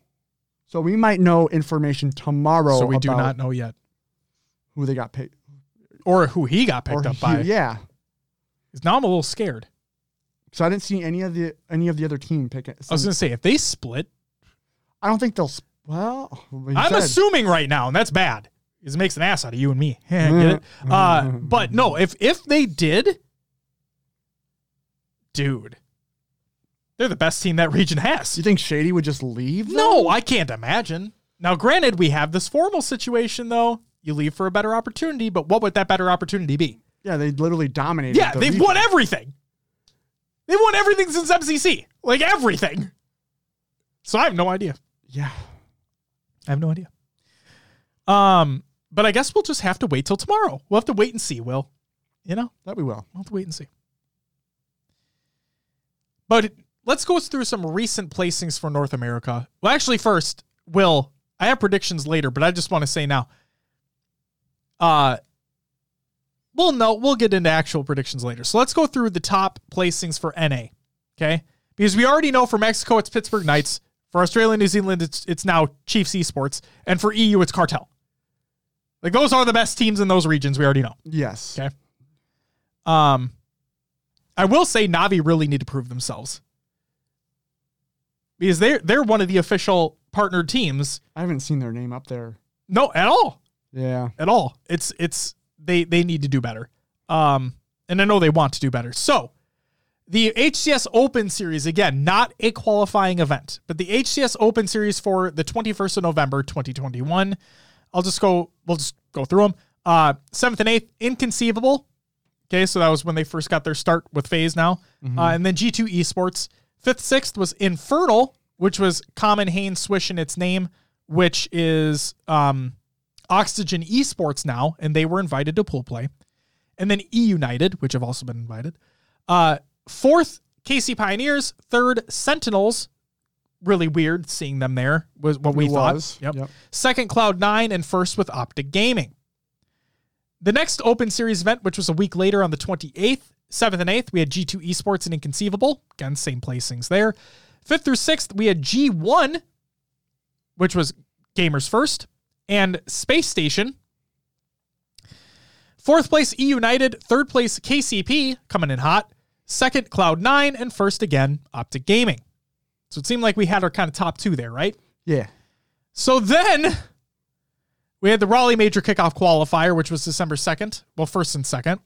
Speaker 2: So we might know information tomorrow
Speaker 1: so we do
Speaker 2: about
Speaker 1: not know yet,
Speaker 2: who they got paid.
Speaker 1: or who he got picked up
Speaker 2: he-
Speaker 1: by.
Speaker 2: Yeah.
Speaker 1: Now I'm a little scared.
Speaker 2: So I didn't see any of the any of the other team pick it.
Speaker 1: I was gonna say if they split,
Speaker 2: I don't think they'll. Well,
Speaker 1: I'm
Speaker 2: said-
Speaker 1: assuming right now, and that's bad. Because it makes an ass out of you and me. Get it? Uh, but no, if if they did, dude, they're the best team that region has.
Speaker 2: You think Shady would just leave?
Speaker 1: No, I can't imagine. Now, granted, we have this formal situation though. You leave for a better opportunity, but what would that better opportunity be?
Speaker 2: Yeah, they literally dominated.
Speaker 1: Yeah,
Speaker 2: the
Speaker 1: they've
Speaker 2: region.
Speaker 1: won everything. They've won everything since MCC, like everything. So I have no idea.
Speaker 2: Yeah.
Speaker 1: I have no idea. Um, but I guess we'll just have to wait till tomorrow. We'll have to wait and see. Will, you know,
Speaker 2: That we will.
Speaker 1: we'll have to wait and see. But let's go through some recent placings for North America. Well, actually, first, Will, I have predictions later, but I just want to say now. Uh, well, no, we'll get into actual predictions later. So let's go through the top placings for NA. Okay, because we already know for Mexico it's Pittsburgh Knights. For Australia and New Zealand, it's it's now Chiefs Esports, and for EU it's Cartel. Like those are the best teams in those regions. We already know.
Speaker 2: Yes.
Speaker 1: Okay. Um, I will say Navi really need to prove themselves because they're they're one of the official partnered teams.
Speaker 2: I haven't seen their name up there.
Speaker 1: No, at all,
Speaker 2: Yeah.
Speaker 1: at all. It's it's they they need to do better. Um, and I know they want to do better. So The HCS Open Series, again, not a qualifying event, but the HCS Open Series for the 21st of November, 2021. I'll just go, we'll just go through them. Uh, 7th and 8th, Inconceivable. Okay, so that was when they first got their start with FaZe now. Uh, and then G2 Esports. 5th, 6th was Infernal, which was Common Hain Swish in its name, which is um, Oxygen Esports now, and they were invited to pool play. And then E United, which have also been invited. Uh, fourth, KC Pioneers. Third, Sentinels. Really weird seeing them there was what we
Speaker 2: It
Speaker 1: thought.
Speaker 2: was.
Speaker 1: Yep.
Speaker 2: Yep.
Speaker 1: Second, Cloud Nine, and first with Optic Gaming. The next Open Series event, which was a week later on the 28th, 7th and 8th, we had G2 Esports and Inconceivable. Again, same placings there. 5th through 6th, we had G1, which was Gamers First, and Space Station. Fourth place, E United. Third place, KCP, coming in hot. Second, Cloud9. And first, again, Optic Gaming. So it seemed like we had our kind of top two there, right?
Speaker 2: Yeah.
Speaker 1: So then we had the Raleigh Major Kickoff Qualifier, which was December 2nd. Well, first and second.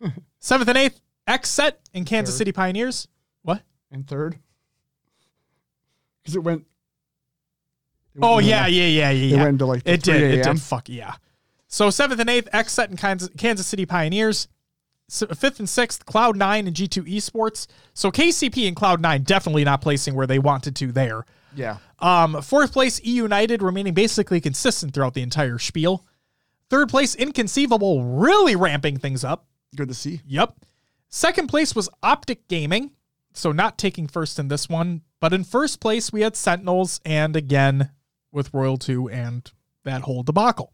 Speaker 1: Seventh and eighth, Xset in Kansas
Speaker 2: Third.
Speaker 1: City Pioneers. What?
Speaker 2: And third. Because it went.
Speaker 1: Oh, yeah, yeah, yeah, yeah.
Speaker 2: It
Speaker 1: yeah.
Speaker 2: went to like
Speaker 1: It
Speaker 2: 3
Speaker 1: did. It did. Fuck yeah. So seventh and eighth, Xset in Kansas, Kansas City Pioneers. Fifth and sixth, Cloud Nine and G2 Esports. So KCP and Cloud Nine definitely not placing where they wanted to there.
Speaker 2: Yeah.
Speaker 1: Um, fourth place, E United remaining basically consistent throughout the entire spiel. Third place, Inconceivable, really ramping things up.
Speaker 2: Good to see.
Speaker 1: Yep. Second place was Optic Gaming, so not taking first in this one. But in first place, we had Sentinels, and again with Royal 2 and that whole debacle.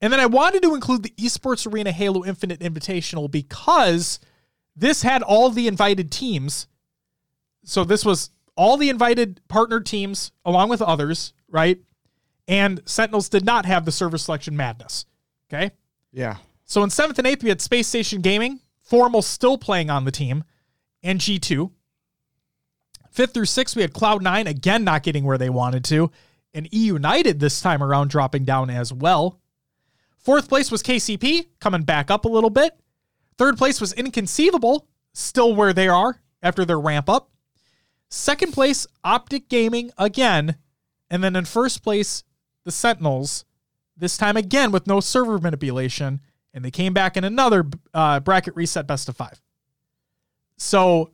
Speaker 1: And then I wanted to include the Esports Arena Halo Infinite Invitational because this had all the invited teams. So this was all the invited partner teams along with others, right? And Sentinels did not have the server selection madness. Okay.
Speaker 2: Yeah.
Speaker 1: So in seventh and eighth, we had Space Station Gaming, Formal still playing on the team, and G2. Fifth through sixth, we had Cloud9 again not getting where they wanted to, and E United this time around dropping down as well. Fourth place was KCP, coming back up a little bit. Third place was Inconceivable, still where they are after their ramp up. Second place, Optic Gaming again. And then in first place, the Sentinels, this time again with no server manipulation. And they came back in another uh, bracket reset best of five. So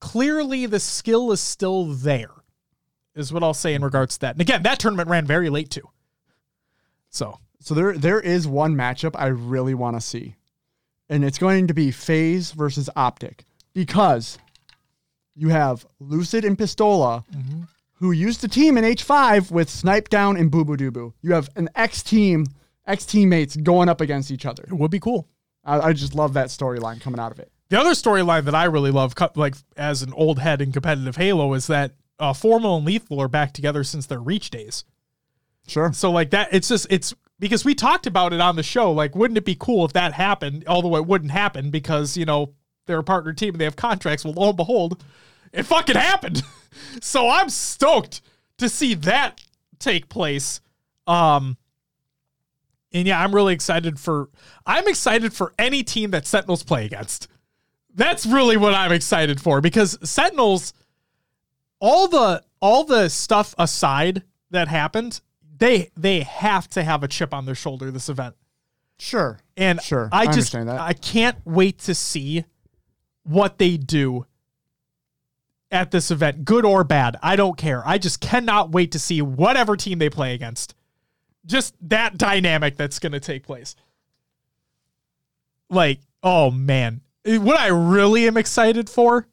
Speaker 1: clearly the skill is still there, is what I'll say in regards to that. And again, that tournament ran very late too. So
Speaker 2: So there there is one matchup I really want to see. And it's going to be FaZe versus Optic. Because you have Lucid and Pistola, mm-hmm. who used to team in H5 with Snipedown and bubu dubu. You have an X team, X teammates going up against each other.
Speaker 1: it would be cool.
Speaker 2: I, I just love that storyline coming out of it.
Speaker 1: The other storyline that I really love, like as an old head in competitive Halo, is that uh, Formal and Lethul are back together since their Reach days.
Speaker 2: Sure.
Speaker 1: So like that, it's just it's because we talked about it on the show. Like, wouldn't it be cool if that happened? Although it wouldn't happen because you know they're a partner team and they have contracts. Well, lo and behold, it fucking happened. so I'm stoked to see that take place. Um, and yeah, I'm really excited for. I'm excited for any team that Sentinels play against. That's really what I'm excited for because Sentinels, all the all the stuff aside that happened, they they have to have a chip on their shoulder this event.
Speaker 2: Sure.
Speaker 1: And
Speaker 2: Sure,
Speaker 1: I
Speaker 2: I
Speaker 1: just
Speaker 2: understand that.
Speaker 1: I can't wait to see what they do at this event, good or bad. I don't care. I just cannot wait to see whatever team they play against. Just that dynamic that's going to take place. Like, oh man, what I really am excited for,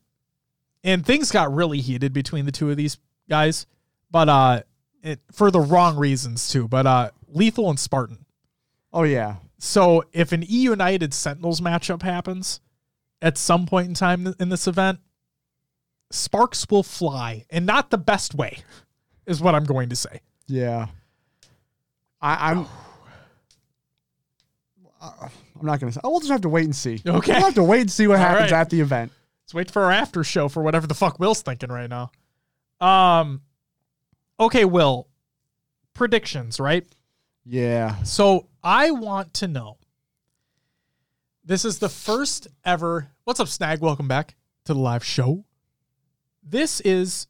Speaker 1: and things got really heated between the two of these guys, but uh, it, for the wrong reasons too. But uh, Lethul and Spartan.
Speaker 2: Oh yeah.
Speaker 1: So if an E United Sentinels matchup happens at some point in time in this event, sparks will fly, and not the best way, is what I'm going to say.
Speaker 2: Yeah. I, I'm. Uh, I'm not gonna say. We'll just have to wait and see.
Speaker 1: Okay.
Speaker 2: We'll have to wait and see what
Speaker 1: All
Speaker 2: happens
Speaker 1: right.
Speaker 2: at the event.
Speaker 1: Let's wait for our after show for whatever the fuck Will's thinking right now. Um, okay, Will. Predictions, right?
Speaker 2: Yeah.
Speaker 1: So I want to know This is the first ever. What's up, Snag? Welcome back to the live show. This is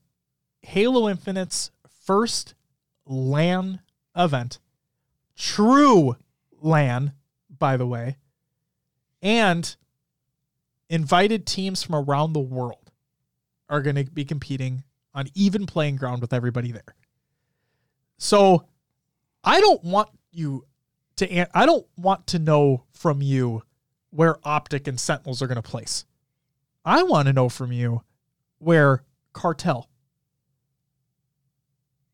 Speaker 1: Halo Infinite's first LAN event. True LAN, by the way. And invited teams from around the world are going to be competing on even playing ground with everybody there. So I don't want you to, I don't want to know from you where Optic and Sentinels are going to place. I want to know from you where Cartel,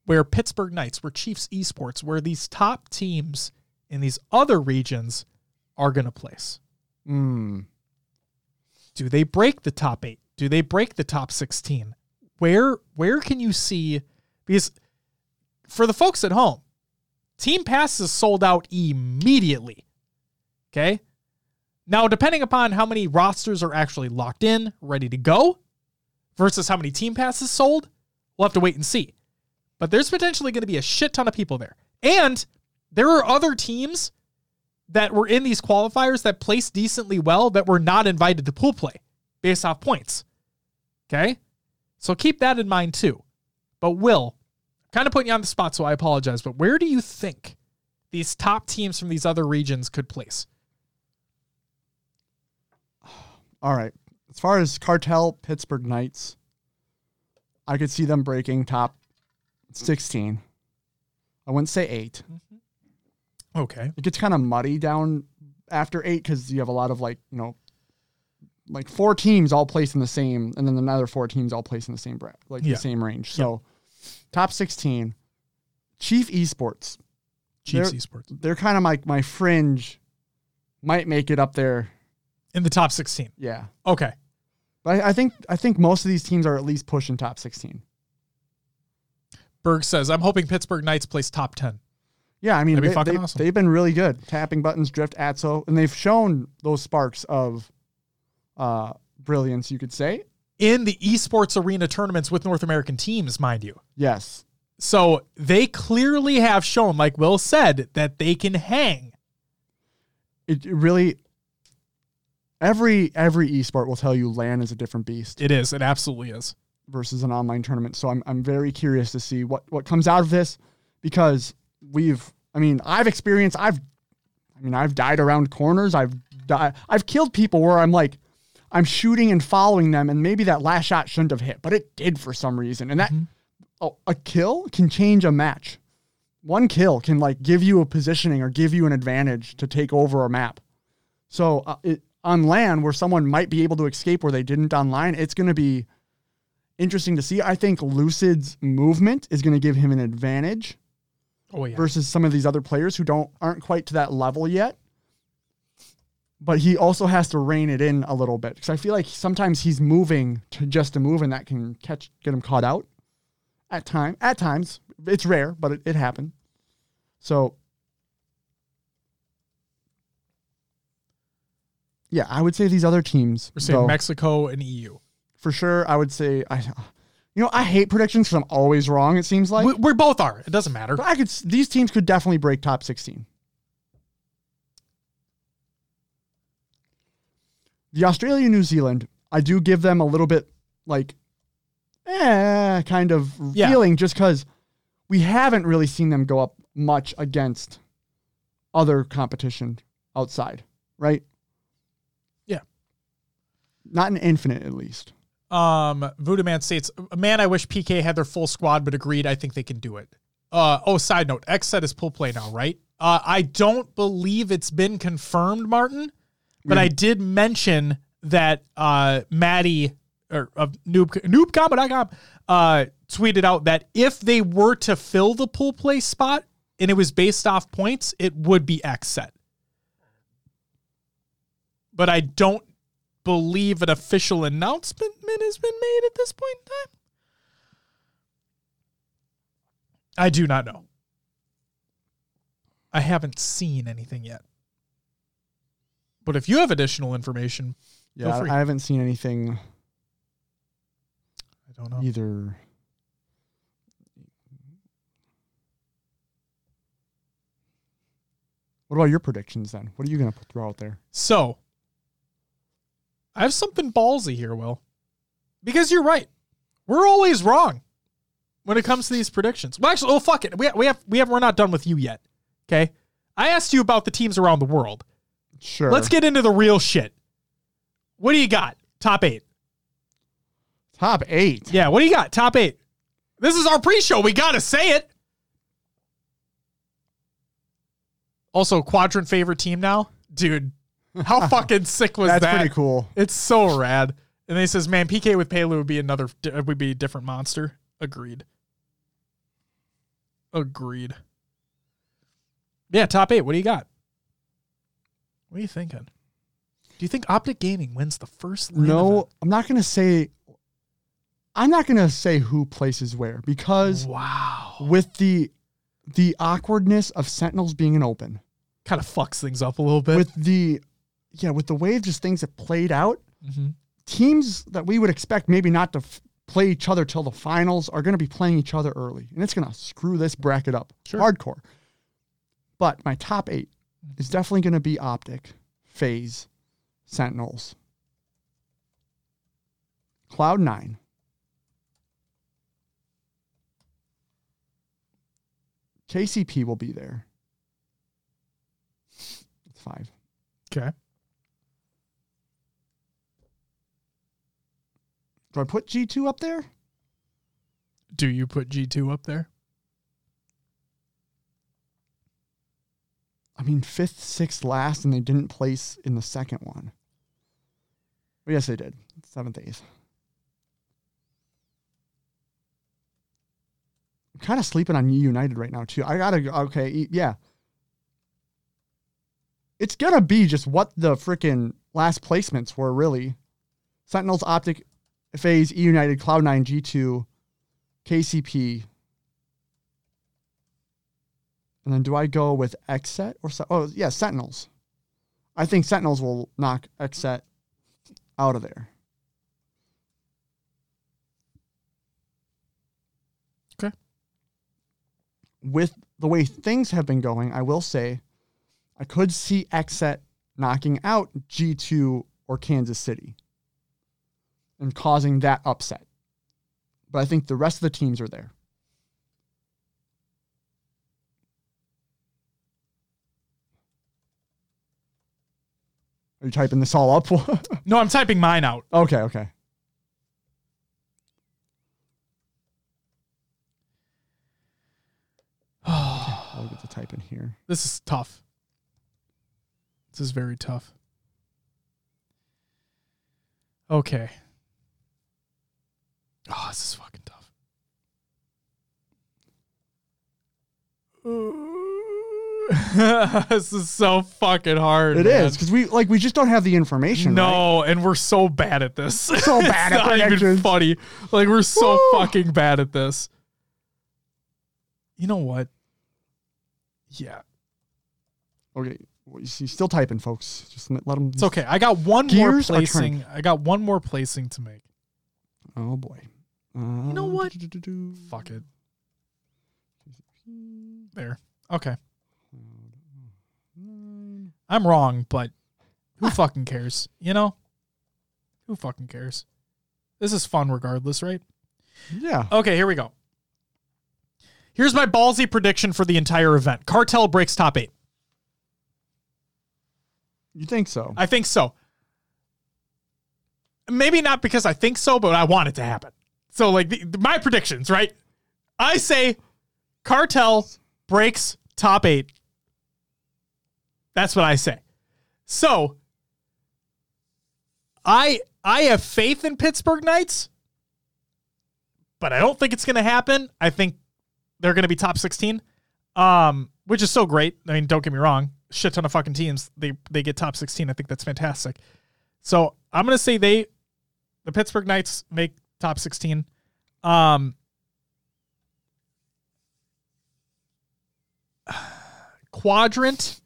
Speaker 1: where Pittsburgh Knights, where Chiefs Esports, where these top teams in these other regions are going to place.
Speaker 2: Mm.
Speaker 1: Do they break the top 8? Do they break the top 16? Where where can you see because for the folks at home, Team passes sold out immediately. Okay? Now, depending upon how many rosters are actually locked in, ready to go, versus how many Team Passes sold, we'll have to wait and see. But there's potentially going to be a shit ton of people there. And there are other teams that were in these qualifiers that placed decently well that were not invited to pool play based off points. Okay? So keep that in mind too. But Will, kind of putting you on the spot, so I apologize, but where do you think these top teams from these other regions could place?
Speaker 2: All right. As far as cartel Pittsburgh Knights, I could see them breaking top 16. I wouldn't say eight. Mm-hmm.
Speaker 1: Okay.
Speaker 2: It gets kind of muddy down after eight because you have a lot of like, you know, like four teams all placed in the same, and then another four teams all placed in the same, bra- like
Speaker 1: Yeah.
Speaker 2: the same range. So top 16, Chief Esports.
Speaker 1: Chiefs
Speaker 2: They're-
Speaker 1: Esports.
Speaker 2: They're kind of like my fringe, might make it up there.
Speaker 1: In the top 16.
Speaker 2: Yeah.
Speaker 1: Okay.
Speaker 2: But I, I think I think most of these teams are at least pushing top 16.
Speaker 1: Berg says, I'm hoping Pittsburgh Knights place top 10.
Speaker 2: Yeah, I mean,
Speaker 1: That'd be
Speaker 2: they,
Speaker 1: awesome.
Speaker 2: have been really good. Tapping buttons, drift, ATSO, and they've shown those sparks of uh, brilliance, you could say.
Speaker 1: In the esports arena tournaments with North American teams, mind you.
Speaker 2: Yes.
Speaker 1: So they clearly have shown, like Will said, that they can hang.
Speaker 2: It, it really every every esport will tell you LAN is a different beast
Speaker 1: It is. It absolutely is.
Speaker 2: versus an online tournament. So I'm I'm very curious to see what what comes out of this because we've I mean, I've experienced I've I mean, I've died around corners. I've died I've killed people where I'm like I'm shooting and following them and maybe that last shot shouldn't have hit, but it did for some reason. And that oh, a kill can change a match. One kill can like give you a positioning or give you an advantage to take over a map. So uh, it, on LAN where someone might be able to escape where they didn't online, it's going to be interesting to see. I think Lucid's movement is going to give him an advantage
Speaker 1: Oh, yeah.
Speaker 2: versus some of these other players who don't aren't quite to that level yet. But he also has to rein it in a little bit because I feel like sometimes he's moving to just a move, and that can catch get him caught out. At time, at times, it's rare, but it, it happened. So, yeah, I would say these other teams.
Speaker 1: We're saying
Speaker 2: though,
Speaker 1: Mexico and EU.
Speaker 2: for sure. I would say I, you know, I hate predictions because I'm always wrong. It seems like
Speaker 1: we, we both are. It doesn't matter.
Speaker 2: but I could. These teams could definitely break top sixteen. The Australia, New Zealand, I do give them a little bit like, eh, kind of
Speaker 1: Yeah.
Speaker 2: feeling just because we haven't really seen them go up much against other competition outside, right?
Speaker 1: Yeah.
Speaker 2: Not an infinite, at least.
Speaker 1: Um, Voodoo Man states, "Man, I wish PK had their full squad, but agreed. I think they can do it." Uh, oh, side note, Xset is pull play now, right? Uh, I don't believe it's been confirmed, Martin, but I did mention that uh, Maddie or of Noob Noobcombo.com uh, tweeted out that if they were to fill the pull play spot and it was based off points, it would be Xset. But I don't believe an official announcement has been made at this point in time. I do not know. I haven't seen anything yet. But if you have additional information,
Speaker 2: Yeah. I haven't seen anything
Speaker 1: I don't know.
Speaker 2: either. What about your predictions then? What are you going to throw out there?
Speaker 1: So, I have something ballsy here, Will. Because you're right. We're always wrong when it comes to these predictions. Well, actually, oh fuck it. We, we have we have we're not done with you yet. Okay. I asked you about the teams around the world.
Speaker 2: Sure.
Speaker 1: Let's get into the real shit. What do you got? Top eight.
Speaker 2: top eight.
Speaker 1: Yeah, what do you got? Top eight. This is our pre-show. We gotta say it. Also, quadrant favorite team now, dude. How fucking sick was
Speaker 2: That's
Speaker 1: that?
Speaker 2: That's pretty cool.
Speaker 1: It's so rad. And then he says, "Man, PK with Pelu would be another would be a different monster." Agreed. Agreed. Yeah, top eight. What do you got? What are you thinking? Do you think Optic Gaming wins the first?
Speaker 2: No,
Speaker 1: event?
Speaker 2: I'm not gonna say. I'm not gonna say who places where because
Speaker 1: Wow.
Speaker 2: with the the awkwardness of Sentinels being an open,
Speaker 1: Kind of fucks things up a little bit.
Speaker 2: with the yeah, with the way just things have played out,
Speaker 1: Mhm.
Speaker 2: teams that we would expect maybe not to f- play each other till the finals are going to be playing each other early, and it's going to screw this bracket up
Speaker 1: Sure.
Speaker 2: hardcore. But my top eight is definitely going to be Optic, FaZe, Sentinels, Cloud Nine. KCP will be there. It's five.
Speaker 1: Okay.
Speaker 2: Do I put G2 up there?
Speaker 1: Do you put G2 up there?
Speaker 2: I mean, fifth, sixth, last, and they didn't place in the second one. Well, yes, they did. Seventh, eighth. I'm kind of sleeping on eUnited right now, too. I gotta go. Okay, yeah. It's gonna be just what the freaking last placements were, really. Sentinels, Optic, FaZe, E United, Cloud9, G2, KCP, and then do I go with Xset or oh yeah, Sentinels? I think Sentinels will knock Xset out of there.
Speaker 1: Okay.
Speaker 2: With the way things have been going, I will say I could see Xset knocking out G2 or Kansas City and causing that upset. But I think the rest of the teams are there. Are you typing this all up?
Speaker 1: No, I'm typing mine out.
Speaker 2: okay, okay. I'll get to type in here.
Speaker 1: This is tough. This is very tough. Okay. Oh, this is fucking tough. this is so fucking hard.
Speaker 2: It
Speaker 1: man.
Speaker 2: is because we like we just don't have the information. right?
Speaker 1: No, and we're so bad at this.
Speaker 2: So bad
Speaker 1: it's
Speaker 2: at
Speaker 1: not even funny. Like we're so
Speaker 2: Woo.
Speaker 1: fucking bad at this. You know what? Yeah,
Speaker 2: Okay, well, you see, still typing, folks. Just let them.
Speaker 1: it's okay. I got one
Speaker 2: Gears
Speaker 1: more placing. I got one more placing to make.
Speaker 2: Oh boy.
Speaker 1: You know what? Fuck it. There. Okay. I'm wrong, but who ah. fucking cares? You know? Who fucking cares? This is fun regardless, right?
Speaker 2: Yeah.
Speaker 1: Okay, here we go. Here's my ballsy prediction for the entire event. Cartel breaks top eight.
Speaker 2: You think so?
Speaker 1: I think so. Maybe not because I think so, but I want it to happen. So, like, the, my predictions, right? I say Cartel breaks top eight. That's what I say. So, I I have faith in Pittsburgh Knights, but I don't think it's going to happen. I think they're going to be top 16, um, which is so great. I mean, don't get me wrong. Shit ton of fucking teams. They they get top 16. I think that's fantastic. So I'm going to say they, the Pittsburgh Knights make top 16. Um, quadrant.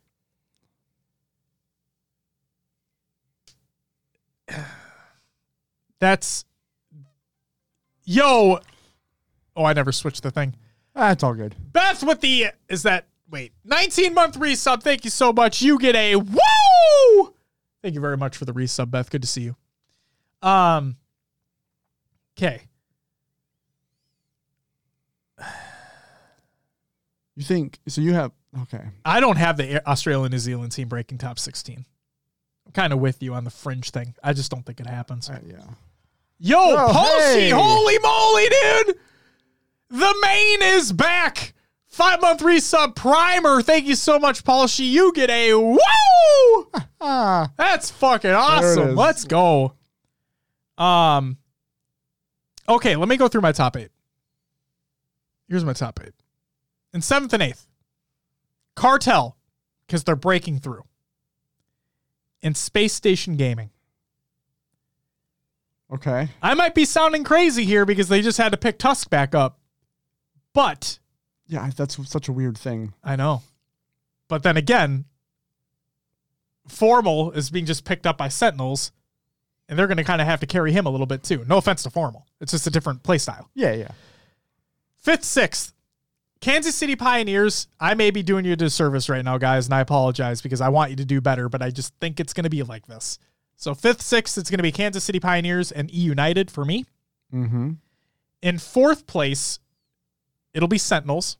Speaker 1: That's yo. Oh, I never switched the thing.
Speaker 2: That's all good.
Speaker 1: Beth with the is that wait 19 month resub. Thank you so much. You get a woo. Thank you very much for the resub, Beth. Good to see you. Um. Okay.
Speaker 2: You think so? You have okay.
Speaker 1: I don't have the Australia New Zealand team breaking top 16. I'm kind of with you on the fringe thing. I just don't think it happens.
Speaker 2: Uh, yeah.
Speaker 1: Yo,
Speaker 2: Oh,
Speaker 1: Palsy,
Speaker 2: hey.
Speaker 1: holy moly, dude! The main is back. Five month resub primer. Thank you so much, Palsy. You get a woo!
Speaker 2: Ah.
Speaker 1: That's fucking awesome. Let's go. Um. Okay, let me go through my top eight. Here's my top eight. In seventh and eighth, Cartel, because they're breaking through. And Space Station Gaming.
Speaker 2: Okay.
Speaker 1: I might be sounding crazy here because they just had to pick Tusk back up. But
Speaker 2: Yeah, that's such a weird thing.
Speaker 1: I know. But then again, Formal is being just picked up by Sentinels, and they're going to kind of have to carry him a little bit too. No offense to Formal. It's just a different play style.
Speaker 2: Yeah, yeah.
Speaker 1: Fifth, sixth, Kansas City Pioneers. I may be doing you a disservice right now, guys, and I apologize because I want you to do better, but I just think it's going to be like this. So fifth, sixth, it's going to be Kansas City Pioneers and E United for me.
Speaker 2: Mm-hmm.
Speaker 1: In fourth place, it'll be Sentinels.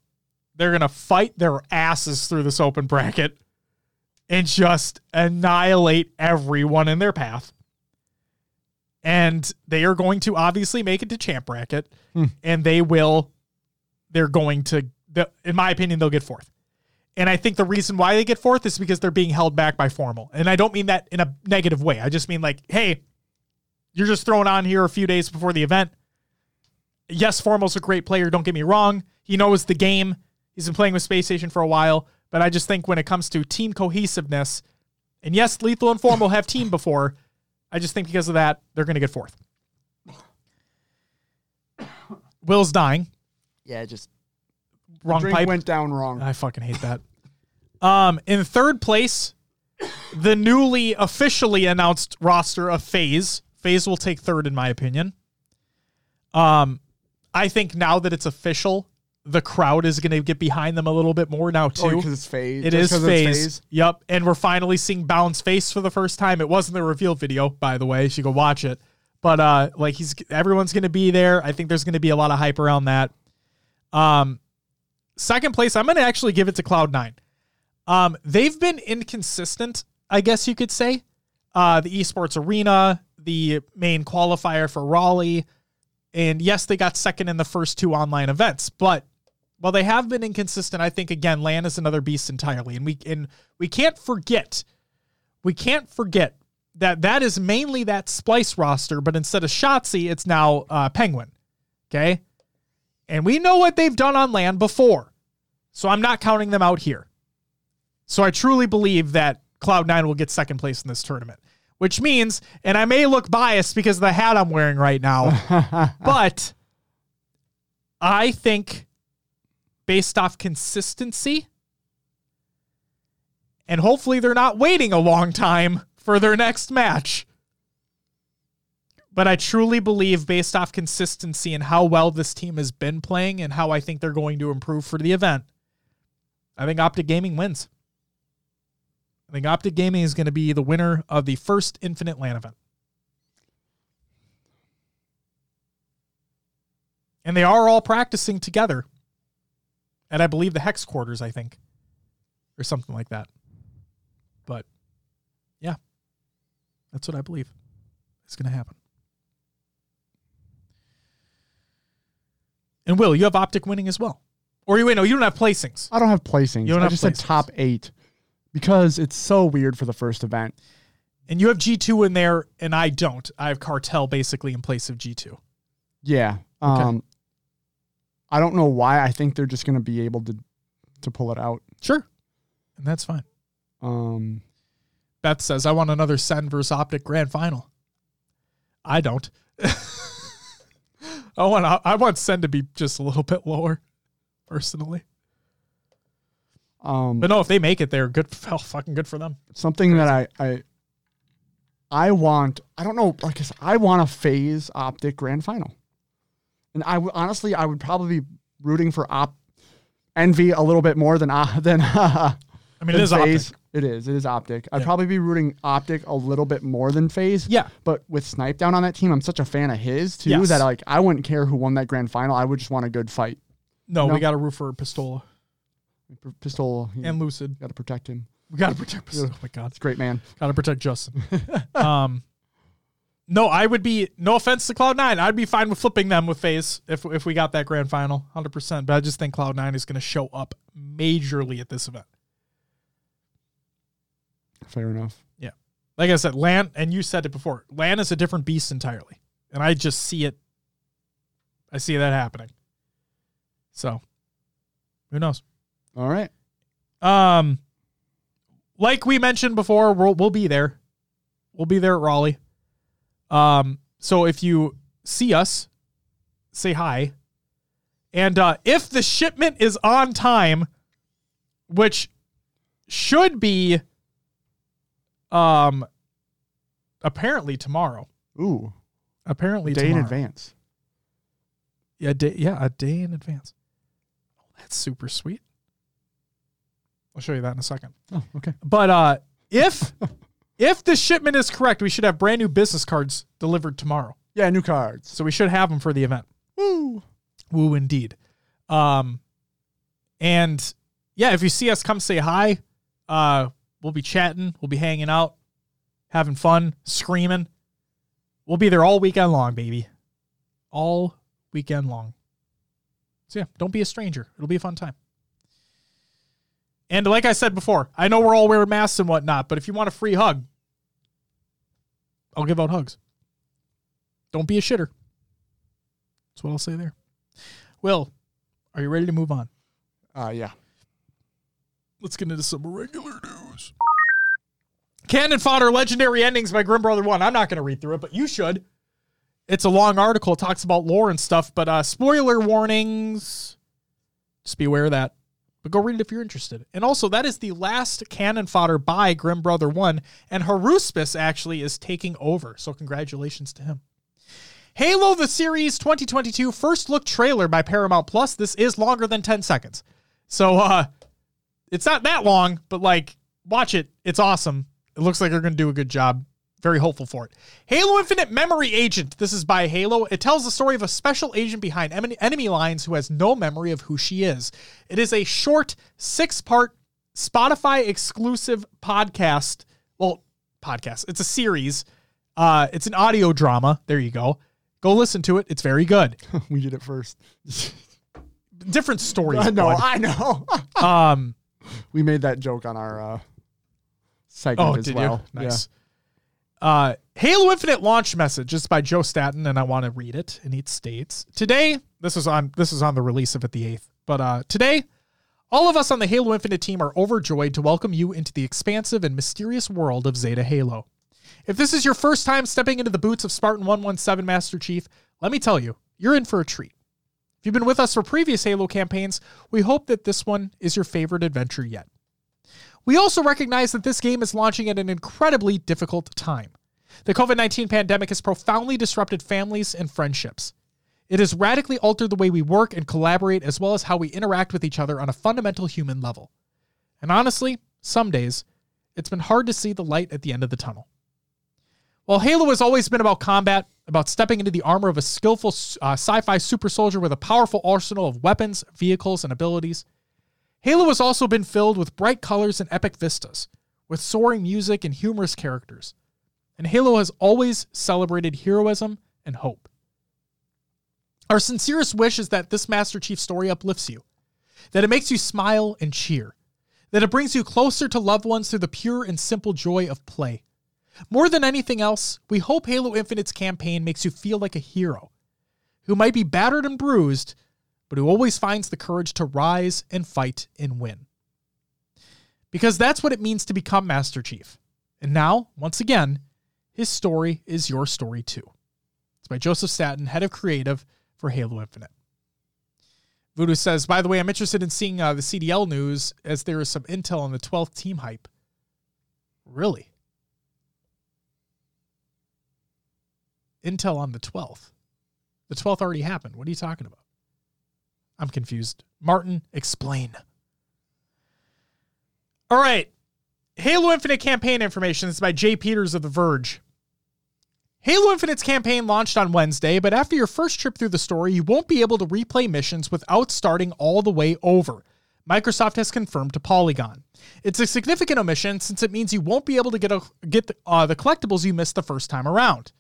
Speaker 1: They're going to fight their asses through this open bracket and just annihilate everyone in their path. And they are going to obviously make it to champ bracket
Speaker 2: Hmm.
Speaker 1: and they will they're going to the- in my opinion they'll get fourth. And I think the reason why they get fourth is because they're being held back by formal. And I don't mean that in a negative way. I just mean like, hey, you're just thrown on here a few days before the event yes, Formal's a great player. Don't get me wrong. He knows the game. He's been playing with Space Station for a while. But I just think when it comes to team cohesiveness, and yes, Lethul and Formal have team before, I just think because of that, they're going to get fourth. Will's dying.
Speaker 2: Yeah, just
Speaker 1: Wrong
Speaker 2: drink
Speaker 1: pipe.
Speaker 2: went down wrong.
Speaker 1: I fucking hate that. Um, in third place, the newly officially announced roster of FaZe. FaZe will take third, in my opinion. Um, I think now that it's official, the crowd is going to get behind them a little bit more now too.
Speaker 2: Oh, because it's FaZe.
Speaker 1: It is FaZe. Yep. And we're finally seeing Bound's face for the first time. It wasn't the reveal video, by the way. You should go watch it. But uh like he's everyone's gonna be there. I think there's gonna be a lot of hype around that. Um second place, I'm gonna actually give it to Cloud9. Um, they've been inconsistent, I guess you could say. Uh the esports arena, the main qualifier for Raleigh. And yes, they got second in the first two online events, but while they have been inconsistent, I think again, LAN is another beast entirely, and we and we can't forget, we can't forget that that is mainly that Splyce roster, but instead of Shotzi, it's now uh, Penguin. Okay, and we know what they've done on LAN before, so I'm not counting them out here. So I truly believe that Cloud9 will get second place in this tournament, which means, and I may look biased because of the hat I'm wearing right now, but I think based off consistency. And hopefully they're not waiting a long time for their next match. But I truly believe, based off consistency and how well this team has been playing and how I think they're going to improve for the event, I think Optic Gaming wins. I think Optic Gaming is going to be the winner of the first Infinite LAN event. And they are all practicing together at I believe the hex quarters, I think, or something like that. But yeah, that's what I believe is going to happen. And Will, you have optic winning as well, or you wait? No, you don't have placings.
Speaker 2: I don't have placings.
Speaker 1: You don't
Speaker 2: I
Speaker 1: have
Speaker 2: just said top eight because it's so weird for the first event.
Speaker 1: And you have G two in there, and I don't. I have cartel basically in place of G two.
Speaker 2: Yeah.
Speaker 1: Okay.
Speaker 2: Um, I don't know why. I think they're just going to be able to to pull it out.
Speaker 1: Sure, and that's fine.
Speaker 2: Um,
Speaker 1: Beth says, I want another Sen versus Optic grand final. I don't. I want I want Sen to be just a little bit lower, personally.
Speaker 2: um,
Speaker 1: But no, if they make it, they're good. Oh, fucking good for them.
Speaker 2: something that I, I I want. I don't know. Like I said, I want a FaZe optic grand final, and I honestly I would probably be rooting for op envy a little bit more than uh, than uh,
Speaker 1: I mean, it is
Speaker 2: FaZe.
Speaker 1: Optic.
Speaker 2: It is. It is Optic. I'd
Speaker 1: Yeah.
Speaker 2: probably be rooting Optic a little bit more than FaZe.
Speaker 1: Yeah.
Speaker 2: But with Snipedown on that team, I'm such a fan of his too
Speaker 1: Yes.
Speaker 2: that like I wouldn't care who won that grand final. I would just want a good fight.
Speaker 1: No,
Speaker 2: No.
Speaker 1: we got to root for Pistola
Speaker 2: P- Pistol
Speaker 1: and Lucid.
Speaker 2: got to protect him.
Speaker 1: We got to protect Pistola. Oh my God.
Speaker 2: It's a great man.
Speaker 1: Got to protect Justin. um, no, I would be. No offense to Cloud Nine, I'd be fine with flipping them with FaZe if if we got that grand final, hundred percent. But I just think Cloud Nine is going to show up majorly at this event.
Speaker 2: Fair enough.
Speaker 1: Yeah, like I said, LAN, and you said it before. LAN is a different beast entirely, and I just see it. I see that happening. So, who knows?
Speaker 2: All right.
Speaker 1: Um, like we mentioned before, we'll we'll be there. We'll be there at Raleigh. Um, so if you see us, say hi. And uh, if the shipment is on time, which should be, um, apparently tomorrow.
Speaker 2: Ooh,
Speaker 1: Apparently
Speaker 2: day in advance.
Speaker 1: Yeah, day, yeah, a day in advance. Oh, that's super sweet. I'll show you that in a second.
Speaker 2: Oh, okay.
Speaker 1: But uh, if if the shipment is correct, we should have brand new business cards delivered tomorrow.
Speaker 2: Yeah, new cards.
Speaker 1: So we should have them for the event.
Speaker 2: Woo.
Speaker 1: Woo, indeed. Um, and yeah, if you see us, come say hi. Uh, we'll be chatting. We'll be hanging out, having fun, screaming. We'll be there all weekend long, baby. All weekend long. So yeah, don't be a stranger. It'll be a fun time. And like I said before, I know we're all wearing masks and whatnot, but if you want a free hug, I'll give out hugs. Don't be a shitter. That's what I'll say there. Will, are you ready to move on?
Speaker 2: Uh, yeah.
Speaker 1: Let's get into some regular news. Cannon Fodder Legendary Endings by GrimBrotherOne. I'm not going to read through it, but you should. It's a long article. It talks about lore and stuff, but uh, spoiler warnings. Just be aware of that. But go read it if you're interested. And also, that is the last Cannon Fodder by GrimBrotherOne, and Haruspis actually is taking over. So, congratulations to him. Halo the Series 2022 first look trailer by Paramount Plus. This is longer than 10 seconds. So, uh, it's not that long, but like, watch it. It's awesome. It looks like they're going to do a good job. Very hopeful for it. Halo Infinite Memory Agent. This is by Halo. It tells the story of a special agent behind enemy lines who has no memory of who she is. It is a short, six part Spotify exclusive podcast. Well, podcast. It's a series. Uh, it's an audio drama. There you go. Go listen to it. It's very good.
Speaker 2: we did it first.
Speaker 1: Different stories.
Speaker 2: I know.
Speaker 1: bud.
Speaker 2: I know.
Speaker 1: Um,
Speaker 2: we made that joke on our uh, segment
Speaker 1: Oh,
Speaker 2: as well.
Speaker 1: you? Nice. Uh, Halo Infinite launch message is by Joe Staten, and I want to read it. And it states today. This is on this is on the release of it the eighth. But uh, today, all of us on the Halo Infinite team are overjoyed to welcome you into the expansive and mysterious world of Zeta Halo. If this is your first time stepping into the boots of Spartan 117 Master Chief, let me tell you, you're in for a treat. If you've been with us for previous Halo campaigns, we hope that this one is your favorite adventure yet. We also recognize that this game is launching at an incredibly difficult time. The COVID 19 pandemic has profoundly disrupted families and friendships. It has radically altered the way we work and collaborate, as well as how we interact with each other on a fundamental human level. And honestly, some days, it's been hard to see the light at the end of the tunnel. While Halo has always been about combat, about stepping into the armor of a skillful uh, sci fi super soldier with a powerful arsenal of weapons, vehicles, and abilities, Halo has also been filled with bright colors and epic vistas, with soaring music and humorous characters. And Halo has always celebrated heroism and hope. Our sincerest wish is that this Master Chief story uplifts you, that it makes you smile and cheer, that it brings you closer to loved ones through the pure and simple joy of play. More than anything else, we hope Halo Infinite's campaign makes you feel like a hero who might be battered and bruised, but who always finds the courage to rise and fight and win. Because that's what it means to become Master Chief. And now, once again, his story is your story too. It's by Joseph Staten, head of creative for Halo Infinite. Voodoo says, by the way, I'm interested in seeing uh, the CDL news as there is some intel on the 12th team hype. Really? Intel on the 12th. The 12th already happened. What are you talking about? I'm confused. Martin, explain. All right. Halo Infinite campaign information. This is by Jay Peters of The Verge. Halo Infinite's campaign launched on Wednesday, but after your first trip through the story, you won't be able to replay missions without starting all the way over. Microsoft has confirmed to Polygon. It's a significant omission since it means you won't be able to get a, get the, uh, the collectibles you missed the first time around.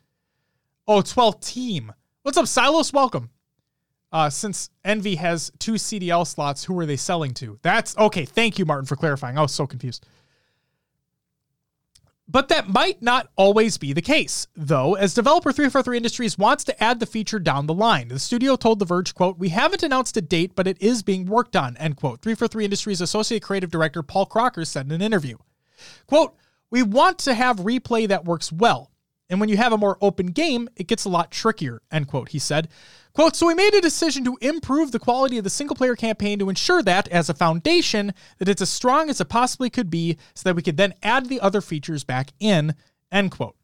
Speaker 1: Oh, 12th team. What's up, Silos? Welcome. Uh, since Envy has two CDL slots, who are they selling to? That's okay. Thank you, Martin, for clarifying. I was so confused. But that might not always be the case, though, as developer 343 Industries wants to add the feature down the line. The studio told The Verge, quote, We haven't announced a date, but it is being worked on, end quote. 343 Industries Associate Creative Director Paul Crocker said in an interview. Quote, We want to have replay that works well. And when you have a more open game, it gets a lot trickier, end quote, he said. Quote, so we made a decision to improve the quality of the single player campaign to ensure that, as a foundation, that it's as strong as it possibly could be so that we could then add the other features back in, end quote.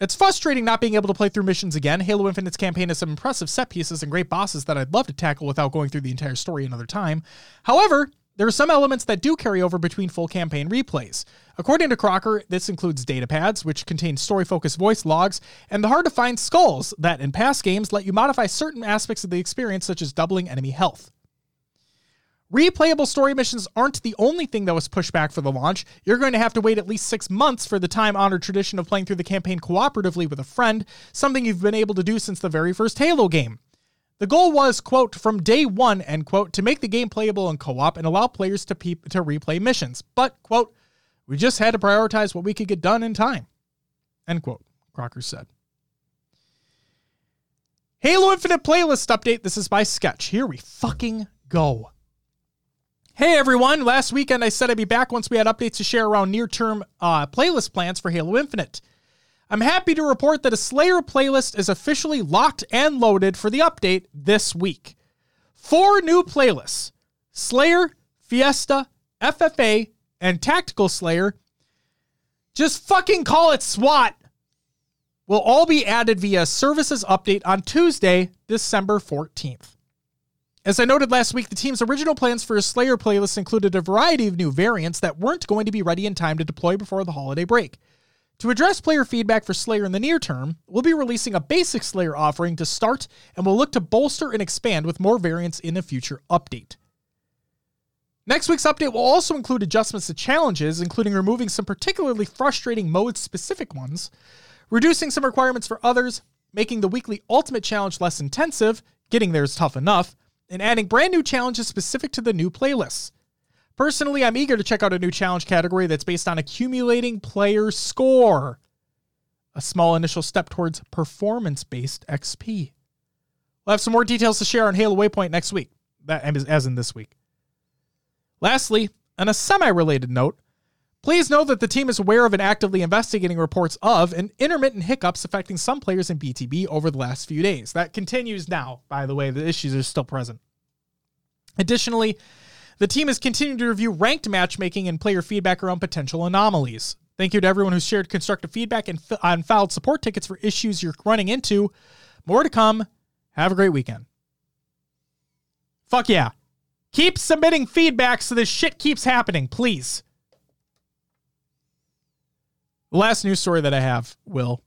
Speaker 1: It's frustrating not being able to play through missions again. Halo Infinite's campaign has some impressive set pieces and great bosses that I'd love to tackle without going through the entire story another time. However, there are some elements that do carry over between full campaign replays. According to Crocker, this includes datapads, which contain story focused voice logs, and the hard to find skulls that, in past games, let you modify certain aspects of the experience, such as doubling enemy health. Replayable story missions aren't the only thing that was pushed back for the launch. You're going to have to wait at least six months for the time honored tradition of playing through the campaign cooperatively with a friend, something you've been able to do since the very first Halo game. The goal was, quote, from day one, end quote, to make the game playable in co op and allow players to, pe- to replay missions. But, quote, we just had to prioritize what we could get done in time, end quote, Crocker said. Halo Infinite playlist update. This is by Sketch. Here we fucking go. Hey everyone, last weekend I said I'd be back once we had updates to share around near term uh, playlist plans for Halo Infinite. I'm happy to report that a Slayer playlist is officially locked and loaded for the update this week. Four new playlists Slayer, Fiesta, FFA, and Tactical Slayer. Just fucking call it SWAT. Will all be added via services update on Tuesday, December 14th. As I noted last week, the team's original plans for a Slayer playlist included a variety of new variants that weren't going to be ready in time to deploy before the holiday break. To address player feedback for Slayer in the near term, we'll be releasing a basic Slayer offering to start, and we'll look to bolster and expand with more variants in a future update. Next week's update will also include adjustments to challenges, including removing some particularly frustrating mode specific ones, reducing some requirements for others, making the weekly Ultimate Challenge less intensive, getting there is tough enough, and adding brand new challenges specific to the new playlists. Personally, I'm eager to check out a new challenge category that's based on accumulating player score, a small initial step towards performance based XP. We'll have some more details to share on Halo Waypoint next week, that as in this week. Lastly, on a semi related note, please know that the team is aware of and actively investigating reports of and intermittent hiccups affecting some players in BTB over the last few days. That continues now, by the way, the issues are still present. Additionally, the team is continuing to review ranked matchmaking and player feedback around potential anomalies. Thank you to everyone who shared constructive feedback and, f- filed support tickets for issues you're running into. More to come. Have a great weekend. Fuck yeah. Keep submitting feedback so this shit keeps happening, please. The last news story that I have, Will.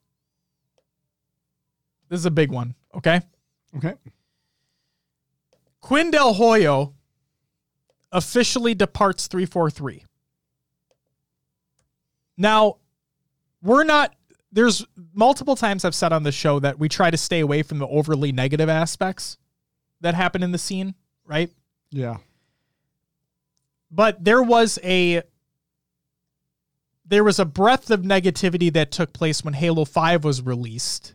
Speaker 1: This is a big one, okay?
Speaker 2: Okay.
Speaker 1: Quinn DelHoyo officially departs 343. Now, we're not there's multiple times I've said on the show that we try to stay away from the overly negative aspects that happen in the scene, right?
Speaker 2: Yeah.
Speaker 1: But there was a there was a breadth of negativity that took place when Halo 5 was released.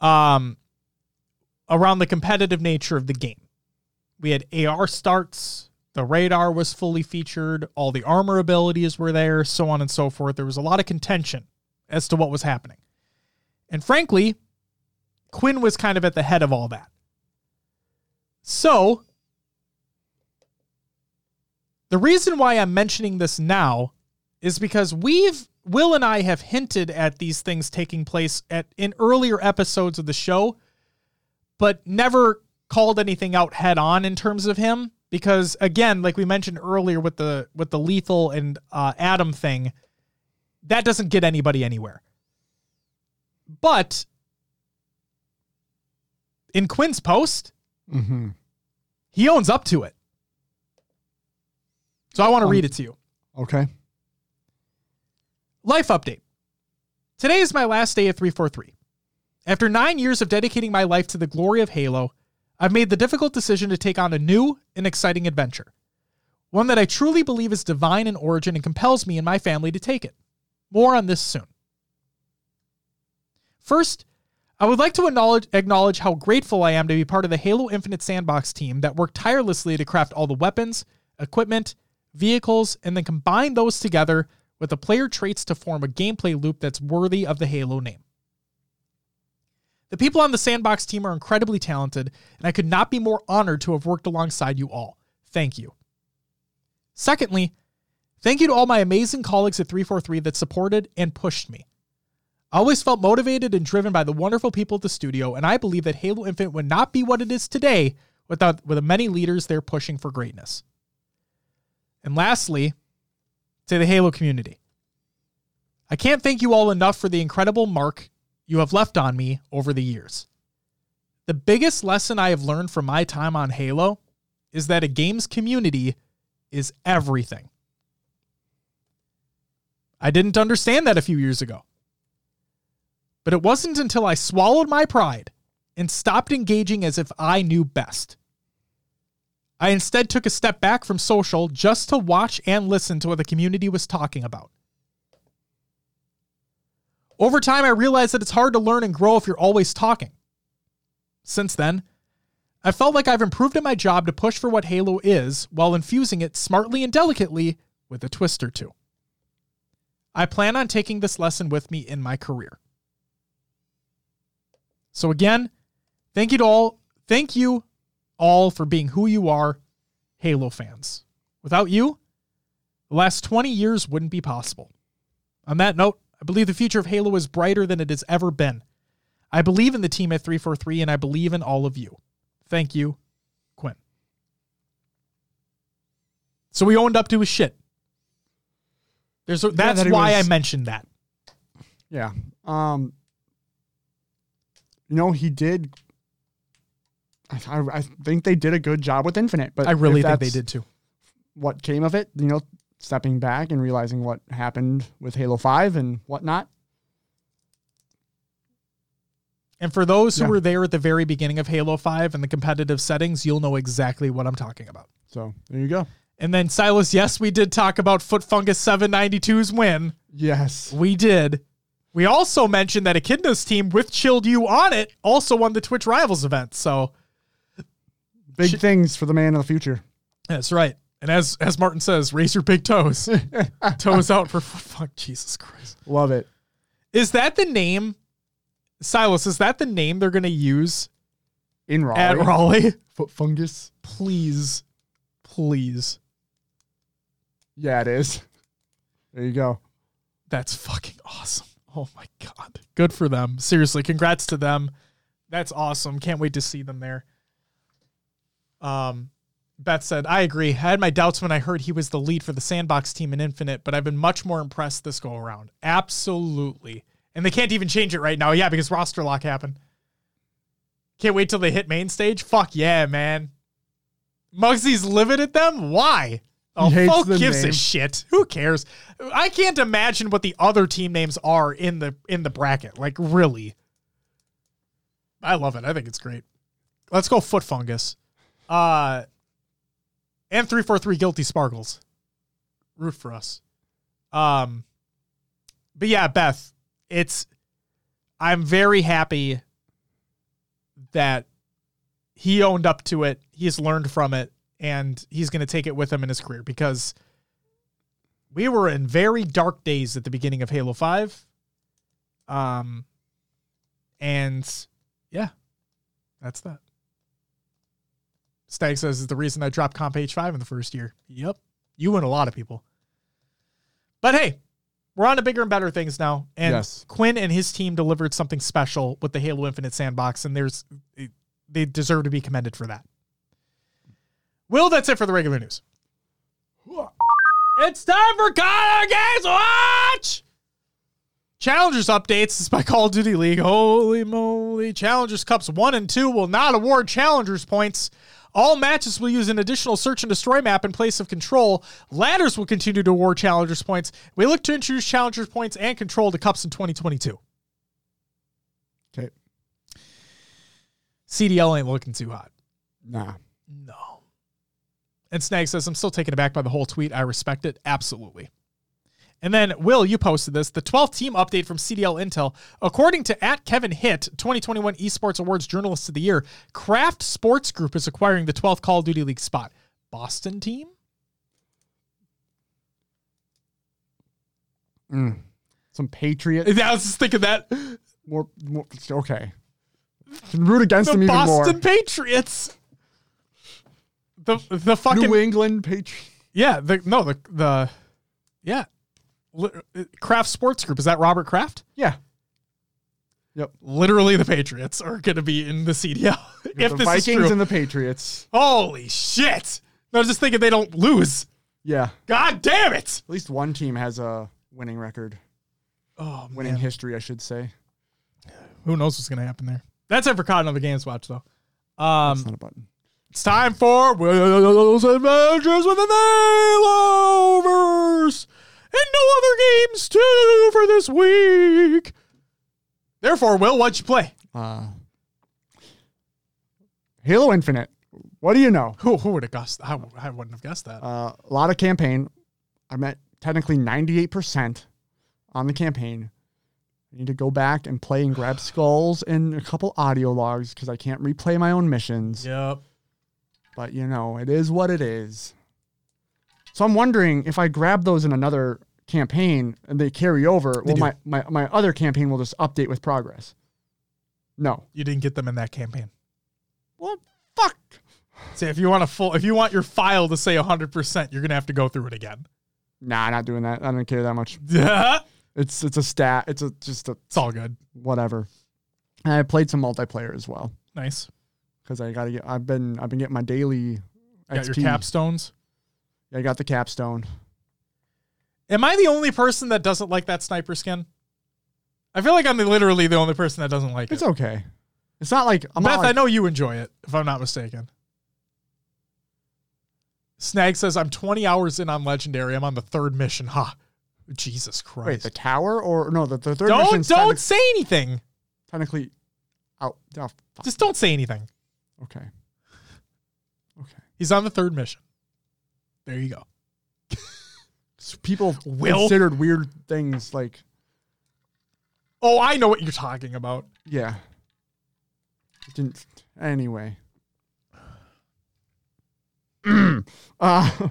Speaker 1: Um around the competitive nature of the game. We had AR starts, the radar was fully featured, all the armor abilities were there, so on and so forth. There was a lot of contention as to what was happening. And frankly, Quinn was kind of at the head of all that. So, the reason why I'm mentioning this now is because we've Will and I have hinted at these things taking place at in earlier episodes of the show, but never called anything out head on in terms of him because again, like we mentioned earlier with the with the Lethul and uh, Adam thing, that doesn't get anybody anywhere. But in Quinn's post,
Speaker 2: Mm-hmm.
Speaker 1: he owns up to it. So I want to
Speaker 2: Um,
Speaker 1: read it to you.
Speaker 2: Okay.
Speaker 1: Life update. Today is my last day at 343. After nine years of dedicating my life to the glory of Halo, I've made the difficult decision to take on a new and exciting adventure. One that I truly believe is divine in origin and compels me and my family to take it. More on this soon. First, I would like to acknowledge, acknowledge how grateful I am to be part of the Halo Infinite Sandbox team that worked tirelessly to craft all the weapons, equipment, vehicles, and then combine those together with the player traits to form a gameplay loop that's worthy of the Halo name. The people on the Sandbox team are incredibly talented, and I could not be more honored to have worked alongside you all. Thank you. Secondly, thank you to all my amazing colleagues at 343 that supported and pushed me. I always felt motivated and driven by the wonderful people at the studio, and I believe that Halo Infinite would not be what it is today without with the many leaders there pushing for greatness. And lastly, to the Halo community. I can't thank you all enough for the incredible mark you have left on me over the years. The biggest lesson I have learned from my time on Halo is that a game's community is everything. I didn't understand that a few years ago. But it wasn't until I swallowed my pride and stopped engaging as if I knew best. I instead took a step back from social just to watch and listen to what the community was talking about. Over time, I realized that it's hard to learn and grow if you're always talking. Since then, I felt like I've improved at my job to push for what Halo is while infusing it smartly and delicately with a twist or two. I plan on taking this lesson with me in my career. So again, thank you to all thank you all for being who you are, Halo fans. Without you, the last 20 years wouldn't be possible. On that note, I believe the future of Halo is brighter than it has ever been. I believe in the team at 343 and I believe in all of you. Thank you, Quinn. So we owned up to his shit. There's a, that's
Speaker 2: that
Speaker 1: why
Speaker 2: was-
Speaker 1: I mentioned that.
Speaker 2: Yeah. Um. You know, he did. I, I, think they did a good job with Infinite, but
Speaker 1: I really think they did too.
Speaker 2: What came of it, you know, stepping back and realizing what happened with Halo Five and whatnot.
Speaker 1: And for those who
Speaker 2: Yeah.
Speaker 1: were there at the very beginning of Halo 5 and the competitive settings, you'll know exactly what I'm talking about.
Speaker 2: So there you go.
Speaker 1: And then Silas, yes, we did talk about Foot Fungus 792's win.
Speaker 2: Yes.
Speaker 1: We did. We also mentioned that Echidna's team with Chilled You on it also won the Twitch Rivals event. So
Speaker 2: Big
Speaker 1: Sh-
Speaker 2: things for the man of the future.
Speaker 1: that's right. And as as Martin says, raise your big toes. toes out for fuck. Jesus Christ.
Speaker 2: Love it.
Speaker 1: Is that the name? Silas, is that the name they're going to use
Speaker 2: In Raleigh.
Speaker 1: at Raleigh?
Speaker 2: Foot fungus.
Speaker 1: Please. Please.
Speaker 2: Yeah, it is. There you go.
Speaker 1: That's fucking awesome. Oh my god. Good for them. Seriously, congrats to them. That's awesome. Can't wait to see them there. Um Beth said, I agree. I had my doubts when I heard he was the lead for the sandbox team in Infinite, but I've been much more impressed this go around. Absolutely. And they can't even change it right now. Yeah, because roster lock happened. Can't wait till they hit main stage. Fuck yeah, man. Muggsy's livid at them? Why? Oh, folk gives a shit. Who cares? I can't imagine what the other team names are in the in the bracket. Like really. I love it. I think it's great. Let's go foot fungus. Uh and 343 guilty sparkles. Root for us. Um but yeah, Beth, it's I'm very happy that he owned up to it. He's learned from it and he's going to take it with him in his career because we were in very dark days at the beginning of Halo 5. Um and yeah, that's that. Stag says is the reason I dropped Comp H5 in the first year. Yep. You and a lot of people. But hey, we're on to bigger and better things now. And
Speaker 2: Yes.
Speaker 1: Quinn and his team delivered something special with the Halo Infinite sandbox, and there's they deserve to be commended for that. Will, that's it for the regular news. It's time for Connor Games Watch! Challengers updates This is by Call of Duty League. Holy moly. Challengers Cups 1 and 2 will not award Challengers points. All matches will use an additional search and destroy map in place of control. Ladders will continue to award Challengers points. We look to introduce Challengers points and control to Cups in 2022.
Speaker 2: Okay.
Speaker 1: CDL ain't looking too hot.
Speaker 2: Nah.
Speaker 1: No. And Snag says, I'm still taken aback by the whole tweet. I respect it. Absolutely. And then, Will, you posted this the 12th team update from CDL Intel. According to at Kevin Hitt, 2021 Esports Awards Journalist of the Year, Kraft Sports Group is acquiring the 12th Call of Duty League spot. Boston team?
Speaker 2: Mm. Some Patriot.
Speaker 1: I was just thinking that.
Speaker 2: More, more okay. Can root against
Speaker 1: The
Speaker 2: them even more.
Speaker 1: Boston Patriots. The the fucking
Speaker 2: New England Patriots.
Speaker 1: yeah the no the the yeah Kraft Sports Group is that Robert Kraft?
Speaker 2: Yeah. Yep.
Speaker 1: Literally the Patriots are going to be in the CDL if
Speaker 2: the
Speaker 1: this
Speaker 2: Vikings
Speaker 1: is true.
Speaker 2: and the Patriots.
Speaker 1: Holy shit! No, I was just thinking they don't lose.
Speaker 2: Yeah.
Speaker 1: God damn it!
Speaker 2: At least one team has a winning record.
Speaker 1: Oh
Speaker 2: Winning
Speaker 1: man,
Speaker 2: history, I should say.
Speaker 1: who knows what's going to happen there? That's it for Cotton of the Games Watch though.
Speaker 2: That's
Speaker 1: Um,
Speaker 2: not a button.
Speaker 1: It's time for Will's Adventures with the Nailovers and no other games too for this week. Therefore, Will, what'd you play?
Speaker 2: Uh, Halo Infinite. What do you know?
Speaker 1: Who who would have guessed? I, I wouldn't have guessed that.
Speaker 2: Uh, a lot of campaign. I'm at technically 98% on the campaign. I need to go back and play and grab skulls and a couple audio logs because I can't replay my own missions.
Speaker 1: Yep.
Speaker 2: But you know, it is what it is. So I'm wondering if I grab those in another campaign and they carry over, well, my, my, my other campaign will just update with progress. No.
Speaker 1: You didn't get them in that campaign.
Speaker 2: Well, fuck.
Speaker 1: See, if you want a full, if you want your file to say 100%, you're gonna have to go through it again.
Speaker 2: Nah, not doing that. I don't care that much.
Speaker 1: it's
Speaker 2: It's it's a stat. It's a just a It's
Speaker 1: all good.
Speaker 2: whatever. And I played some multiplayer as well
Speaker 1: Nice.
Speaker 2: Because I gotta get. I've been I've been getting my daily.
Speaker 1: Got your
Speaker 2: XP.
Speaker 1: capstones.
Speaker 2: I got the capstone.
Speaker 1: Am I the only person that doesn't like that sniper skin? I feel like I'm literally the only person that doesn't like it.
Speaker 2: It's
Speaker 1: it.
Speaker 2: okay. It's not like I'm
Speaker 1: Beth,
Speaker 2: not like,
Speaker 1: I know you enjoy it, if I'm not mistaken. Snag says I'm 20 hours in on Legendary. I'm on the third mission. Ha. Jesus Christ.
Speaker 2: Wait, the tower or no? The, the third
Speaker 1: don't
Speaker 2: mission's
Speaker 1: don't
Speaker 2: technic-
Speaker 1: say anything.
Speaker 2: technically out. Oh.
Speaker 1: Just don't say anything.
Speaker 2: Okay. Okay.
Speaker 1: He's on the third mission. There you go.
Speaker 2: People
Speaker 1: Will?
Speaker 2: considered weird things like
Speaker 1: Oh, I know what you're talking about.
Speaker 2: yeah. Didn't anyway. uh,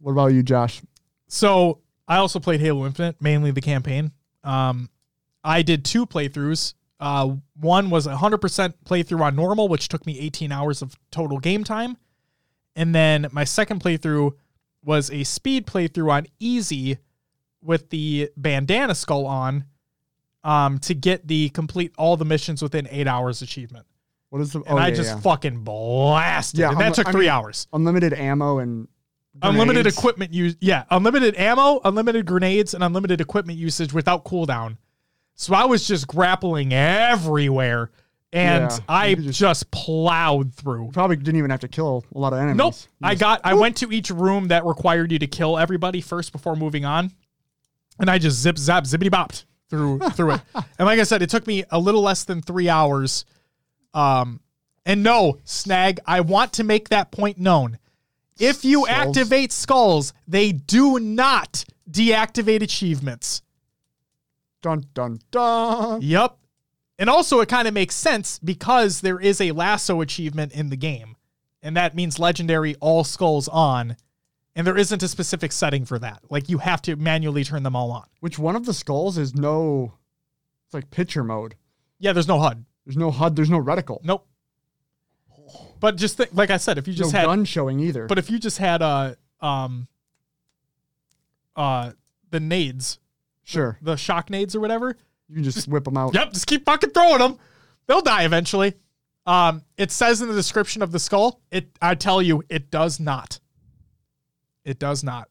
Speaker 2: what about you, Josh?
Speaker 1: So I also played Halo Infinite, mainly the campaign. Um, I did two playthroughs. Uh, one was a 100% playthrough on normal, which took me 18 hours of total game time. And then my second playthrough was a speed playthrough on easy with the bandana skull on um, to get the complete all the missions within eight hours achievement.
Speaker 2: What is the?
Speaker 1: And
Speaker 2: oh,
Speaker 1: I
Speaker 2: yeah,
Speaker 1: just
Speaker 2: yeah.
Speaker 1: fucking blasted.
Speaker 2: Yeah,
Speaker 1: and that took
Speaker 2: I
Speaker 1: three
Speaker 2: mean-
Speaker 1: hours.
Speaker 2: unlimited ammo and
Speaker 1: unlimited equipment use yeah unlimited ammo unlimited grenades and unlimited equipment usage without cooldown so i was just grappling everywhere and
Speaker 2: Yeah,
Speaker 1: i just,
Speaker 2: just-
Speaker 1: plowed through
Speaker 2: Probably didn't even have to kill a lot of enemies.
Speaker 1: nope
Speaker 2: You
Speaker 1: i
Speaker 2: just-
Speaker 1: got i went to each room that required you to kill everybody first before moving on and i just zip zap zippity bopped through through it and like i said it took me a little less than three hours um and no snag i want to make that point known if you
Speaker 2: Skulls.
Speaker 1: activate skulls, they do not deactivate achievements.
Speaker 2: Dun dun dun.
Speaker 1: Yep. And also, it kind of makes sense because there is a LASO achievement in the game. And that means legendary all skulls on. And there isn't a specific setting for that. Like, you have to manually turn them all on.
Speaker 2: Which one of the skulls is no? It's like picture mode.
Speaker 1: Yeah, there's no HUD.
Speaker 2: There's no HUD. There's no reticle.
Speaker 1: Nope. But just think, like I said, if you just
Speaker 2: no
Speaker 1: had
Speaker 2: gun showing either.
Speaker 1: But if you just had uh um uh the nades,
Speaker 2: sure,
Speaker 1: the shock nades or whatever,
Speaker 2: you can just whip them out.
Speaker 1: Yep, just keep fucking throwing them. They'll die eventually. Um, it says in the description of the skull, it I tell you, it does not. It does not.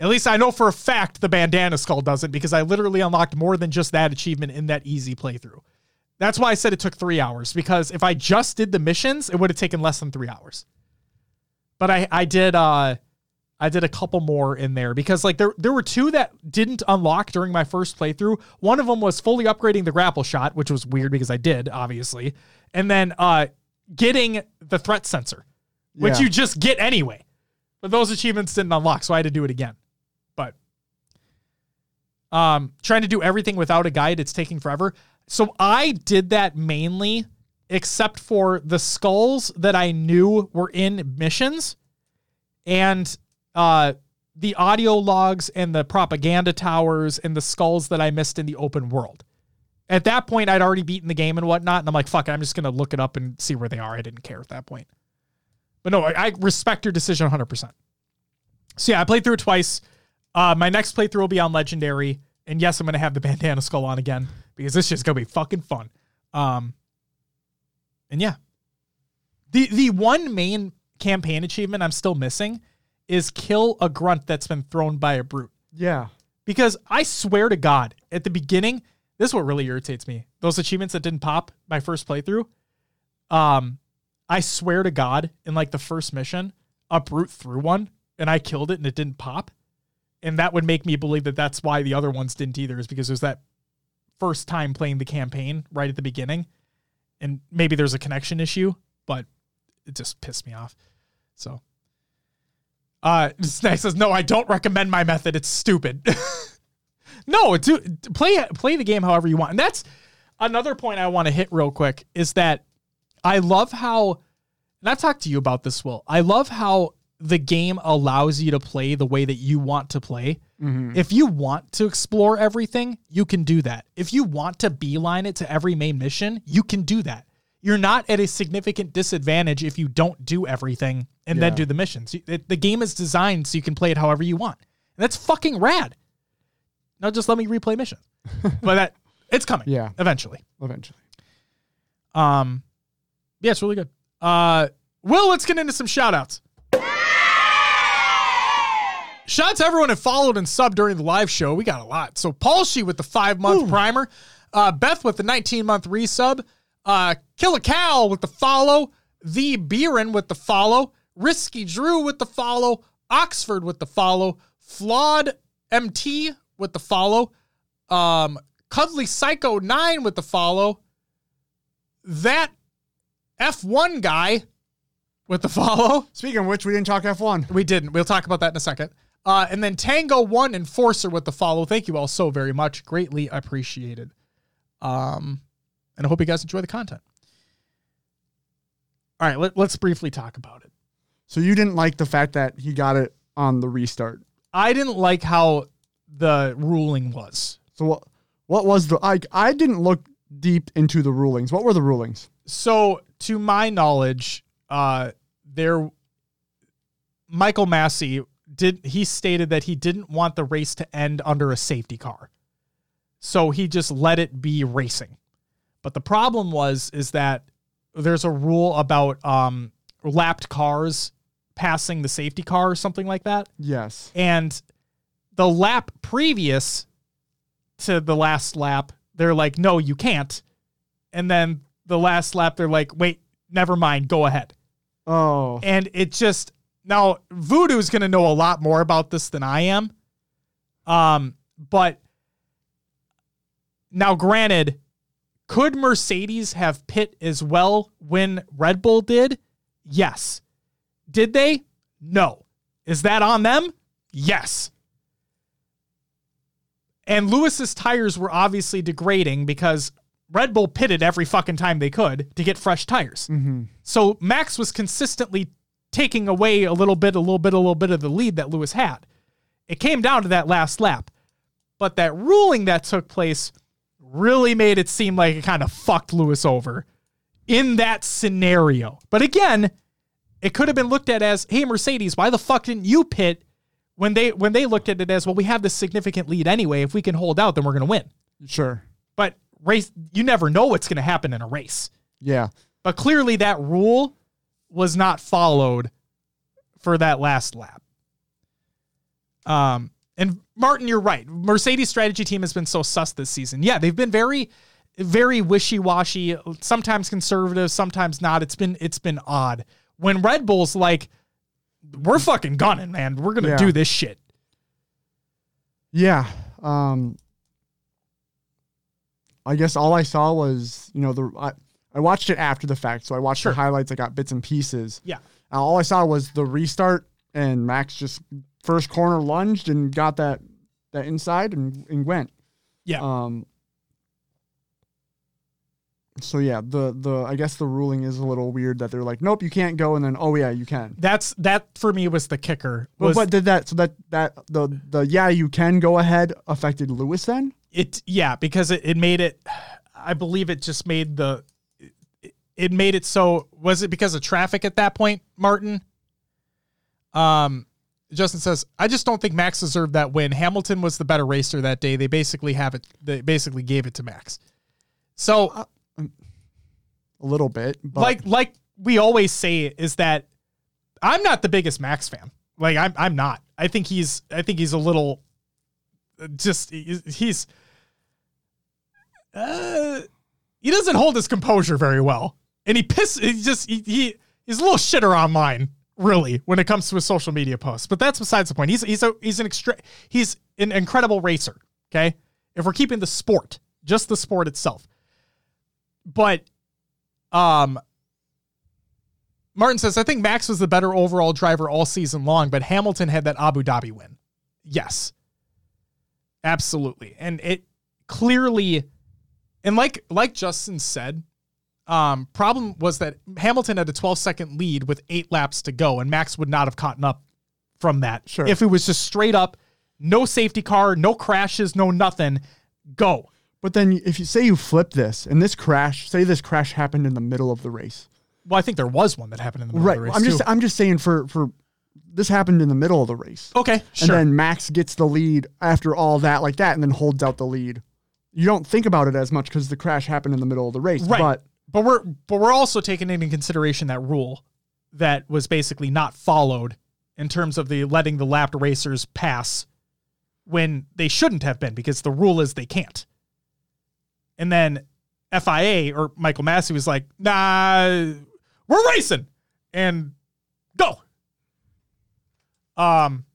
Speaker 1: At least I know for a fact the bandana skull doesn't because I literally unlocked more than just that achievement in that easy playthrough. That's why I said it took three hours because if I just did the missions, it would have taken less than three hours. But I I did uh I did a couple more in there because like there there were two that didn't unlock during my first playthrough. One of them was fully upgrading the grapple shot, which was weird because I did obviously, and then uh getting the threat sensor, which
Speaker 2: Yeah.
Speaker 1: you just get anyway. But those achievements didn't unlock, so I had to do it again. But um trying to do everything without a guide, it's taking forever. So I did that mainly except for the skulls that I knew were in missions and uh the audio logs and the propaganda towers and the skulls that I missed in the open world. At that point, I'd already beaten the game and whatnot, and I'm like, fuck it, I'm just gonna look it up and see where they are. I didn't care at that point. But no, I, I respect your decision 100%. So yeah, I played through it twice. Uh, my next playthrough will be on Legendary, and yes, I'm gonna have the bandana skull on again because this shit's gonna be fucking fun. Um, and yeah, the the one main campaign achievement I'm still missing is kill a grunt that's been thrown by a brute.
Speaker 2: Yeah.
Speaker 1: Because I swear to God, at the beginning, this is what really irritates me. Those achievements that didn't pop my first playthrough. Um, I swear to God, in like the first mission, a brute threw one and I killed it and it didn't pop. And that would make me believe that that's why the other ones didn't either, is because there's that first time playing the campaign right at the beginning. And maybe there's a connection issue, but it just pissed me off. So uh Snag says, No, I don't recommend my method. It's stupid. no, do play play the game however you want. And that's another point I want to hit real quick is that I love how and I've talked to you about this, Will. I love how the game allows you to play the way that you want to play. If you want to explore everything, you can do that. If you want to beeline it to every main mission, you can do that. You're not at a significant disadvantage if you don't do everything and then do the missions. It- the game is designed so you can play it however you want. And that's fucking rad. Now just let me replay missions. but that it's coming.
Speaker 2: Yeah.
Speaker 1: Eventually.
Speaker 2: Eventually.
Speaker 1: Um yeah, it's really good. Uh Will, let's get into some shout outs. Shout out to everyone who followed and subbed during the live show. We got a lot. So Paul She with the five month primer, uh, Beth with the 19 month resub, uh, Kill a Cow with the follow, The Beerin with the follow, Risky Drew with the follow, Oxford with the follow, Flawed MT with the follow, um, Cuddly Psycho 9 with the follow, that F1 guy with the follow.
Speaker 2: Speaking of which, we didn't talk F1.
Speaker 1: We didn't. We'll talk about that in a second. Uh, and then Tango One Enforcer with the follow. Thank you all so very much. Greatly appreciated. Um, and I hope you guys enjoy the content. All right, let, let's briefly talk about it.
Speaker 2: So you didn't like the fact that he got it on the restart.
Speaker 1: I didn't like how the ruling was.
Speaker 2: So what? What was the? I I didn't look deep into the rulings. What were the rulings?
Speaker 1: So, to my knowledge, uh, there, Michael Masi did. He stated that he didn't want the race to end under a safety car, so he just let it be racing. But the problem was is that there's a rule about um, lapped cars passing the safety car or something like that.
Speaker 2: Yes.
Speaker 1: And the lap previous to the last lap, they're like, no, you can't. And then the last lap, they're like, wait, never mind, go ahead.
Speaker 2: Oh.
Speaker 1: And it just now Voodoo's gonna know a lot more about this than I am. Um, but now granted, could Mercedes have pit as well when Red Bull did? Yes. Did they? No. Is that on them? Yes. And Lewis's tires were obviously degrading because Red Bull pitted every fucking time they could to get fresh tires.
Speaker 2: Mm-hmm.
Speaker 1: So Max was consistently taking away a little bit, a little bit, a little bit of the lead that Lewis had. It came down to that last lap. But that ruling that took place really made it seem like it kind of fucked Lewis over in that scenario. But again, it could have been looked at as, hey Mercedes, why the fuck didn't you pit when they when they looked at it as, well, we have this significant lead anyway. If we can hold out, then we're gonna win.
Speaker 2: Sure.
Speaker 1: But race you never know what's gonna happen in a race.
Speaker 2: Yeah.
Speaker 1: But clearly that rule was not followed for that last lap. Um, and Martin, you're right. Mercedes strategy team has been so sus this season. Yeah, they've been very, very wishy-washy, sometimes conservative, sometimes not. It's been it's been odd. When Red Bull's like, we're fucking gunning, man. We're gonna
Speaker 2: Yeah.
Speaker 1: do this shit.
Speaker 2: Yeah. Um, I guess all I saw was, you know, the I, I watched it after the fact, so I watched
Speaker 1: Sure.
Speaker 2: the highlights. I got bits and pieces.
Speaker 1: Yeah.
Speaker 2: Uh, all I saw was the restart, and Max just first corner lunged and got that that inside and, and went.
Speaker 1: Yeah.
Speaker 2: Um. So yeah, the the I guess the ruling is a little weird that they're like, nope, you can't go, and then oh yeah, you can.
Speaker 1: That's that for me was the kicker.
Speaker 2: But
Speaker 1: Was
Speaker 2: what did that? So that that the the yeah, you can go ahead affected Lewis then?
Speaker 1: it yeah because it, it made it i believe it just made the it, it made it so was it because of traffic at that point martin um justin says i just don't think max deserved that win hamilton was the better racer that day they basically have it they basically gave it to max so
Speaker 2: A little bit, but
Speaker 1: like like we always say is that I'm not the biggest Max fan. Like I'm I'm not. I think he's I think he's a little just he's, uh he doesn't hold his composure very well. And he piss he just he, he he's a little shitter online really when it comes to his social media posts. But that's besides the point. He's he's a he's an extra he's an incredible racer, okay? If we're keeping the sport, just the sport itself. But um, Martin says, I think Max was the better overall driver all season long, but Hamilton had that Abu Dhabi win. Yes. Absolutely. And it clearly and like like Justin said, um, problem was that Hamilton had a 12 second lead with eight laps to go, and Max would not have caught up from that.
Speaker 2: Sure.
Speaker 1: If it was just straight up, no safety car, no crashes, no nothing, go.
Speaker 2: but then if you say you flip this and this crash, say this crash happened in the middle of the race,
Speaker 1: Well, I think there was one that happened in the middle
Speaker 2: right?
Speaker 1: of the race.
Speaker 2: I'm just
Speaker 1: too.
Speaker 2: I'm just saying for for this happened in the middle of the race,
Speaker 1: okay, sure.
Speaker 2: and then Max gets the lead after all that like that, and then holds out the lead. You don't think about it as much because the crash happened in the middle of the race,
Speaker 1: Right.
Speaker 2: but
Speaker 1: But we're but we're also taking into consideration that rule that was basically not followed in terms of the letting the lapped racers pass when they shouldn't have been because the rule is they can't. And then FIA or Michael Masi was like, "Nah, we're racing." And go. Um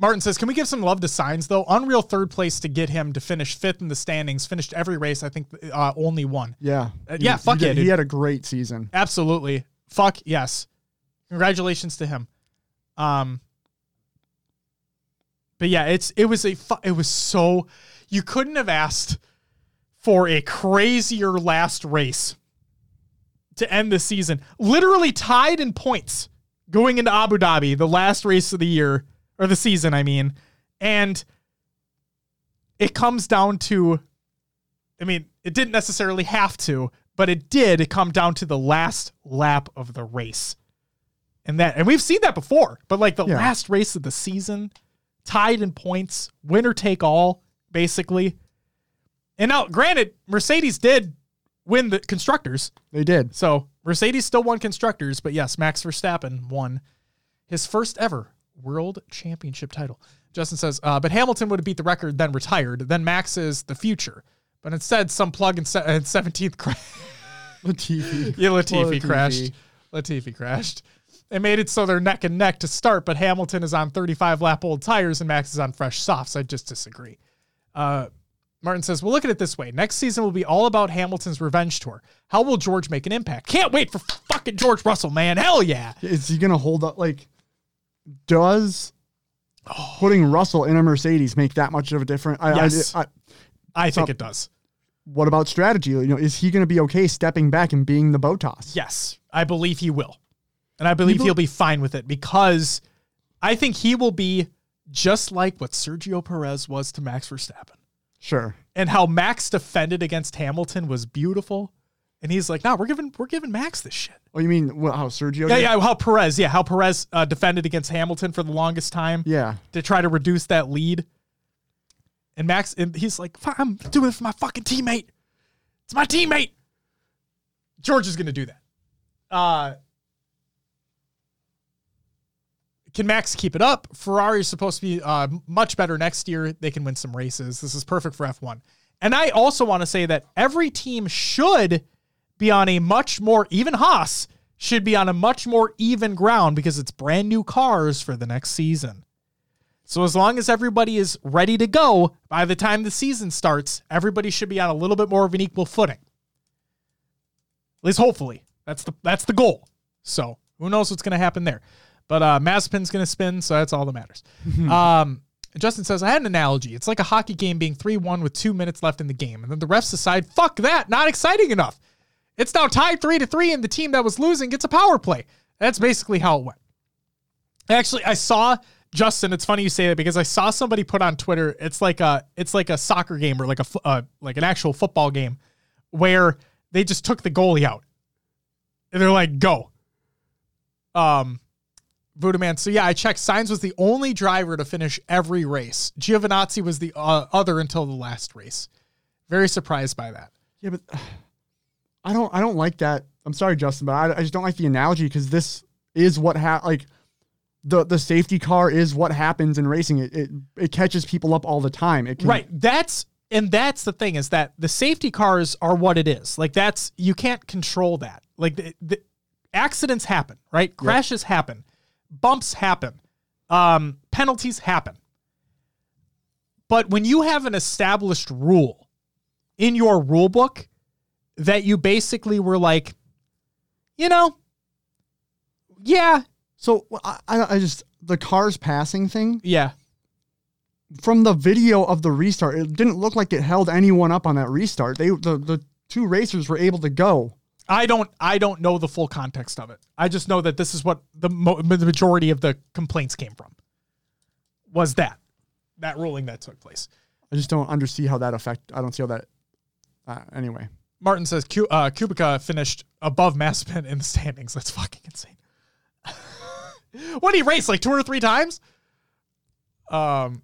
Speaker 1: Martin says, "Can we give some love to Sainz though? Unreal third place to get him to finish fifth in the standings. Finished every race. I think uh, only one.
Speaker 2: yeah,
Speaker 1: Uh, yeah, fuck
Speaker 2: he,
Speaker 1: yeah, dude.
Speaker 2: He had a great season.
Speaker 1: Absolutely. Fuck yes. Congratulations to him. Um But yeah, it's it was a fu- it was so you couldn't have asked for a crazier last race to end the season. Literally tied in points going into Abu Dhabi, the last race of the year or the season, I mean. And it comes down to I mean, it didn't necessarily have to, but it did come down to the last lap of the race. And that and we've seen that before, but like the
Speaker 2: Yeah.
Speaker 1: last race of the season, tied in points, winner take all, basically. And now, granted, Mercedes did win the constructors.
Speaker 2: They did.
Speaker 1: So Mercedes still won constructors, but yes, Max Verstappen won his first ever world championship title. Justin says, uh, but Hamilton would have beat the record, then retired. Then Max is the future. But instead, some plug in, se- in 17th cra-
Speaker 2: Latifi.
Speaker 1: yeah, Latifi,
Speaker 2: Latifi.
Speaker 1: crashed. Latifi crashed. They made it so they're neck and neck to start, but Hamilton is on 35 lap old tires and Max is on fresh softs. I just disagree. Uh, Martin says, Well, look at it this way. Next season will be all about Hamilton's revenge tour. How will George make an impact? Can't wait for fucking George Russell, man. Hell yeah.
Speaker 2: Is he gonna hold up? Like, does putting Russell in a Mercedes make that much of a difference? I,
Speaker 1: Yes.
Speaker 2: I, I,
Speaker 1: I think it does.
Speaker 2: what about strategy? You know, is he gonna be okay stepping back and being the Bottas?
Speaker 1: Yes, I believe he will. And I believe
Speaker 2: bel-
Speaker 1: he'll be fine with it because I think he will be just like what Sergio Perez was to Max Verstappen.
Speaker 2: Sure.
Speaker 1: and how Max defended against Hamilton was beautiful. And he's like, "No, we're giving we're giving Max this shit."
Speaker 2: Oh, you mean well, how Sergio?
Speaker 1: Yeah,
Speaker 2: did?
Speaker 1: yeah. How Perez, yeah, how Perez uh, defended against Hamilton for the longest time
Speaker 2: yeah.
Speaker 1: to try to reduce that lead. And Max, and he's like, "I'm doing it for my fucking teammate. It's my teammate." George is going to do that. Uh, can Max keep it up? Ferrari is supposed to be uh, much better next year. They can win some races. This is perfect for F1. And I also want to say that every team should be on a much more even Haas should be on a much more even ground because it's brand new cars for the next season. So as long as everybody is ready to go by the time the season starts, everybody should be on a little bit more of an equal footing. At least hopefully. That's the that's the goal. So who knows what's going to happen there. But uh, Mazepin's going to spin, so that's all that matters. um, Justin says, I had an analogy. It's like a hockey game being 3 1 with two minutes left in the game. And then the refs decide, fuck that, not exciting enough. It's now tied 3 to 3, and the team that was losing gets a power play. That's basically how it went. Actually, I saw Justin. It's funny you say that because I saw somebody put on Twitter. It's like a it's like a soccer game or like a uh, like an actual football game where they just took the goalie out, and they're like, "Go." Um, Voodoo Man. So yeah, I checked. Sainz was the only driver to finish every race. Giovinazzi was the uh, other until the last race. Very surprised by that.
Speaker 2: Yeah, but I don't I don't like that. I'm sorry, Justin, but I, I just don't like the analogy because this is what ha- like the the safety car is what happens in racing. It it, it catches people up all the time. It can,
Speaker 1: Right. That's and that's the thing is that the safety cars are what it is. Like that's you can't control that. Like the, the accidents happen, right? Crashes happen, bumps happen, um, penalties happen. But when you have an established rule in your rule book that you basically were like, you know, yeah,
Speaker 2: So I I just the cars passing thing
Speaker 1: yeah,
Speaker 2: from the video of the restart, it didn't look like it held anyone up on that restart. They the the two racers were able to go.
Speaker 1: I don't I don't know the full context of it. I just know that this is what the mo- the majority of the complaints came from. Was that that ruling that took place?
Speaker 2: I just don't understand how that affect. I don't see how that. Uh, anyway,
Speaker 1: Martin says Cu- uh, Kubica finished above Mazepin in the standings. That's fucking insane. what did he race like two or three times? Um.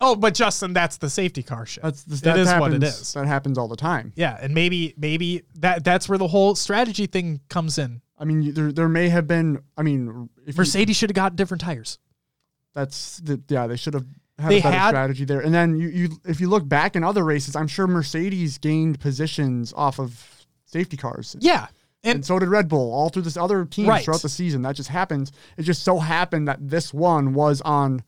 Speaker 1: Oh, but Justin, that's the safety car shit.
Speaker 2: that's
Speaker 1: It
Speaker 2: that
Speaker 1: is
Speaker 2: happens,
Speaker 1: what it is.
Speaker 2: That happens all the time.
Speaker 1: Yeah, and maybe maybe that that's where the whole strategy thing comes in.
Speaker 2: I mean, there there may have been. I mean, if
Speaker 1: Mercedes should have got different tires.
Speaker 2: that's the yeah they should have had
Speaker 1: They
Speaker 2: a better
Speaker 1: had-
Speaker 2: strategy there. And then you you if you look back in other races, I'm sure Mercedes gained positions off of safety cars.
Speaker 1: Yeah.
Speaker 2: And
Speaker 1: And
Speaker 2: so did Red Bull, all through this other teams
Speaker 1: Right.
Speaker 2: throughout the season. That just happens. It just so happened that this one was on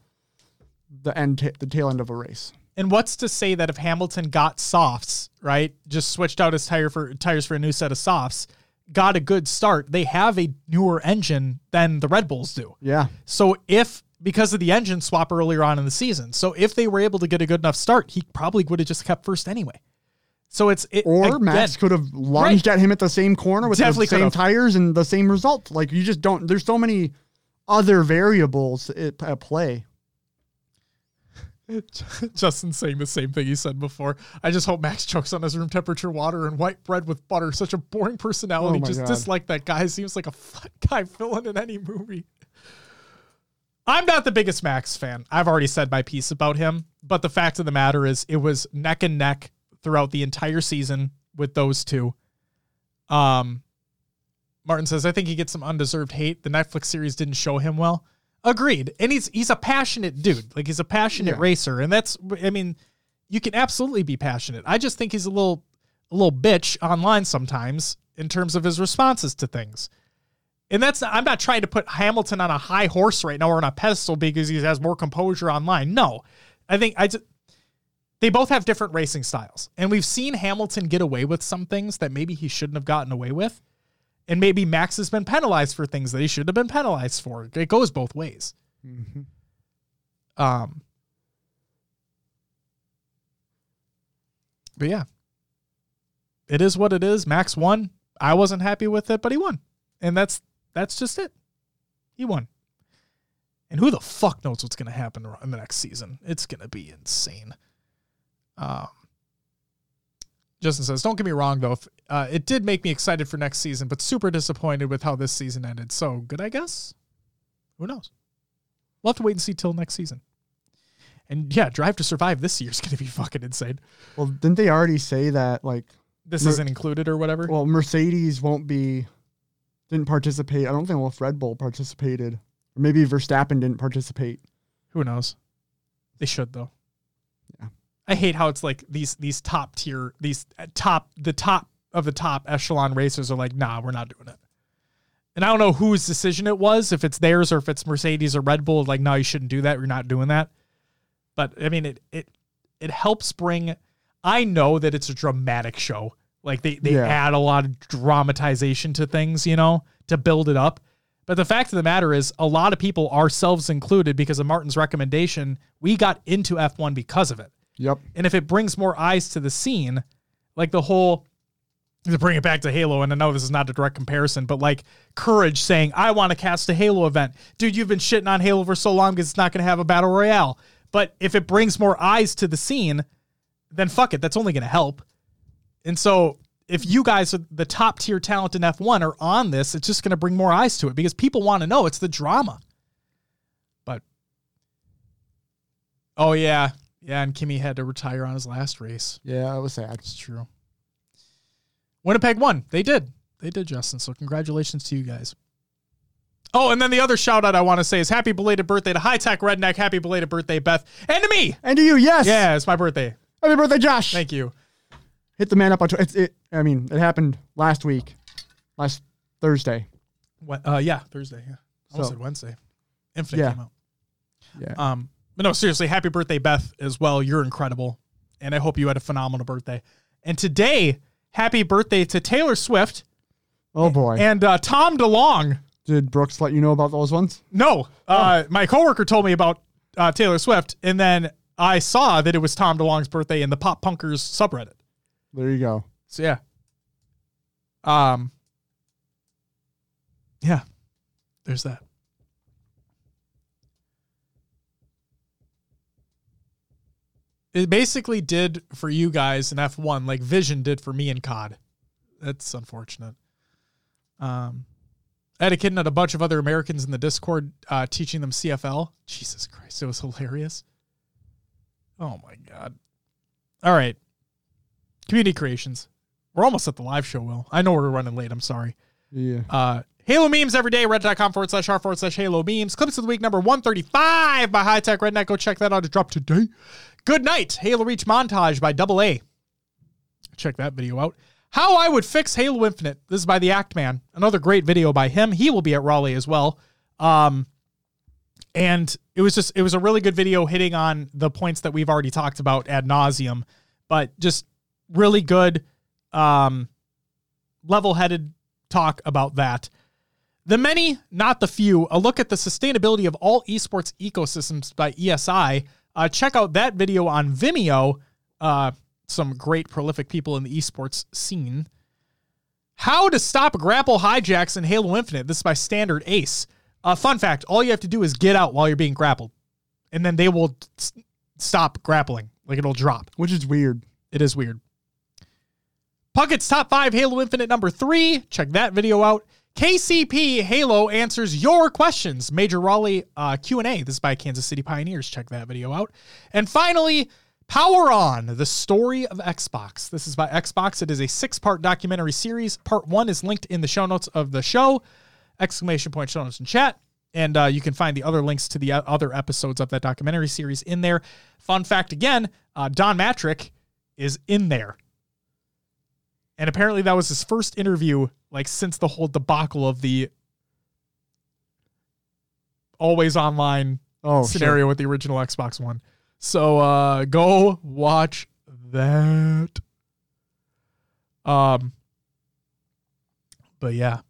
Speaker 2: the end, ta- the tail end of a race.
Speaker 1: and what's to say that if Hamilton got softs, right? Just switched out his tire for tires for a new set of softs, got a good start. They have a newer engine than the Red Bulls do.
Speaker 2: Yeah,
Speaker 1: So if because of the engine swap earlier on in the season, so if they were able to get a good enough start, he probably would have just kept first anyway. So it's it,
Speaker 2: or
Speaker 1: again,
Speaker 2: Max could have lunged at him at the same corner with
Speaker 1: Definitely
Speaker 2: the same tires and the same result. Like you just don't. There's so many other variables at, at play.
Speaker 1: Justin saying the same thing he said before. I just hope Max chokes on his room temperature water and white bread with butter. Such a boring personality.
Speaker 2: Oh
Speaker 1: just
Speaker 2: God.
Speaker 1: dislike that guy. Seems like a guy filling in any movie. I'm not the biggest Max fan. I've already said my piece about him. But the fact of the matter is, it was neck and neck throughout the entire season with those two. Um, Martin says, I think he gets some undeserved hate. The Netflix series didn't show him well. Agreed. And he's he's a passionate dude. Like he's a passionate
Speaker 2: Yeah.
Speaker 1: racer. And that's I mean, you can absolutely be passionate. I just think he's a little a little bitch online sometimes in terms of his responses to things. And that's I'm not trying to put Hamilton on a high horse right now or on a pedestal because he has more composure online. No. I think I just they both have different racing styles. And we've seen Hamilton get away with some things that maybe he shouldn't have gotten away with. And maybe Max has been penalized for things that he should have been penalized for. It goes both ways. Um But yeah. It is what it is. Max won. I wasn't happy with it, but he won. And that's that's just it. He won. And who the fuck knows what's going to happen in the next season? It's going to be insane. Um, Justin says, "Don't get me wrong, though. If, uh, it did make me excited for next season, but super disappointed with how this season ended. So good, I guess. Who knows? We'll have to wait and see till next season." And yeah, Drive to Survive this year is going to be fucking insane.
Speaker 2: Well, didn't they already say that like
Speaker 1: This
Speaker 2: Mer-
Speaker 1: isn't included or whatever.
Speaker 2: well Mercedes won't be didn't participate. I don't think well if Red Bull participated. Or maybe Verstappen didn't participate.
Speaker 1: Who knows? They should though.
Speaker 2: Yeah.
Speaker 1: I hate how it's like these these top tier these uh, top the top of the top echelon racers are like, nah, we're not doing it. And I don't know whose decision it was, if it's theirs or if it's Mercedes or Red Bull. Like, no, you shouldn't do that. You're not doing that. But I mean, it it it helps bring. I know that it's a dramatic show. Like they they
Speaker 2: Yeah.
Speaker 1: add a lot of dramatization to things, you know, to build it up. But the fact of the matter is, a lot of people, ourselves included, because of Martin's recommendation, we got into F1 because of it.
Speaker 2: Yep.
Speaker 1: And if it brings more eyes to the scene, like the whole to bring it back to Halo, and I know this is not a direct comparison, but like Courage saying, I want to cast a Halo event. Dude, you've been shitting on Halo for so long because it's not going to have a battle royale. But if it brings more eyes to the scene, then fuck it. That's only going to help. And so if you guys are the top tier talent in F1 are on this, it's just going to bring more eyes to it because people want to know. It's the drama. But oh yeah, yeah, and Kimi had to retire on his last race.
Speaker 2: Yeah, it was sad.
Speaker 1: It's true. Winnipeg won. They did. They did, Justin. So congratulations to you guys. Oh, and then the other shout out I want to say is happy belated birthday to High Tech Redneck. Happy belated birthday, Beth. And to me.
Speaker 2: And to you, yes.
Speaker 1: Yeah, it's my birthday.
Speaker 2: Happy birthday, Josh.
Speaker 1: Thank you.
Speaker 2: Hit the man up on Twitter. It's it. I mean, it happened last week, last Thursday.
Speaker 1: What, uh, yeah, Thursday. Yeah. I almost
Speaker 2: So-
Speaker 1: said Wednesday. Infinite
Speaker 2: Yeah.
Speaker 1: came out.
Speaker 2: Yeah.
Speaker 1: Um, but no, seriously, happy birthday, Beth, as well. You're incredible. And I hope you had a phenomenal birthday. And today, happy birthday to Taylor Swift
Speaker 2: oh boy.
Speaker 1: and uh, Tom DeLonge.
Speaker 2: Did Brooks let you know about those ones?
Speaker 1: No, uh, my coworker told me about uh, Taylor Swift, and then I saw that it was Tom DeLonge's birthday in the Pop Punkers subreddit.
Speaker 2: There you go.
Speaker 1: So yeah, um, yeah, there's that. It basically did for you guys in F1 like Vision did for me in COD. That's unfortunate. Um, I had a kid and had a bunch of other Americans in the Discord uh, teaching them CFL. Jesus Christ, it was hilarious. Oh my god. All right. Community creations. We're almost at the live show, Will. I know we're running late. I'm sorry.
Speaker 2: Yeah.
Speaker 1: Uh, Halo memes every day, red.com forward slash r forward slash Halo memes. Clips of the week number 135 by High Tech Redneck. Go check that out. It dropped today. Good night. Halo Reach montage by Double A. Check that video out. How I would fix Halo Infinite. This is by the Act Man. Another great video by him. He will be at Raleigh as well. Um, and it was just it was a really good video hitting on the points that we've already talked about ad nauseum, but just really good, um, level-headed talk about that. The many, not the few. A look at the sustainability of all esports ecosystems by ESI. Uh, check out that video on Vimeo. Uh, some great prolific people in the esports scene. How to stop grapple hijacks in Halo Infinite. This is by Standard Ace. Uh, fun fact: all you have to do is get out while you're being grappled, and then they will s- stop grappling. Like it'll drop.
Speaker 2: Which is weird.
Speaker 1: It is weird. Puckett's top five Halo Infinite number three. Check that video out. KCP Halo answers your questions. Major Raleigh uh, Q&A. This is by Kansas City Pioneers. Check that video out. And finally, Power On, the story of Xbox. This is by Xbox. It is a six-part documentary series. Part one is linked in the show notes of the show. Exclamation point show notes in chat. And uh, you can find the other links to the other episodes of that documentary series in there. Fun fact again, uh, Don Mattrick is in there. And apparently that was his first interview, like since the whole debacle of the always online
Speaker 2: Oh,
Speaker 1: scenario with the original Xbox One. So uh go watch that. Um but yeah.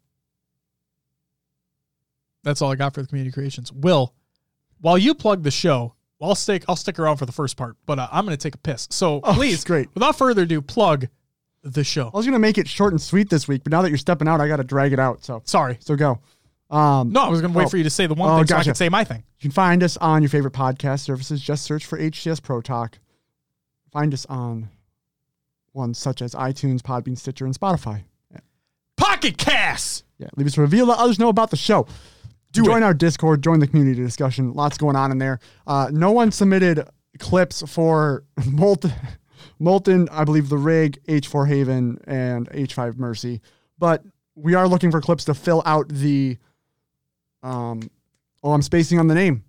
Speaker 1: That's all I got for the community creations. Will, while you plug the show, I'll stick I'll stick around for the first part, but uh, I'm going to take a piss. So
Speaker 2: Oh,
Speaker 1: please,
Speaker 2: great.
Speaker 1: without further ado, plug the show.
Speaker 2: I was gonna make it short and sweet this week, but now that you're stepping out, I gotta drag it out. So
Speaker 1: Sorry.
Speaker 2: so go. Um,
Speaker 1: No, I was going to wait
Speaker 2: Oh.
Speaker 1: for you to say the one
Speaker 2: Oh,
Speaker 1: thing so I could say my thing.
Speaker 2: You can find us on your favorite podcast services. Just search for HCS Pro Talk. Find us on ones such as iTunes, Podbean, Stitcher, and Spotify.
Speaker 1: Pocket Cast.
Speaker 2: Yeah, leave us a review. Let others know about the show.
Speaker 1: Do
Speaker 2: join
Speaker 1: it.
Speaker 2: our Discord. Join the community discussion. Lots going on in there. Uh, no one submitted clips for Molten, Molten, I believe the Rig, H4 Haven, and H5 Mercy. But we are looking for clips to fill out the. Um, oh, I'm spacing on the name.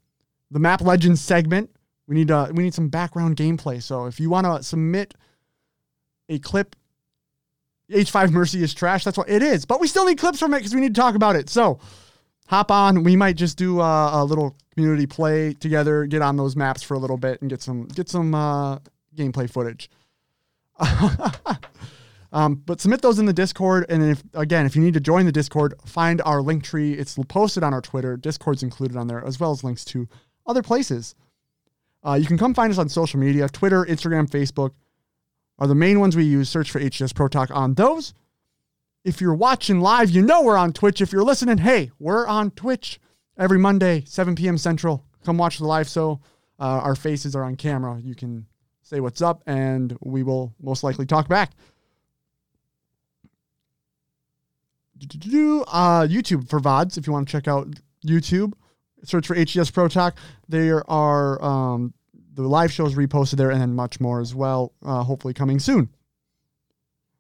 Speaker 2: The Map Legends segment. We need uh, we need some background gameplay. So if you want to submit a clip, H5 Mercy is trash. That's what it is. But we still need clips from it because we need to talk about it. So hop on. We might just do uh, a little community play together, get on those maps for a little bit, and get some get some uh, gameplay footage. um, but submit those in the Discord, and if again, if you need to join the Discord, find our link tree. It's posted on our Twitter. Discord's included on there, as well as links to other places. Uh, you can come find us on social media: Twitter, Instagram, Facebook are the main ones we use. Search for HCS Pro Talk on those. If you're watching live, you know we're on Twitch. If you're listening, hey, we're on Twitch every Monday, 7 p.m. Central. Come watch the live so uh, our faces are on camera. You can say what's up, and we will most likely talk back. Uh, YouTube for VODs, if you want to check out YouTube, search for HCS Pro Talk. There are um, the live shows reposted there, and then much more as well, uh, hopefully coming soon.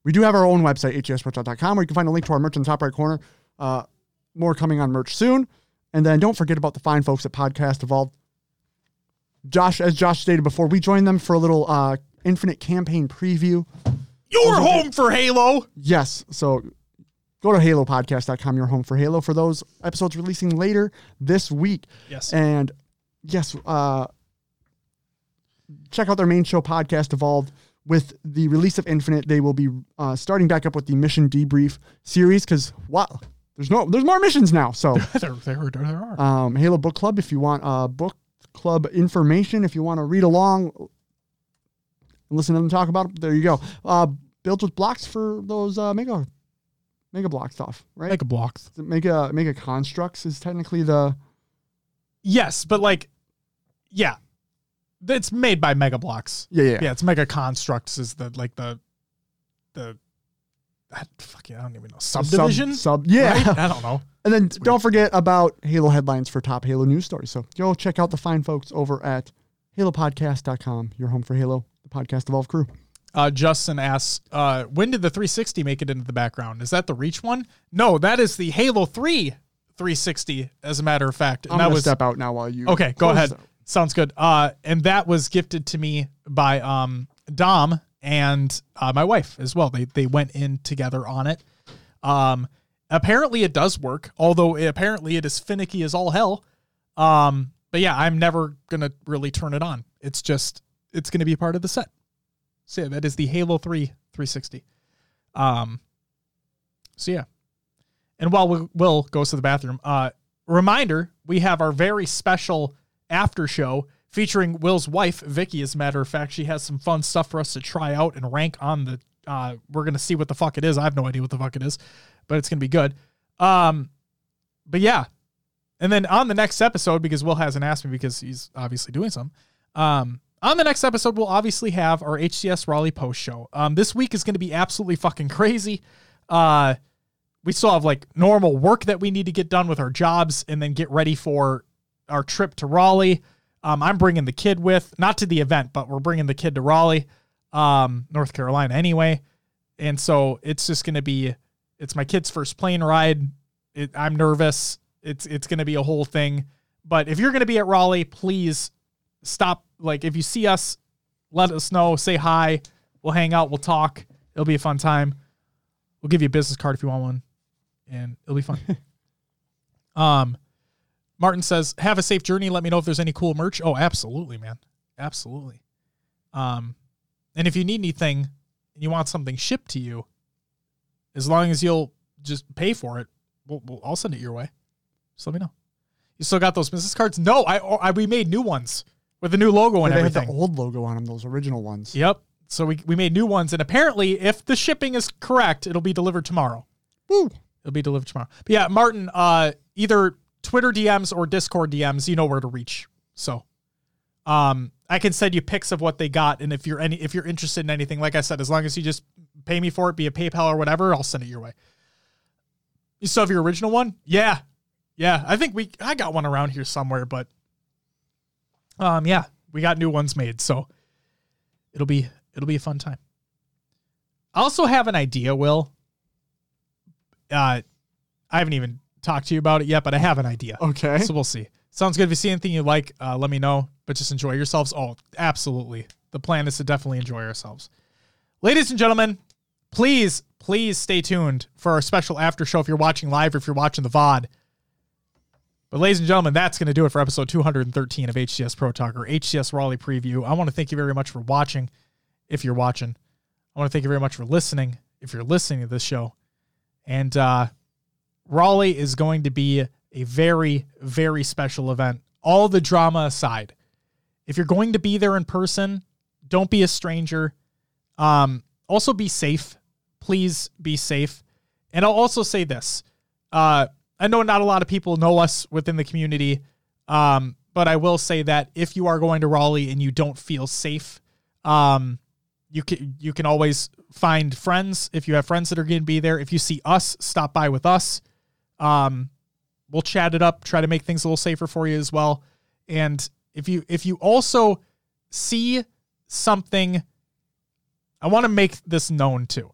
Speaker 2: We do have our own website, hcsmerch.com, where you can find a link to our merch in the top right corner. Uh, more coming on merch soon. And then don't forget about the fine folks at Podcast Evolved. Josh, as Josh stated before, we joined them for a little uh, Infinite campaign preview.
Speaker 1: You're home for Halo.
Speaker 2: Yes. So go to halopodcast.com. You're home for Halo for those episodes releasing later this week.
Speaker 1: Yes.
Speaker 2: And yes, uh, check out their main show, Podcast Evolved. With the release of Infinite, they will be uh, starting back up with the mission debrief series because wow, there's no there's more missions now. So
Speaker 1: there, there, there are.
Speaker 2: um, Halo Book Club, if you want uh, book club information, if you want to read along and listen to them talk about it, there you go. Uh, built with blocks for those uh, mega mega block stuff, right?
Speaker 1: Mega blocks.
Speaker 2: Mega mega constructs is technically the
Speaker 1: Yes, but like, yeah, it's made by Mega Bloks.
Speaker 2: yeah yeah.
Speaker 1: Yeah, it's Mega Construx is the like the the I, fuck yeah, I don't even know
Speaker 2: Sub-
Speaker 1: subdivision.
Speaker 2: Sub, yeah.
Speaker 1: right? I don't know.
Speaker 2: And then don't forget about Halo headlines for top Halo news stories. So go check out the fine folks over at halopodcast.com, your home for Halo, the podcast evolve crew.
Speaker 1: Uh, Justin asks, uh, when did the 360 make it into the background? Is that the Reach one? No, that is the Halo 3 360, as a matter of fact.
Speaker 2: I'm
Speaker 1: that was
Speaker 2: step out now while you
Speaker 1: okay. Go ahead.
Speaker 2: out.
Speaker 1: Sounds good. Uh, and that was gifted to me by um Dom and uh, my wife as well. They they went in together on it. Um, apparently it does work, although it, apparently it is finicky as all hell. Um, but yeah, I'm never gonna really turn it on. It's just it's gonna be part of the set. So yeah, that is the Halo 3 360. Um, so yeah. And while Will- Will goes to the bathroom, uh, reminder we have our very special after show featuring Will's wife, Vicky. As a matter of fact, she has some fun stuff for us to try out and rank on the. Uh, we're gonna see what the fuck it is. I have no idea what the fuck it is, but it's gonna be good. Um, but yeah, and then on the next episode, because Will hasn't asked me because he's obviously doing some. Um, on the next episode, we'll obviously have our HCS Raleigh post show. Um, this week is to be absolutely fucking crazy. Uh, we still have like normal work that we need to get done with our jobs and then get ready for our trip to Raleigh. Um, I'm bringing the kid with, not to the event, but we're bringing the kid to Raleigh, um, North Carolina anyway. And so it's just going to be, it's my kid's first plane ride. It, I'm nervous. It's, it's going to be a whole thing. But if you're going to be at Raleigh, please stop. Like if you see us, let us know, say hi. We'll hang out. We'll talk. It'll be a fun time. We'll give you a business card if you want one and it'll be fun. um, Martin says, "Have a safe journey. Let me know if there's any cool merch." Oh, absolutely, man, absolutely. Um, and if you need anything and you want something shipped to you, as long as you'll just pay for it, we'll, we'll, I'll send it your way. Just let me know. You still got those business cards? No, I, I we made new ones with the new logo and
Speaker 2: they
Speaker 1: everything.
Speaker 2: the old logo on them, those original ones.
Speaker 1: Yep. So we we made new ones, and apparently, if the shipping is correct, it'll be delivered tomorrow.
Speaker 2: Woo.
Speaker 1: It'll be delivered tomorrow. But yeah, Martin, uh, either Twitter DMs or Discord DMs, you know where to reach. So, um, I can send you pics of what they got, and if you're any if you're interested in anything, like I said, as long as you just pay me for it, be a PayPal or whatever, I'll send it your way. You still have your original one? Yeah, yeah. I think we I got one around here somewhere, but um, yeah, we got new ones made, so it'll be it'll be a fun time. I also have an idea, Will. Uh, I haven't even talked to you about it yet, but I have an idea.
Speaker 2: Okay.
Speaker 1: So we'll see. Sounds good. If you see anything you like, uh, let me know. But just enjoy yourselves. Oh, absolutely. The plan is to definitely enjoy ourselves. Ladies and gentlemen, please, please stay tuned for our special after show if you're watching live or if you're watching the VOD. But ladies and gentlemen, that's going to do it for episode 213 of HCS Pro Talk or HCS Raleigh Preview. I want to thank you very much for watching if you're watching. I want to thank you very much for listening if you're listening to this show. And uh, Raleigh is going to be a very, very special event. All the drama aside, if you're going to be there in person, don't be a stranger. Um, also, be safe. Please be safe. And I'll also say this. Uh, I know not a lot of people know us within the community, um, but I will say that if you are going to Raleigh and you don't feel safe, um, you can you can always find friends if you have friends that are going to be there. If you see us, stop by with us. Um, we'll chat it up, try to make things a little safer for you as well. And if you if you also see something, I want to make this known too.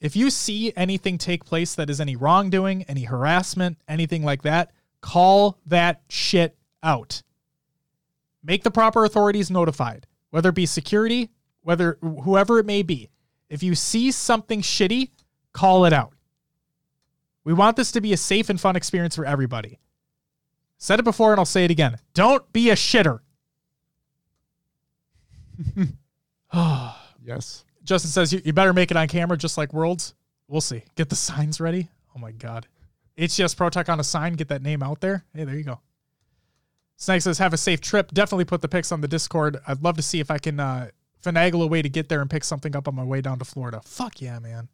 Speaker 1: If you see anything take place that is any wrongdoing, any harassment, anything like that, call that shit out. Make the proper authorities notified, whether it be security, whether whoever it may be. If you see something shitty, call it out. We want this to be a safe and fun experience for everybody. Said it before and I'll say it again. Don't be a shitter.
Speaker 2: Yes.
Speaker 1: Justin says you, you better make it on camera just like Worlds. We'll see. Get the signs ready. Oh my God. HCS Pro Tech on a sign. Get that name out there. Hey, there you go. Snake says, have a safe trip. Definitely put the pics on the Discord. I'd love to see if I can uh, finagle a way to get there and pick something up on my way down to Florida. Fuck yeah, man.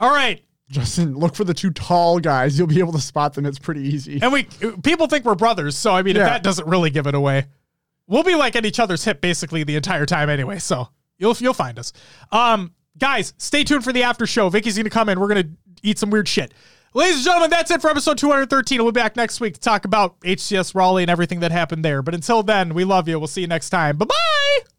Speaker 1: All right.
Speaker 2: Justin, look for the two tall guys. You'll be able to spot them. It's pretty easy.
Speaker 1: And we people think we're brothers, so I mean,
Speaker 2: Yeah.
Speaker 1: if that doesn't really give it away, we'll be like at each other's hip basically the entire time anyway. So you'll you'll find us. Um, guys, stay tuned for the after show. Vicky's gonna come in. We're gonna eat some weird shit. Ladies and gentlemen, that's it for episode 213. We'll be back next week to talk about HCS Raleigh and everything that happened there. But until then, we love you. We'll see you next time. Bye bye.